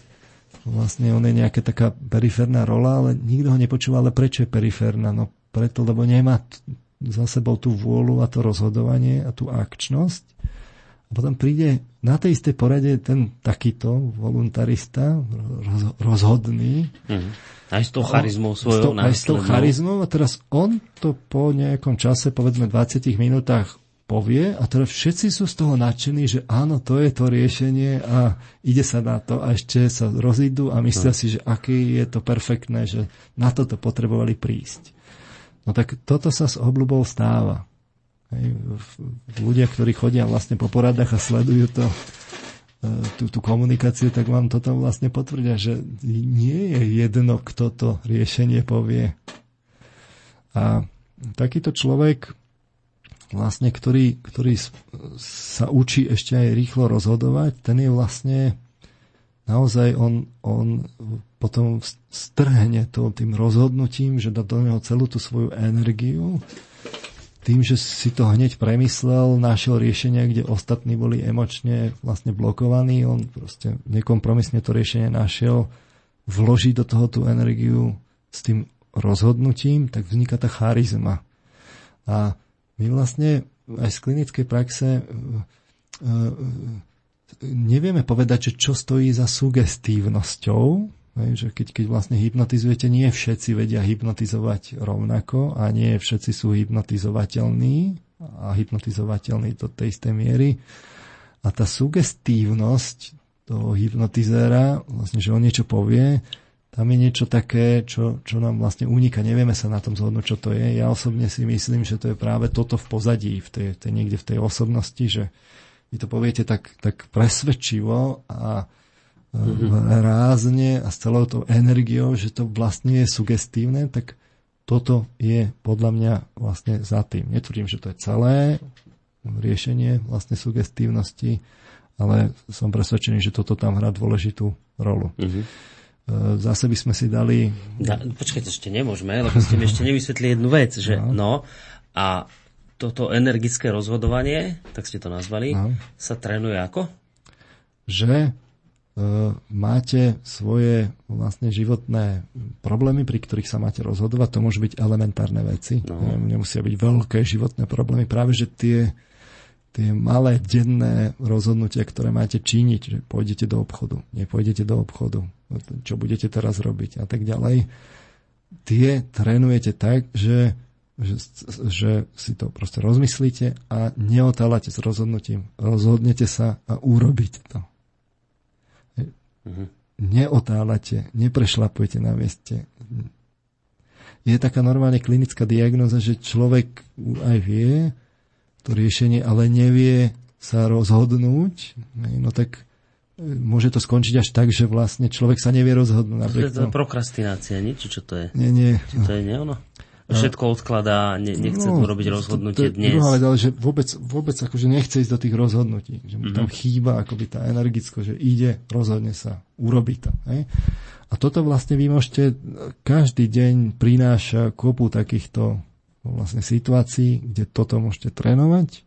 vlastne on je nejaká taká periférna rola, ale nikto ho nepočúva, ale prečo je periférna? No preto, lebo nemá za sebou tú vôľu a to rozhodovanie a tú akčnosť. A potom príde na tej istej porade ten takýto voluntarista, roz, rozhodný, mm-hmm aj s tou charizmou svojou. Aj s tou charizmou a teraz on to po nejakom čase, povedzme 20 minútach povie a teraz všetci sú z toho nadšení, že áno, to je to riešenie a ide sa na to a ešte sa rozídu a myslia no. si, že aký je to perfektné, že na toto potrebovali prísť. No tak toto sa s obľubou stáva. Ľudia, ktorí chodia vlastne po poradách a sledujú to tú, tú komunikáciu, tak vám toto vlastne potvrdia, že nie je jedno, kto to riešenie povie. A takýto človek, vlastne, ktorý, ktorý sa učí ešte aj rýchlo rozhodovať, ten je vlastne naozaj on, on potom strhne to tým rozhodnutím, že dá do neho celú tú svoju energiu tým, že si to hneď premyslel, našiel riešenie, kde ostatní boli emočne vlastne blokovaní, on proste nekompromisne to riešenie našiel, vloží do toho tú energiu s tým rozhodnutím, tak vzniká tá charizma. A my vlastne aj z klinickej praxe e, e, nevieme povedať, čo stojí za sugestívnosťou, Hej, že keď, keď vlastne hypnotizujete, nie všetci vedia hypnotizovať rovnako a nie všetci sú hypnotizovateľní a hypnotizovateľní do tej istej miery. A tá sugestívnosť toho hypnotizéra, vlastne, že on niečo povie, tam je niečo také, čo, čo nám vlastne uniká. Nevieme sa na tom zhodnúť, čo to je. Ja osobne si myslím, že to je práve toto v pozadí, v tej, tej, niekde v tej osobnosti, že vy to poviete tak, tak presvedčivo a mm-hmm. rázne a s celou tou energiou, že to vlastne je sugestívne, tak toto je podľa mňa vlastne za tým. Netvrdím, že to je celé riešenie vlastne sugestívnosti, ale som presvedčený, že toto tam hrá dôležitú rolu. Mm-hmm. Zase by sme si dali... Da, počkajte, ešte nemôžeme, lebo ste mi ešte nevysvetli jednu vec, že no, no a toto energické rozhodovanie, tak ste to nazvali, no. sa trénuje ako? Že máte svoje vlastne životné problémy, pri ktorých sa máte rozhodovať. To môžu byť elementárne veci. No. Nemusia byť veľké životné problémy. Práve, že tie tie malé denné rozhodnutia, ktoré máte činiť, že pôjdete do obchodu, nepôjdete do obchodu, čo budete teraz robiť a tak ďalej, tie trénujete tak, že, že, že si to proste rozmyslíte a neotálate s rozhodnutím. Rozhodnete sa a urobiť to. Mm-hmm. Neotálate, neprešlapujete na mieste. Je taká normálne klinická diagnoza, že človek aj vie, to riešenie, ale nevie sa rozhodnúť, no tak e, môže to skončiť až tak, že vlastne človek sa nevie rozhodnúť. To je to prokrastinácia, nie? Či čo to je? Nie, nie. Či to je ono? Všetko odkladá, ne, nechce no, urobiť rozhodnutie to, to, dnes. Druhá vec, ale že vôbec, vôbec akože nechce ísť do tých rozhodnutí. Že mu mm-hmm. chýba akoby tá energicko, že ide, rozhodne sa, urobí to. Hej? A toto vlastne vy môžete každý deň prináša kopu takýchto vlastne situácií, kde toto môžete trénovať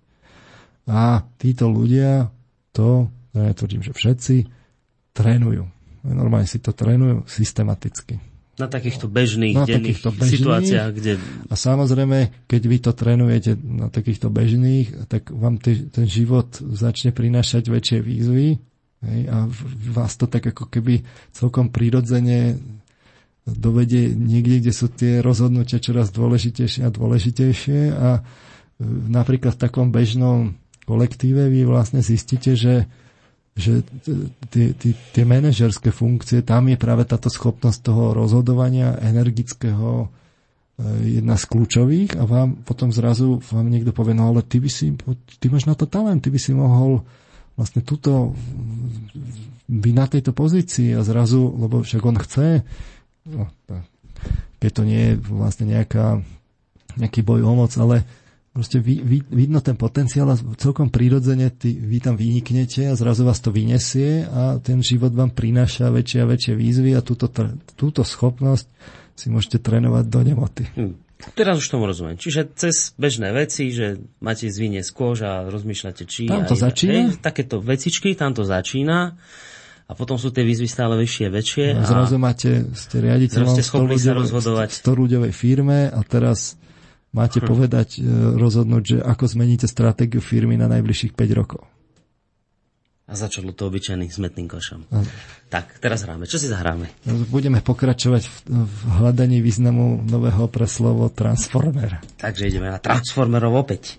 a títo ľudia to, ja netvrdím, že všetci, trénujú. Normálne si to trénujú systematicky. Na takýchto bežných na denných takýchto bežných, situáciách, kde... A samozrejme, keď vy to trénujete na takýchto bežných, tak vám t- ten život začne prinášať väčšie výzvy hej, a vás to tak ako keby celkom prirodzene dovedie niekde, kde sú tie rozhodnutia čoraz dôležitejšie a dôležitejšie. A e, napríklad v takom bežnom kolektíve vy vlastne zistíte, že, že tie, manažerské funkcie, tam je práve táto schopnosť toho rozhodovania energického e, jedna z kľúčových a vám potom zrazu vám niekto povie, no ale ty by si, ty máš na to talent, ty by si mohol vlastne túto byť na tejto pozícii a zrazu, lebo však on chce, no, keď to nie je vlastne nejaká, nejaký boj o moc, ale proste vy, vy, vidno ten potenciál a celkom prirodzene ty, vy tam vyniknete a zrazu vás to vyniesie a ten život vám prináša väčšie a väčšie výzvy a túto, túto schopnosť si môžete trénovať do nemoty. Hm. Teraz už tomu rozumiem. Čiže cez bežné veci, že máte zvine z kôž a rozmýšľate, či... Tam to aj, začína? Hej, takéto vecičky, tam to začína a potom sú tie výzvy stále vyššie, väčšie. No, a zrazu máte, ste riaditeľom 100 ľuďovej firme a teraz máte hm. povedať, e, rozhodnúť, že ako zmeníte stratégiu firmy na najbližších 5 rokov. A začalo to obyčajným smetným košom. A... Tak, teraz hráme. Čo si zahráme? No, budeme pokračovať v, v hľadaní významu nového preslovo Transformer. Takže ideme na Transformerov opäť.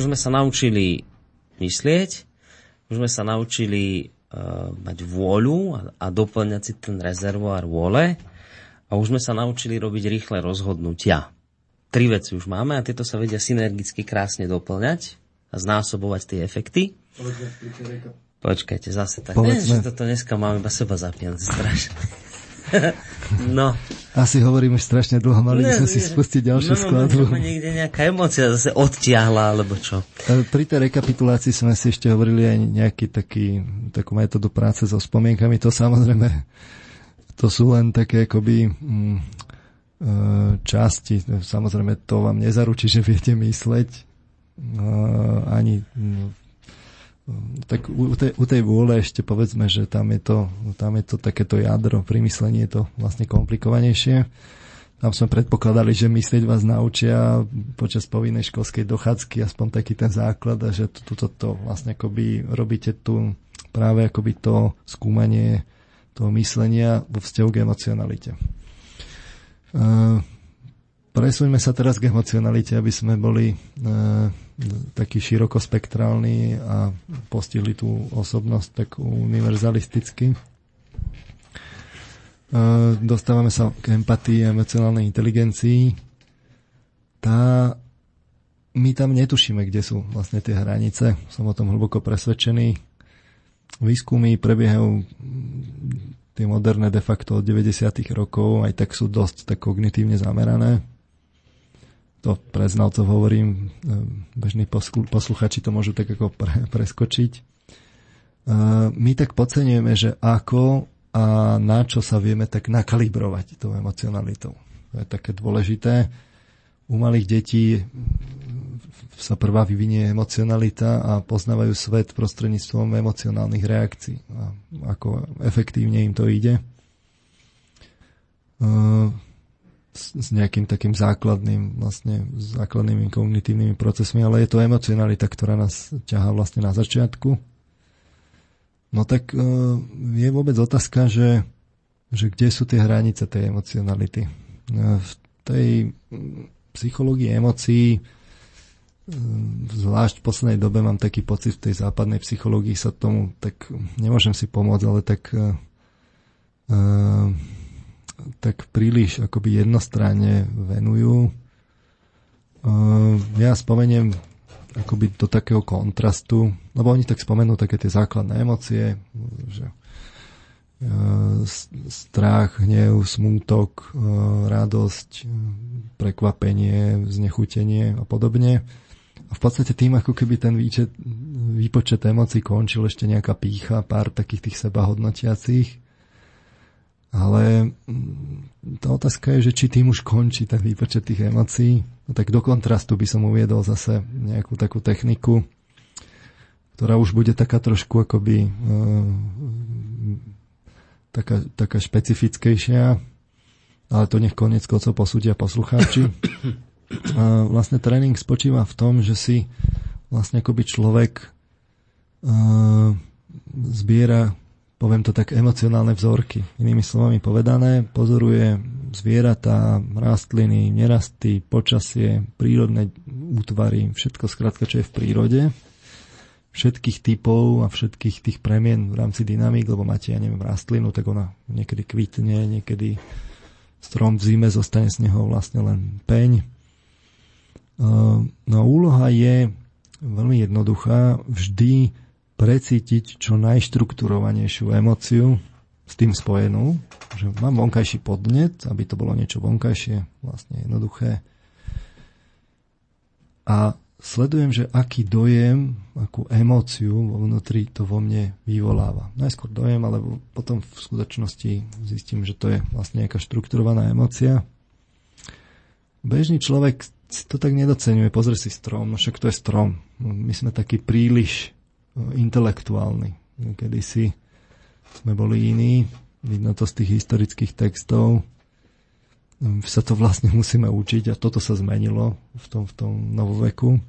Už sme sa naučili myslieť, už sme sa naučili uh, mať vôľu a, a doplňať si ten rezervoár vôle a už sme sa naučili robiť rýchle rozhodnutia. Tri veci už máme a tieto sa vedia synergicky krásne doplňať a znásobovať tie efekty. Počkajte, zase tak. Nie, že toto dneska máme iba seba zapínať strašne. no. Asi hovorím už strašne dlho, mali by sme si spustiť ďalšiu no, skladbu. No, niekde nejaká emocia zase odtiahla, alebo čo. Pri tej rekapitulácii sme si ešte hovorili aj nejaký taký, takú metódu práce so spomienkami. To samozrejme, to sú len také akoby mm, e, časti. Samozrejme, to vám nezaručí, že viete mysleť. Ani mm, tak u tej, u tej vôle ešte povedzme, že tam je to, tam je to takéto jadro, pri myslení je to vlastne komplikovanejšie. Tam sme predpokladali, že myslieť vás naučia počas povinnej školskej dochádzky, aspoň taký ten základ, a že toto to, to vlastne akoby robíte tu práve akoby to skúmanie toho myslenia vo vzťahu k emocionalite. Uh, Presuňme sa teraz k emocionalite, aby sme boli e, takí širokospektrálni a postihli tú osobnosť tak univerzalisticky. E, dostávame sa k empatii a emocionálnej inteligencii. Tá, my tam netušíme, kde sú vlastne tie hranice. Som o tom hlboko presvedčený. Výskumy prebiehajú tie moderné de facto od 90. rokov, aj tak sú dosť tak kognitívne zamerané to pre znalcov hovorím, e, bežní posluchači to môžu tak ako pre, preskočiť. E, my tak podceňujeme, že ako a na čo sa vieme tak nakalibrovať tou emocionalitou. To je také dôležité. U malých detí sa prvá vyvinie emocionalita a poznávajú svet prostredníctvom emocionálnych reakcií. A ako efektívne im to ide. S, s nejakým takým základným, vlastne základnými kognitívnymi procesmi, ale je to emocionalita, ktorá nás ťahá vlastne na začiatku. No tak e, je vôbec otázka, že, že kde sú tie hranice tej emocionality. E, v tej psychológii emócií e, zvlášť v poslednej dobe mám taký pocit v tej západnej psychológii sa tomu tak nemôžem si pomôcť, ale tak uh, tak príliš akoby jednostranne venujú. Ja spomeniem akoby do takého kontrastu, lebo oni tak spomenú také tie základné emócie, že strach, hnev, smútok, radosť, prekvapenie, znechutenie a podobne. A v podstate tým, ako keby ten výčet, výpočet emócií končil ešte nejaká pícha, pár takých tých sebahodnotiacich. Ale mm, tá otázka je, že či tým už končí ten výpočet tých emócií. No tak do kontrastu by som uviedol zase nejakú takú techniku, ktorá už bude taká trošku akoby e, taká, taká špecifickejšia, ale to nech konec koncov posúdia poslucháči. A vlastne tréning spočíva v tom, že si vlastne akoby človek uh, zbiera poviem to tak, emocionálne vzorky. Inými slovami povedané, pozoruje zvieratá, rastliny, nerasty, počasie, prírodné útvary, všetko skrátka, čo je v prírode, všetkých typov a všetkých tých premien v rámci dynamík, lebo máte, ja neviem, rastlinu, tak ona niekedy kvitne, niekedy strom v zime zostane z neho vlastne len peň. No úloha je veľmi jednoduchá, vždy precítiť čo najštrukturovanejšiu emóciu s tým spojenú, že mám vonkajší podnet, aby to bolo niečo vonkajšie, vlastne jednoduché. A sledujem, že aký dojem, akú emóciu vo vnútri to vo mne vyvoláva. Najskôr dojem, ale potom v skutočnosti zistím, že to je vlastne nejaká štrukturovaná emócia. Bežný človek to tak nedocenuje, pozrie si strom, však to je strom. My sme takí príliš intelektuálny. Kedy si sme boli iní, vidno to z tých historických textov, sa to vlastne musíme učiť a toto sa zmenilo v tom, v tom novoveku.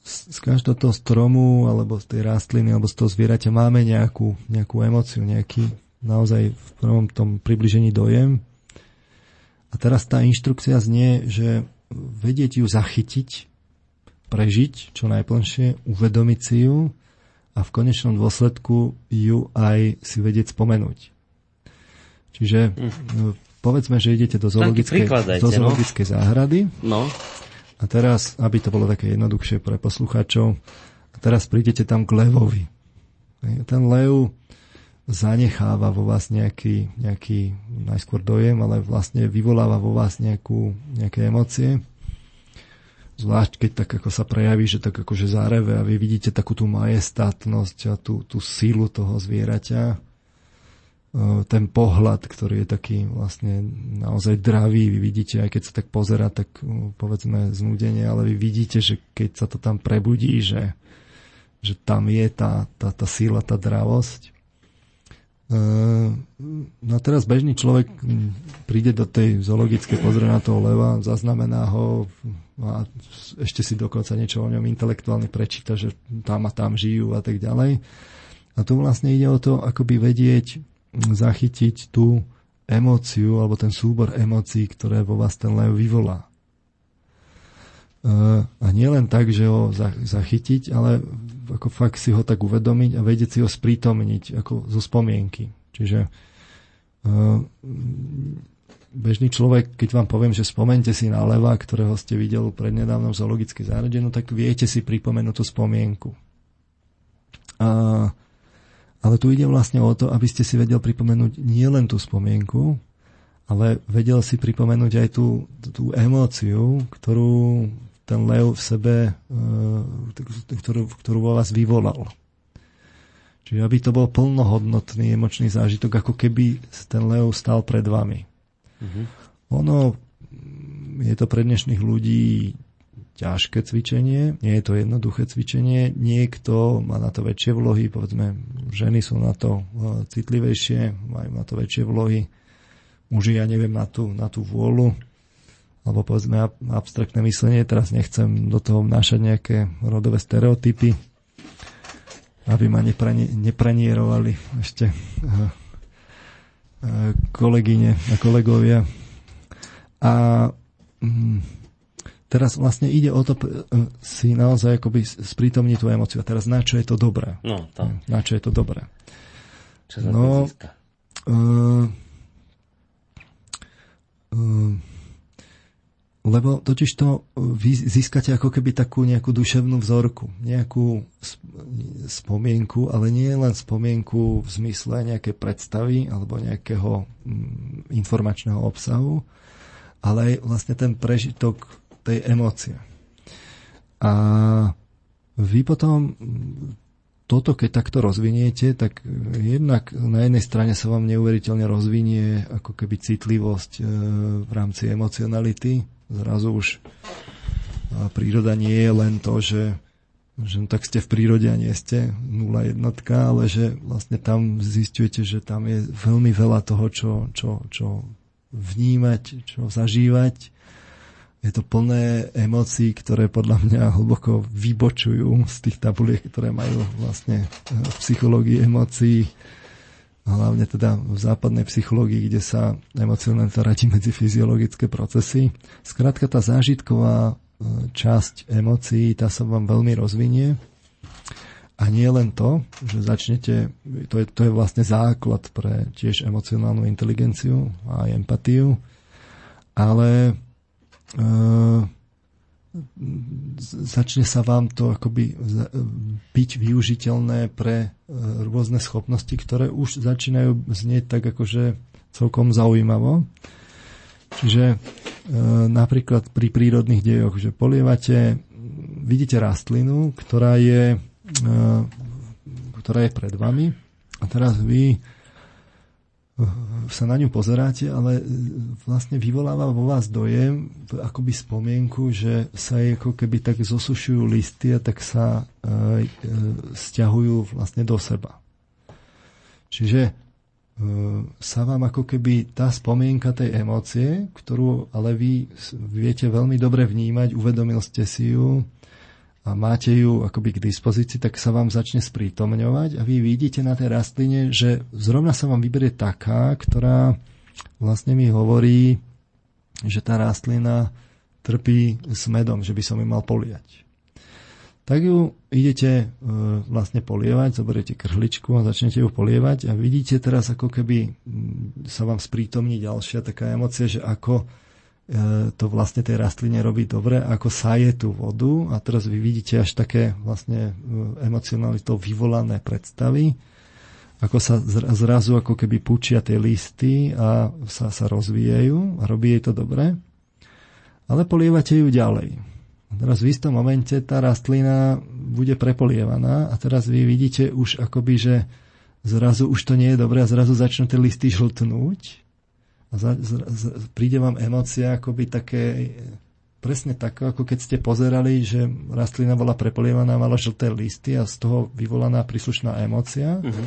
Z každého toho stromu alebo z tej rastliny alebo z toho zvieraťa máme nejakú, nejakú emociu, nejaký naozaj v prvom tom približení dojem. A teraz tá inštrukcia znie, že vedieť ju zachytiť prežiť čo najplnšie, uvedomiť si ju a v konečnom dôsledku ju aj si vedieť spomenúť. Čiže mm. povedzme, že idete do zoologickej, do no. zoologickej no? záhrady no. a teraz, aby to bolo také jednoduchšie pre poslucháčov, a teraz prídete tam k levovi. Ten lev zanecháva vo vás nejaký, nejaký najskôr dojem, ale vlastne vyvoláva vo vás nejakú, nejaké emócie zvlášť keď tak ako sa prejaví, že tak akože záreve a vy vidíte takú tú majestátnosť a tú, tú sílu toho zvieraťa, e, ten pohľad, ktorý je taký vlastne naozaj dravý, vy vidíte, aj keď sa tak pozera, tak e, povedzme znúdenie, ale vy vidíte, že keď sa to tam prebudí, že, že tam je tá, tá, tá síla, tá dravosť, no a teraz bežný človek príde do tej zoologickej, pozrie na toho leva, zaznamená ho a ešte si dokonca niečo o ňom intelektuálne prečíta, že tam a tam žijú a tak ďalej. A tu vlastne ide o to, akoby vedieť zachytiť tú emóciu alebo ten súbor emócií, ktoré vo vás ten lev vyvolá. Ehm, a nie len tak, že ho zachytiť, ale ako fakt si ho tak uvedomiť a vedieť si ho sprítomniť ako zo spomienky. Čiže uh, bežný človek, keď vám poviem, že spomente si na leva, ktorého ste videli prednedávnom záhrade, no tak viete si pripomenúť tú spomienku. A, ale tu ide vlastne o to, aby ste si vedel pripomenúť nielen tú spomienku, ale vedel si pripomenúť aj tú, tú emóciu, ktorú ten lev v sebe, e, ktorú, ktorú vo vás vyvolal. Čiže aby to bol plnohodnotný emočný zážitok, ako keby ten lev stal pred vami. Mm-hmm. Ono je to pre dnešných ľudí ťažké cvičenie, nie je to jednoduché cvičenie, niekto má na to väčšie vlohy, povedzme, ženy sú na to e, citlivejšie, majú na to väčšie vlohy, muži, ja neviem, na tú, na tú vôľu, alebo povedzme abstraktné myslenie, teraz nechcem do toho vnášať nejaké rodové stereotypy, aby ma neprani- nepranierovali ešte uh, kolegyne a kolegovia. A um, teraz vlastne ide o to uh, si naozaj akoby sprítomniť tú emociu. A teraz na čo je to dobré? No, to. Na čo je to dobré? Čo sa no, uh, uh, lebo totiž to vy získate ako keby takú nejakú duševnú vzorku, nejakú spomienku, ale nie len spomienku v zmysle nejaké predstavy alebo nejakého mm, informačného obsahu, ale aj vlastne ten prežitok tej emócie. A vy potom toto, keď takto rozviniete, tak jednak na jednej strane sa vám neuveriteľne rozvinie ako keby citlivosť e, v rámci emocionality, zrazu už príroda nie je len to, že, že no tak ste v prírode a nie ste nula jednotka, ale že vlastne tam zistujete, že tam je veľmi veľa toho, čo, čo, čo vnímať, čo zažívať. Je to plné emócií, ktoré podľa mňa hlboko vybočujú z tých tabuliek, ktoré majú vlastne v psychológii emócií hlavne teda v západnej psychológii, kde sa emocionálne radí medzi fyziologické procesy. Skrátka tá zážitková e, časť emócií, tá sa vám veľmi rozvinie. A nie len to, že začnete, to je, to je vlastne základ pre tiež emocionálnu inteligenciu a empatiu, ale e, začne sa vám to akoby byť využiteľné pre e, rôzne schopnosti, ktoré už začínajú znieť tak akože celkom zaujímavo. Čiže e, napríklad pri prírodných dejoch, že polievate, vidíte rastlinu, ktorá je, e, ktorá je pred vami a teraz vy sa na ňu pozeráte, ale vlastne vyvoláva vo vás dojem, akoby spomienku, že sa jej ako keby tak zosušujú listy a tak sa e, e, stiahujú vlastne do seba. Čiže e, sa vám ako keby tá spomienka tej emócie, ktorú ale vy viete veľmi dobre vnímať, uvedomil ste si ju, a máte ju akoby k dispozícii, tak sa vám začne sprítomňovať a vy vidíte na tej rastline, že zrovna sa vám vyberie taká, ktorá vlastne mi hovorí, že tá rastlina trpí s medom, že by som ju mal poliať. tak ju idete e, vlastne polievať, zoberiete krhličku a začnete ju polievať a vidíte teraz ako keby sa vám sprítomní ďalšia taká emocia, že ako to vlastne tej rastline robí dobre, ako saje tú vodu. A teraz vy vidíte až také vlastne emocionalitou vyvolané predstavy, ako sa zrazu ako keby pučia tie listy a sa, sa rozvíjajú a robí jej to dobre, ale polievate ju ďalej. A teraz v istom momente tá rastlina bude prepolievaná a teraz vy vidíte už akoby, že zrazu už to nie je dobré a zrazu začnú tie listy žltnúť a za, z, z, príde vám emócia akoby také presne tak, ako keď ste pozerali, že rastlina bola prepolievaná, mala žlté listy a z toho vyvolaná príslušná emócia, uh-huh.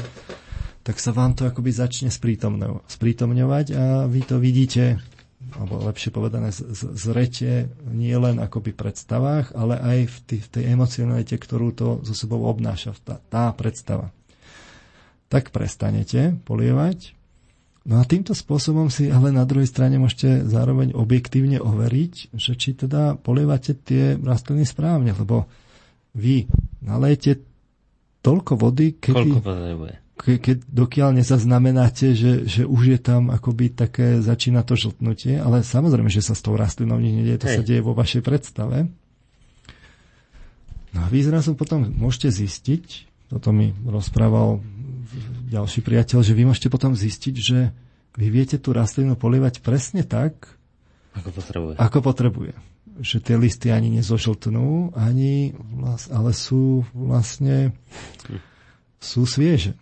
tak sa vám to akoby začne sprítomňovať a vy to vidíte, alebo lepšie povedané, zrete nie len akoby predstavách, ale aj v, tý, v tej emocionalite, ktorú to so sebou obnáša, tá, tá predstava. Tak prestanete polievať, No a týmto spôsobom si ale na druhej strane môžete zároveň objektívne overiť, že či teda polievate tie rastliny správne, lebo vy nalejete toľko vody, kedy, ke, keď, dokiaľ nezaznamenáte, že, že už je tam akoby také, začína to žltnutie, ale samozrejme, že sa s tou rastlinou nič nedieje, to Hej. sa deje vo vašej predstave. No a vy zrazu potom môžete zistiť, toto mi rozprával ďalší priateľ, že vy môžete potom zistiť, že vy viete tú rastlinu polievať presne tak, ako potrebuje. Ako potrebuje. Že tie listy ani nezožltnú, ani vlast, ale sú vlastne sú svieže.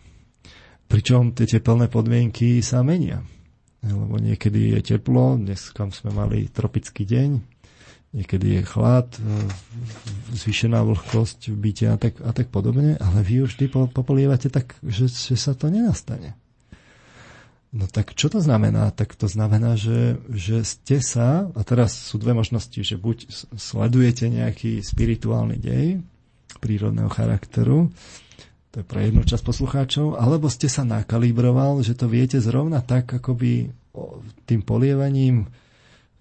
Pričom tie teplné podmienky sa menia. Lebo niekedy je teplo, dnes kam sme mali tropický deň, niekedy je chlad, e, zvýšená vlhkosť v byte a tak, a tak podobne, ale vy už vždy popolievate tak, že, že sa to nenastane. No tak čo to znamená? Tak to znamená, že, že ste sa, a teraz sú dve možnosti, že buď sledujete nejaký spirituálny dej prírodného charakteru, to je pre jednu časť poslucháčov, alebo ste sa nakalibroval, že to viete zrovna tak, akoby tým polievaním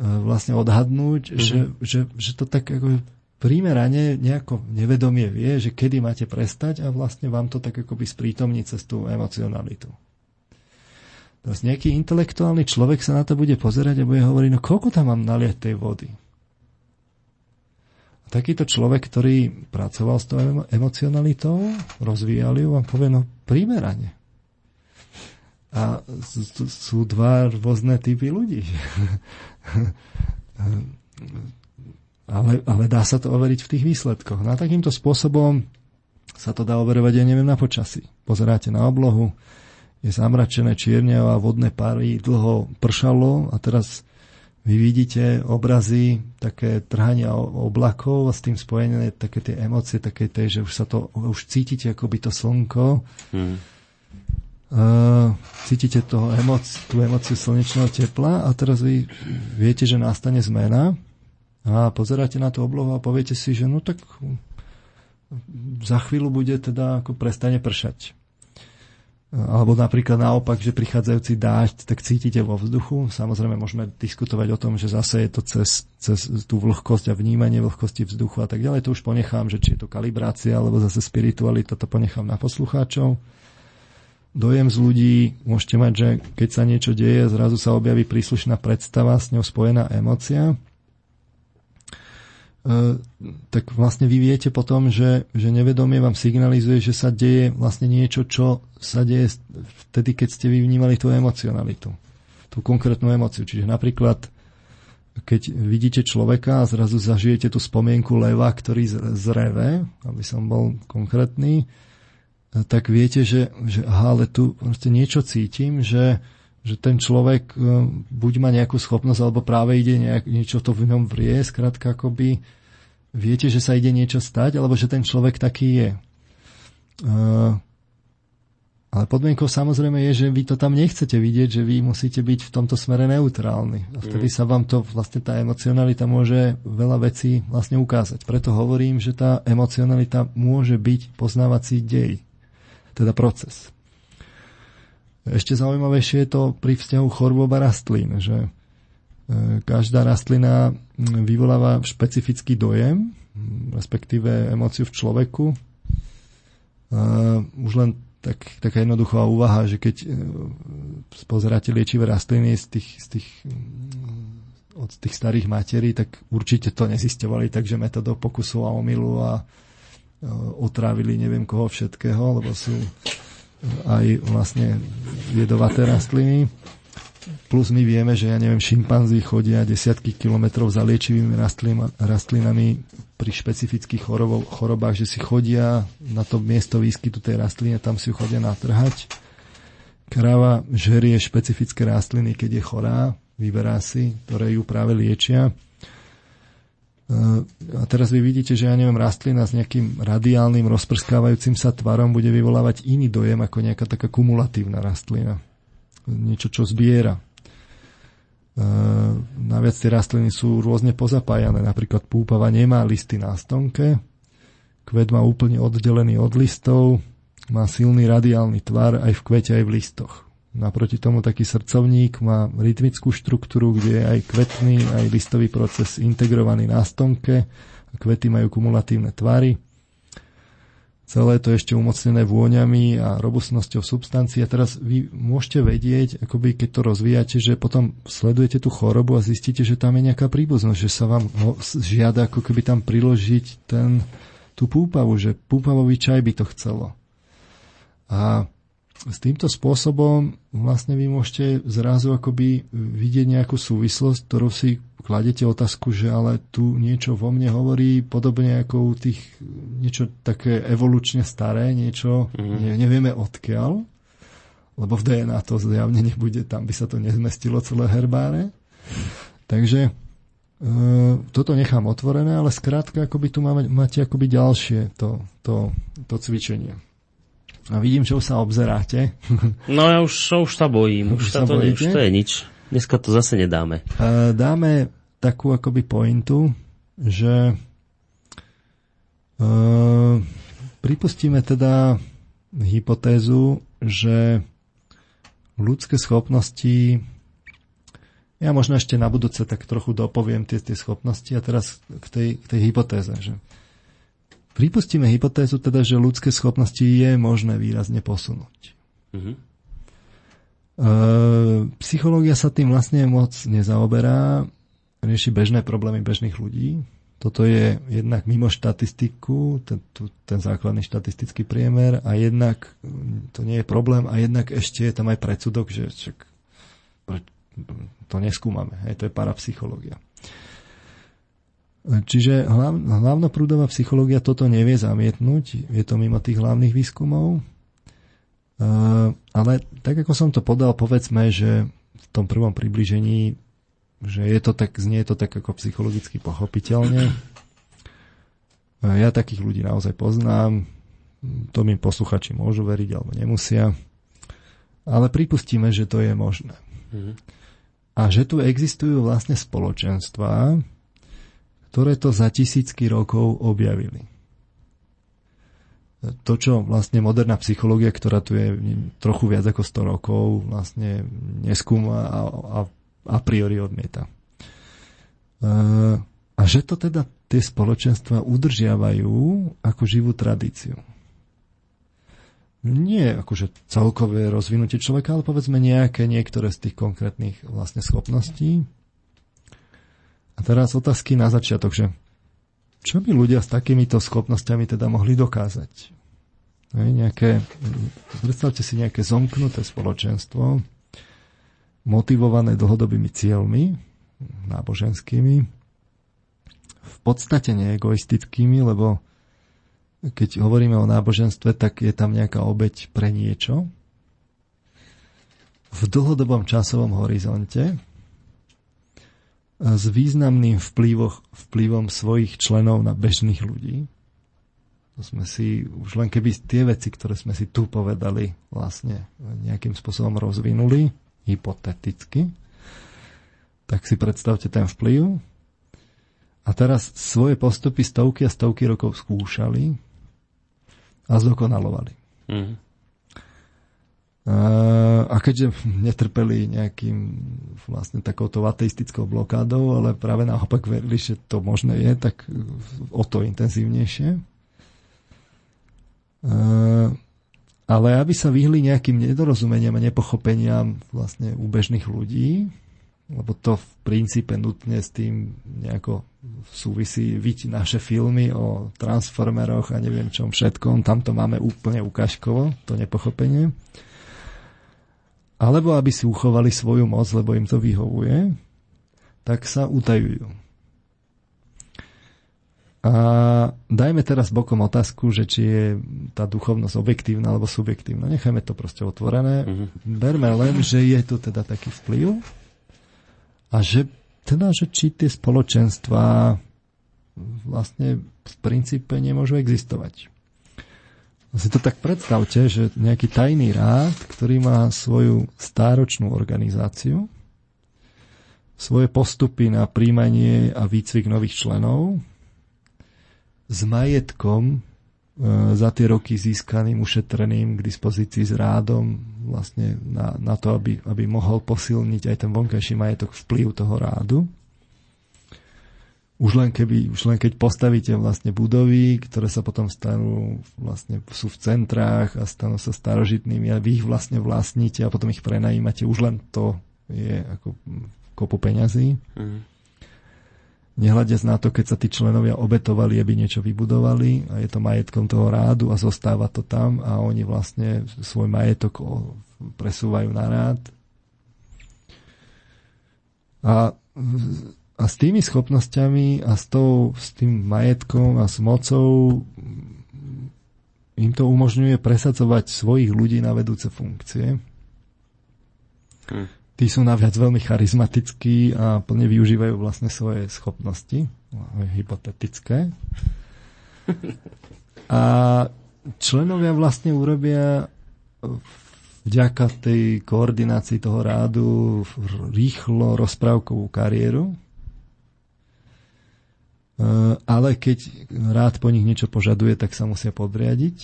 vlastne odhadnúť, mm-hmm. že, že, že to tak ako primerane nejako nevedomie vie, že kedy máte prestať a vlastne vám to tak akoby sprítomní cez tú emocionalitu. Teraz nejaký intelektuálny človek sa na to bude pozerať a bude hovoriť, no koľko tam mám naliať tej vody? A takýto človek, ktorý pracoval s tou emocionalitou, rozvíjal ju, vám povie, no primerane. A sú dva rôzne typy ľudí. ale, ale dá sa to overiť v tých výsledkoch. No a takýmto spôsobom sa to dá overovať, ja neviem, na počasí. Pozeráte na oblohu, je zamračené čierne a vodné pary dlho pršalo a teraz vy vidíte obrazy, také trhania oblakov a s tým spojené také tie emócie, také tie, že už sa to, už cítite akoby to slnko. Hmm Cítite toho emoc, tú emociu slnečného tepla a teraz vy viete, že nastane zmena a pozeráte na tú oblohu a poviete si, že no tak za chvíľu bude teda ako prestane pršať. Alebo napríklad naopak, že prichádzajúci dážď, tak cítite vo vzduchu. Samozrejme môžeme diskutovať o tom, že zase je to cez, cez tú vlhkosť a vnímanie vlhkosti vzduchu a tak ďalej. To už ponechám, že či je to kalibrácia, alebo zase spiritualita, to ponechám na poslucháčov dojem z ľudí môžete mať, že keď sa niečo deje, zrazu sa objaví príslušná predstava, s ňou spojená emocia, e, tak vlastne vy viete potom, že, že nevedomie vám signalizuje, že sa deje vlastne niečo, čo sa deje vtedy, keď ste vy vnímali tú emocionalitu, tú konkrétnu emociu. Čiže napríklad, keď vidíte človeka a zrazu zažijete tú spomienku leva, ktorý zreve, aby som bol konkrétny, tak viete, že, že aha, ale tu proste niečo cítim, že, že ten človek e, buď má nejakú schopnosť, alebo práve ide nejak, niečo to v ňom vrie, skrátka akoby viete, že sa ide niečo stať, alebo že ten človek taký je. Uh, ale podmienkou samozrejme je, že vy to tam nechcete vidieť, že vy musíte byť v tomto smere neutrálni. A vtedy mm. sa vám to, vlastne tá emocionalita môže veľa vecí vlastne ukázať. Preto hovorím, že tá emocionalita môže byť poznávací dej teda proces. Ešte zaujímavejšie je to pri vzťahu chorôb a rastlín, že e, každá rastlina vyvoláva špecifický dojem, respektíve emóciu v človeku. Už len tak, taká jednoduchá úvaha, že keď spozeráte liečivé rastliny z tých, z tých, od tých starých materí, tak určite to nezistovali takže metodou pokusu a omilu a otrávili neviem koho všetkého, lebo sú aj vlastne jedovaté rastliny. Plus my vieme, že ja neviem, šimpanzi chodia desiatky kilometrov za liečivými rastlinami pri špecifických chorob, chorobách, že si chodia na to miesto výskytu tej rastliny, tam si ju chodia natrhať. Kráva žerie špecifické rastliny, keď je chorá, vyberá si, ktoré ju práve liečia. A teraz vy vidíte, že ja neviem, rastlina s nejakým radiálnym rozprskávajúcim sa tvarom bude vyvolávať iný dojem ako nejaká taká kumulatívna rastlina niečo, čo zbiera. E, naviac tie rastliny sú rôzne pozapájané. Napríklad púpava nemá listy na stonke, kvet má úplne oddelený od listov, má silný radiálny tvar aj v kvete, aj v listoch. Naproti tomu taký srdcovník má rytmickú štruktúru, kde je aj kvetný, aj listový proces integrovaný na stonke. Kvety majú kumulatívne tvary celé to ešte umocnené vôňami a robustnosťou substancií. A teraz vy môžete vedieť, akoby keď to rozvíjate, že potom sledujete tú chorobu a zistíte, že tam je nejaká príbuznosť, že sa vám žiada ako keby tam priložiť ten, tú púpavu, že púpavový čaj by to chcelo. A s týmto spôsobom vlastne vy môžete zrazu akoby vidieť nejakú súvislosť, ktorú si kladete otázku, že ale tu niečo vo mne hovorí podobne ako u tých niečo také evolučne staré, niečo mm-hmm. ne, nevieme odkiaľ, lebo v DNA to zjavne nebude, tam by sa to nezmestilo celé herbáre. Takže e, toto nechám otvorené, ale skrátka akoby tu máme, máte akoby ďalšie to, to, to cvičenie. A vidím, že už sa obzeráte. No ja už, už sa bojím, už, už, sa to, už to je nič. Dneska to zase nedáme. Dáme takú akoby pointu, že uh, pripustíme teda hypotézu, že ľudské schopnosti ja možno ešte na budúce tak trochu dopoviem tie, tie schopnosti a teraz k tej, k tej hypotéze, že Pripustíme hypotézu teda, že ľudské schopnosti je možné výrazne posunúť. Mm-hmm. E, psychológia sa tým vlastne moc nezaoberá, rieši bežné problémy bežných ľudí. Toto je jednak mimo štatistiku, ten, ten základný štatistický priemer a jednak to nie je problém a jednak ešte je tam aj predsudok, že čak, to neskúmame. Hej, to je parapsychológia. Čiže hlav, hlavnoprúdová psychológia toto nevie zamietnúť, je to mimo tých hlavných výskumov. Uh, ale tak ako som to podal, povedzme, že v tom prvom približení, že je to tak, znie to tak ako psychologicky pochopiteľne. Uh, ja takých ľudí naozaj poznám, to mi posluchači môžu veriť alebo nemusia, ale pripustíme, že to je možné. Mm-hmm. A že tu existujú vlastne spoločenstvá, ktoré to za tisícky rokov objavili. To, čo vlastne moderná psychológia, ktorá tu je trochu viac ako 100 rokov, vlastne neskúma a, a, a priori odmieta. E, a že to teda tie spoločenstva udržiavajú ako živú tradíciu. Nie akože celkové rozvinutie človeka, ale povedzme nejaké niektoré z tých konkrétnych vlastne schopností, a teraz otázky na začiatok, že čo by ľudia s takýmito schopnosťami teda mohli dokázať? Ne, nejaké, predstavte si nejaké zomknuté spoločenstvo, motivované dlhodobými cieľmi, náboženskými, v podstate neegoistickými, lebo keď hovoríme o náboženstve, tak je tam nejaká obeď pre niečo. V dlhodobom časovom horizonte, s významným vplyvom, vplyvom svojich členov na bežných ľudí. To sme si, už len keby tie veci, ktoré sme si tu povedali, vlastne nejakým spôsobom rozvinuli, hypoteticky, tak si predstavte ten vplyv. A teraz svoje postupy stovky a stovky rokov skúšali a zdokonalovali. Mm. A keďže netrpeli nejakým vlastne takouto ateistickou blokádou, ale práve naopak verili, že to možné je, tak o to intenzívnejšie. Ale aby sa vyhli nejakým nedorozumeniam a nepochopeniam vlastne u bežných ľudí, lebo to v princípe nutne s tým nejako súvisí viť naše filmy o transformeroch a neviem čom všetkom, tam to máme úplne ukážkovo, to nepochopenie alebo aby si uchovali svoju moc, lebo im to vyhovuje, tak sa utajujú. A dajme teraz bokom otázku, že či je tá duchovnosť objektívna alebo subjektívna. Nechajme to proste otvorené. Mm-hmm. Berme len, že je tu teda taký vplyv a že teda, že či tie spoločenstva vlastne v princípe nemôžu existovať si to tak predstavte, že nejaký tajný rád, ktorý má svoju stáročnú organizáciu, svoje postupy na príjmanie a výcvik nových členov, s majetkom e, za tie roky získaným, ušetreným k dispozícii s rádom vlastne na, na to, aby, aby mohol posilniť aj ten vonkajší majetok vplyv toho rádu už len, keby, už len keď postavíte vlastne budovy, ktoré sa potom stanú, vlastne sú v centrách a stanú sa starožitnými a vy ich vlastne vlastníte a potom ich prenajímate, už len to je ako kopu peňazí. Mm. Nehľadiac na to, keď sa tí členovia obetovali, aby niečo vybudovali a je to majetkom toho rádu a zostáva to tam a oni vlastne svoj majetok presúvajú na rád. A a s tými schopnosťami a s, tou, s tým majetkom a s mocou im to umožňuje presadzovať svojich ľudí na vedúce funkcie. Hm. Tí sú naviac veľmi charizmatickí a plne využívajú vlastne svoje schopnosti, hypotetické. A členovia vlastne urobia vďaka tej koordinácii toho rádu rýchlo rozprávkovú kariéru, ale keď rád po nich niečo požaduje, tak sa musia podriadiť.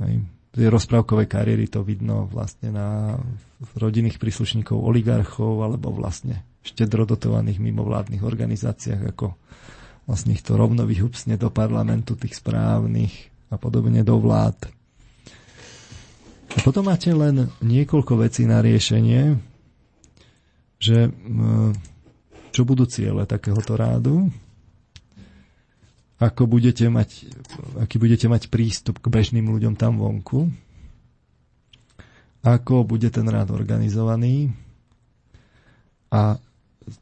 Aj tie rozprávkové kariéry to vidno vlastne na rodinných príslušníkov oligarchov alebo vlastne štedrodotovaných mimovládnych organizáciách, ako vlastne ich to rovno vyhupsne do parlamentu tých správnych a podobne do vlád. A potom máte len niekoľko vecí na riešenie, že eh, čo budú ciele takéhoto rádu, ako budete mať, aký budete mať prístup k bežným ľuďom tam vonku, ako bude ten rád organizovaný a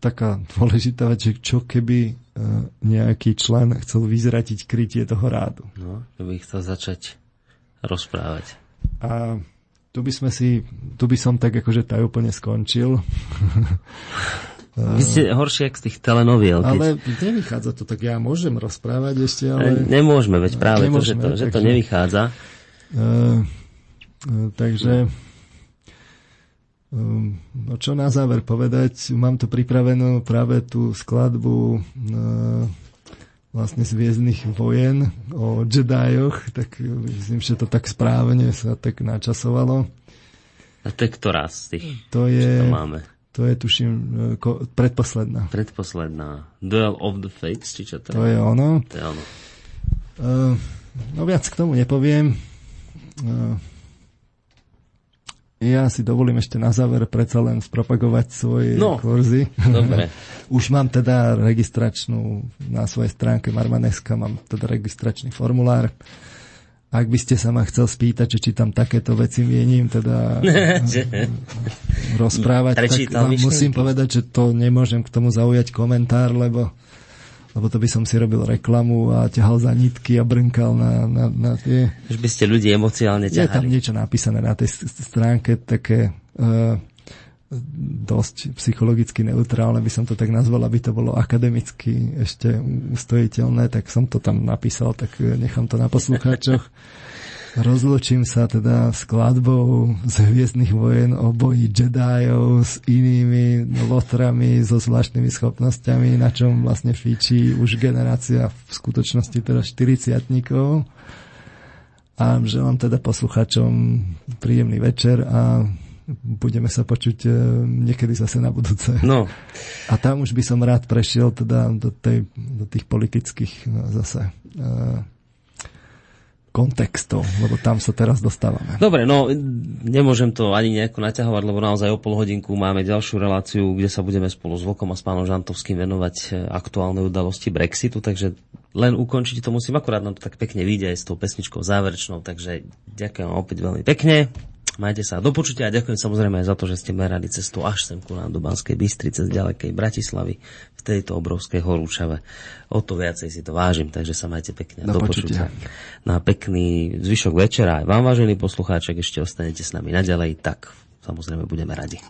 taká dôležitá vec, že čo keby e, nejaký člen chcel vyzratiť krytie toho rádu. No, to by chcel začať rozprávať. A tu by sme si, tu by som tak akože úplne skončil. Vy ste horšie z tých telenoviel. Keď... Ale nevychádza to, tak ja môžem rozprávať ešte, ale... Nemôžeme, veď práve Nemôžeme, to, že to, takže... že to nevychádza. Uh, uh, takže... Um, no čo na záver povedať, mám tu pripravenú práve tú skladbu uh, vlastne z Viezdnych vojen o Jedioch, tak myslím, že to tak správne sa tak načasovalo. A to je ktorá z tých? To je, to máme? To je, tuším, e, ko, predposledná. Predposledná. Duel of the Fates, či čo to je? To je ono. To je ono. Uh, no viac k tomu nepoviem. Uh, ja si dovolím ešte na záver predsa len spropagovať svoje no, kurzy. Dobre. Už mám teda registračnú na svojej stránke Marmaneska, mám teda registračný formulár. Ak by ste sa ma chcel spýtať, či tam takéto veci mienim teda rozprávať, tak vám musím povedať, že to nemôžem k tomu zaujať komentár, lebo lebo to by som si robil reklamu a ťahal za nitky a brnkal na, na, na tie... Už by ste ľudí emociálne ťahali. Je tam niečo napísané na tej stránke, také uh, dosť psychologicky neutrálne, by som to tak nazval, aby to bolo akademicky ešte ustojiteľné, tak som to tam napísal, tak nechám to na poslucháčoch. Rozlučím sa teda skladbou z Hviezdnych vojen o boji Jediov s inými lotrami so zvláštnymi schopnosťami, na čom vlastne fíči už generácia v skutočnosti teda 40 a želám teda poslucháčom príjemný večer a budeme sa počuť e, niekedy zase na budúce. No. A tam už by som rád prešiel teda do, tej, do tých politických no, zase uh, kontextov, lebo tam sa teraz dostávame. Dobre, no nemôžem to ani nejako naťahovať, lebo naozaj o pol hodinku máme ďalšiu reláciu, kde sa budeme spolu s Vokom a s pánom Žantovským venovať e, aktuálnej udalosti Brexitu, takže len ukončiť to musím, akurát nám to tak pekne vyjde aj s tou pesničkou záverečnou, takže ďakujem opäť veľmi pekne. Majte sa do počutia a ďakujem samozrejme aj za to, že ste merali cestu až sem ku nám do Banskej Bystrice z ďalekej Bratislavy v tejto obrovskej horúčave. O to viacej si to vážim, takže sa majte pekne. Do, do počutia. Na pekný zvyšok večera aj vám, vážení poslucháček, ešte ostanete s nami naďalej, tak samozrejme budeme radi.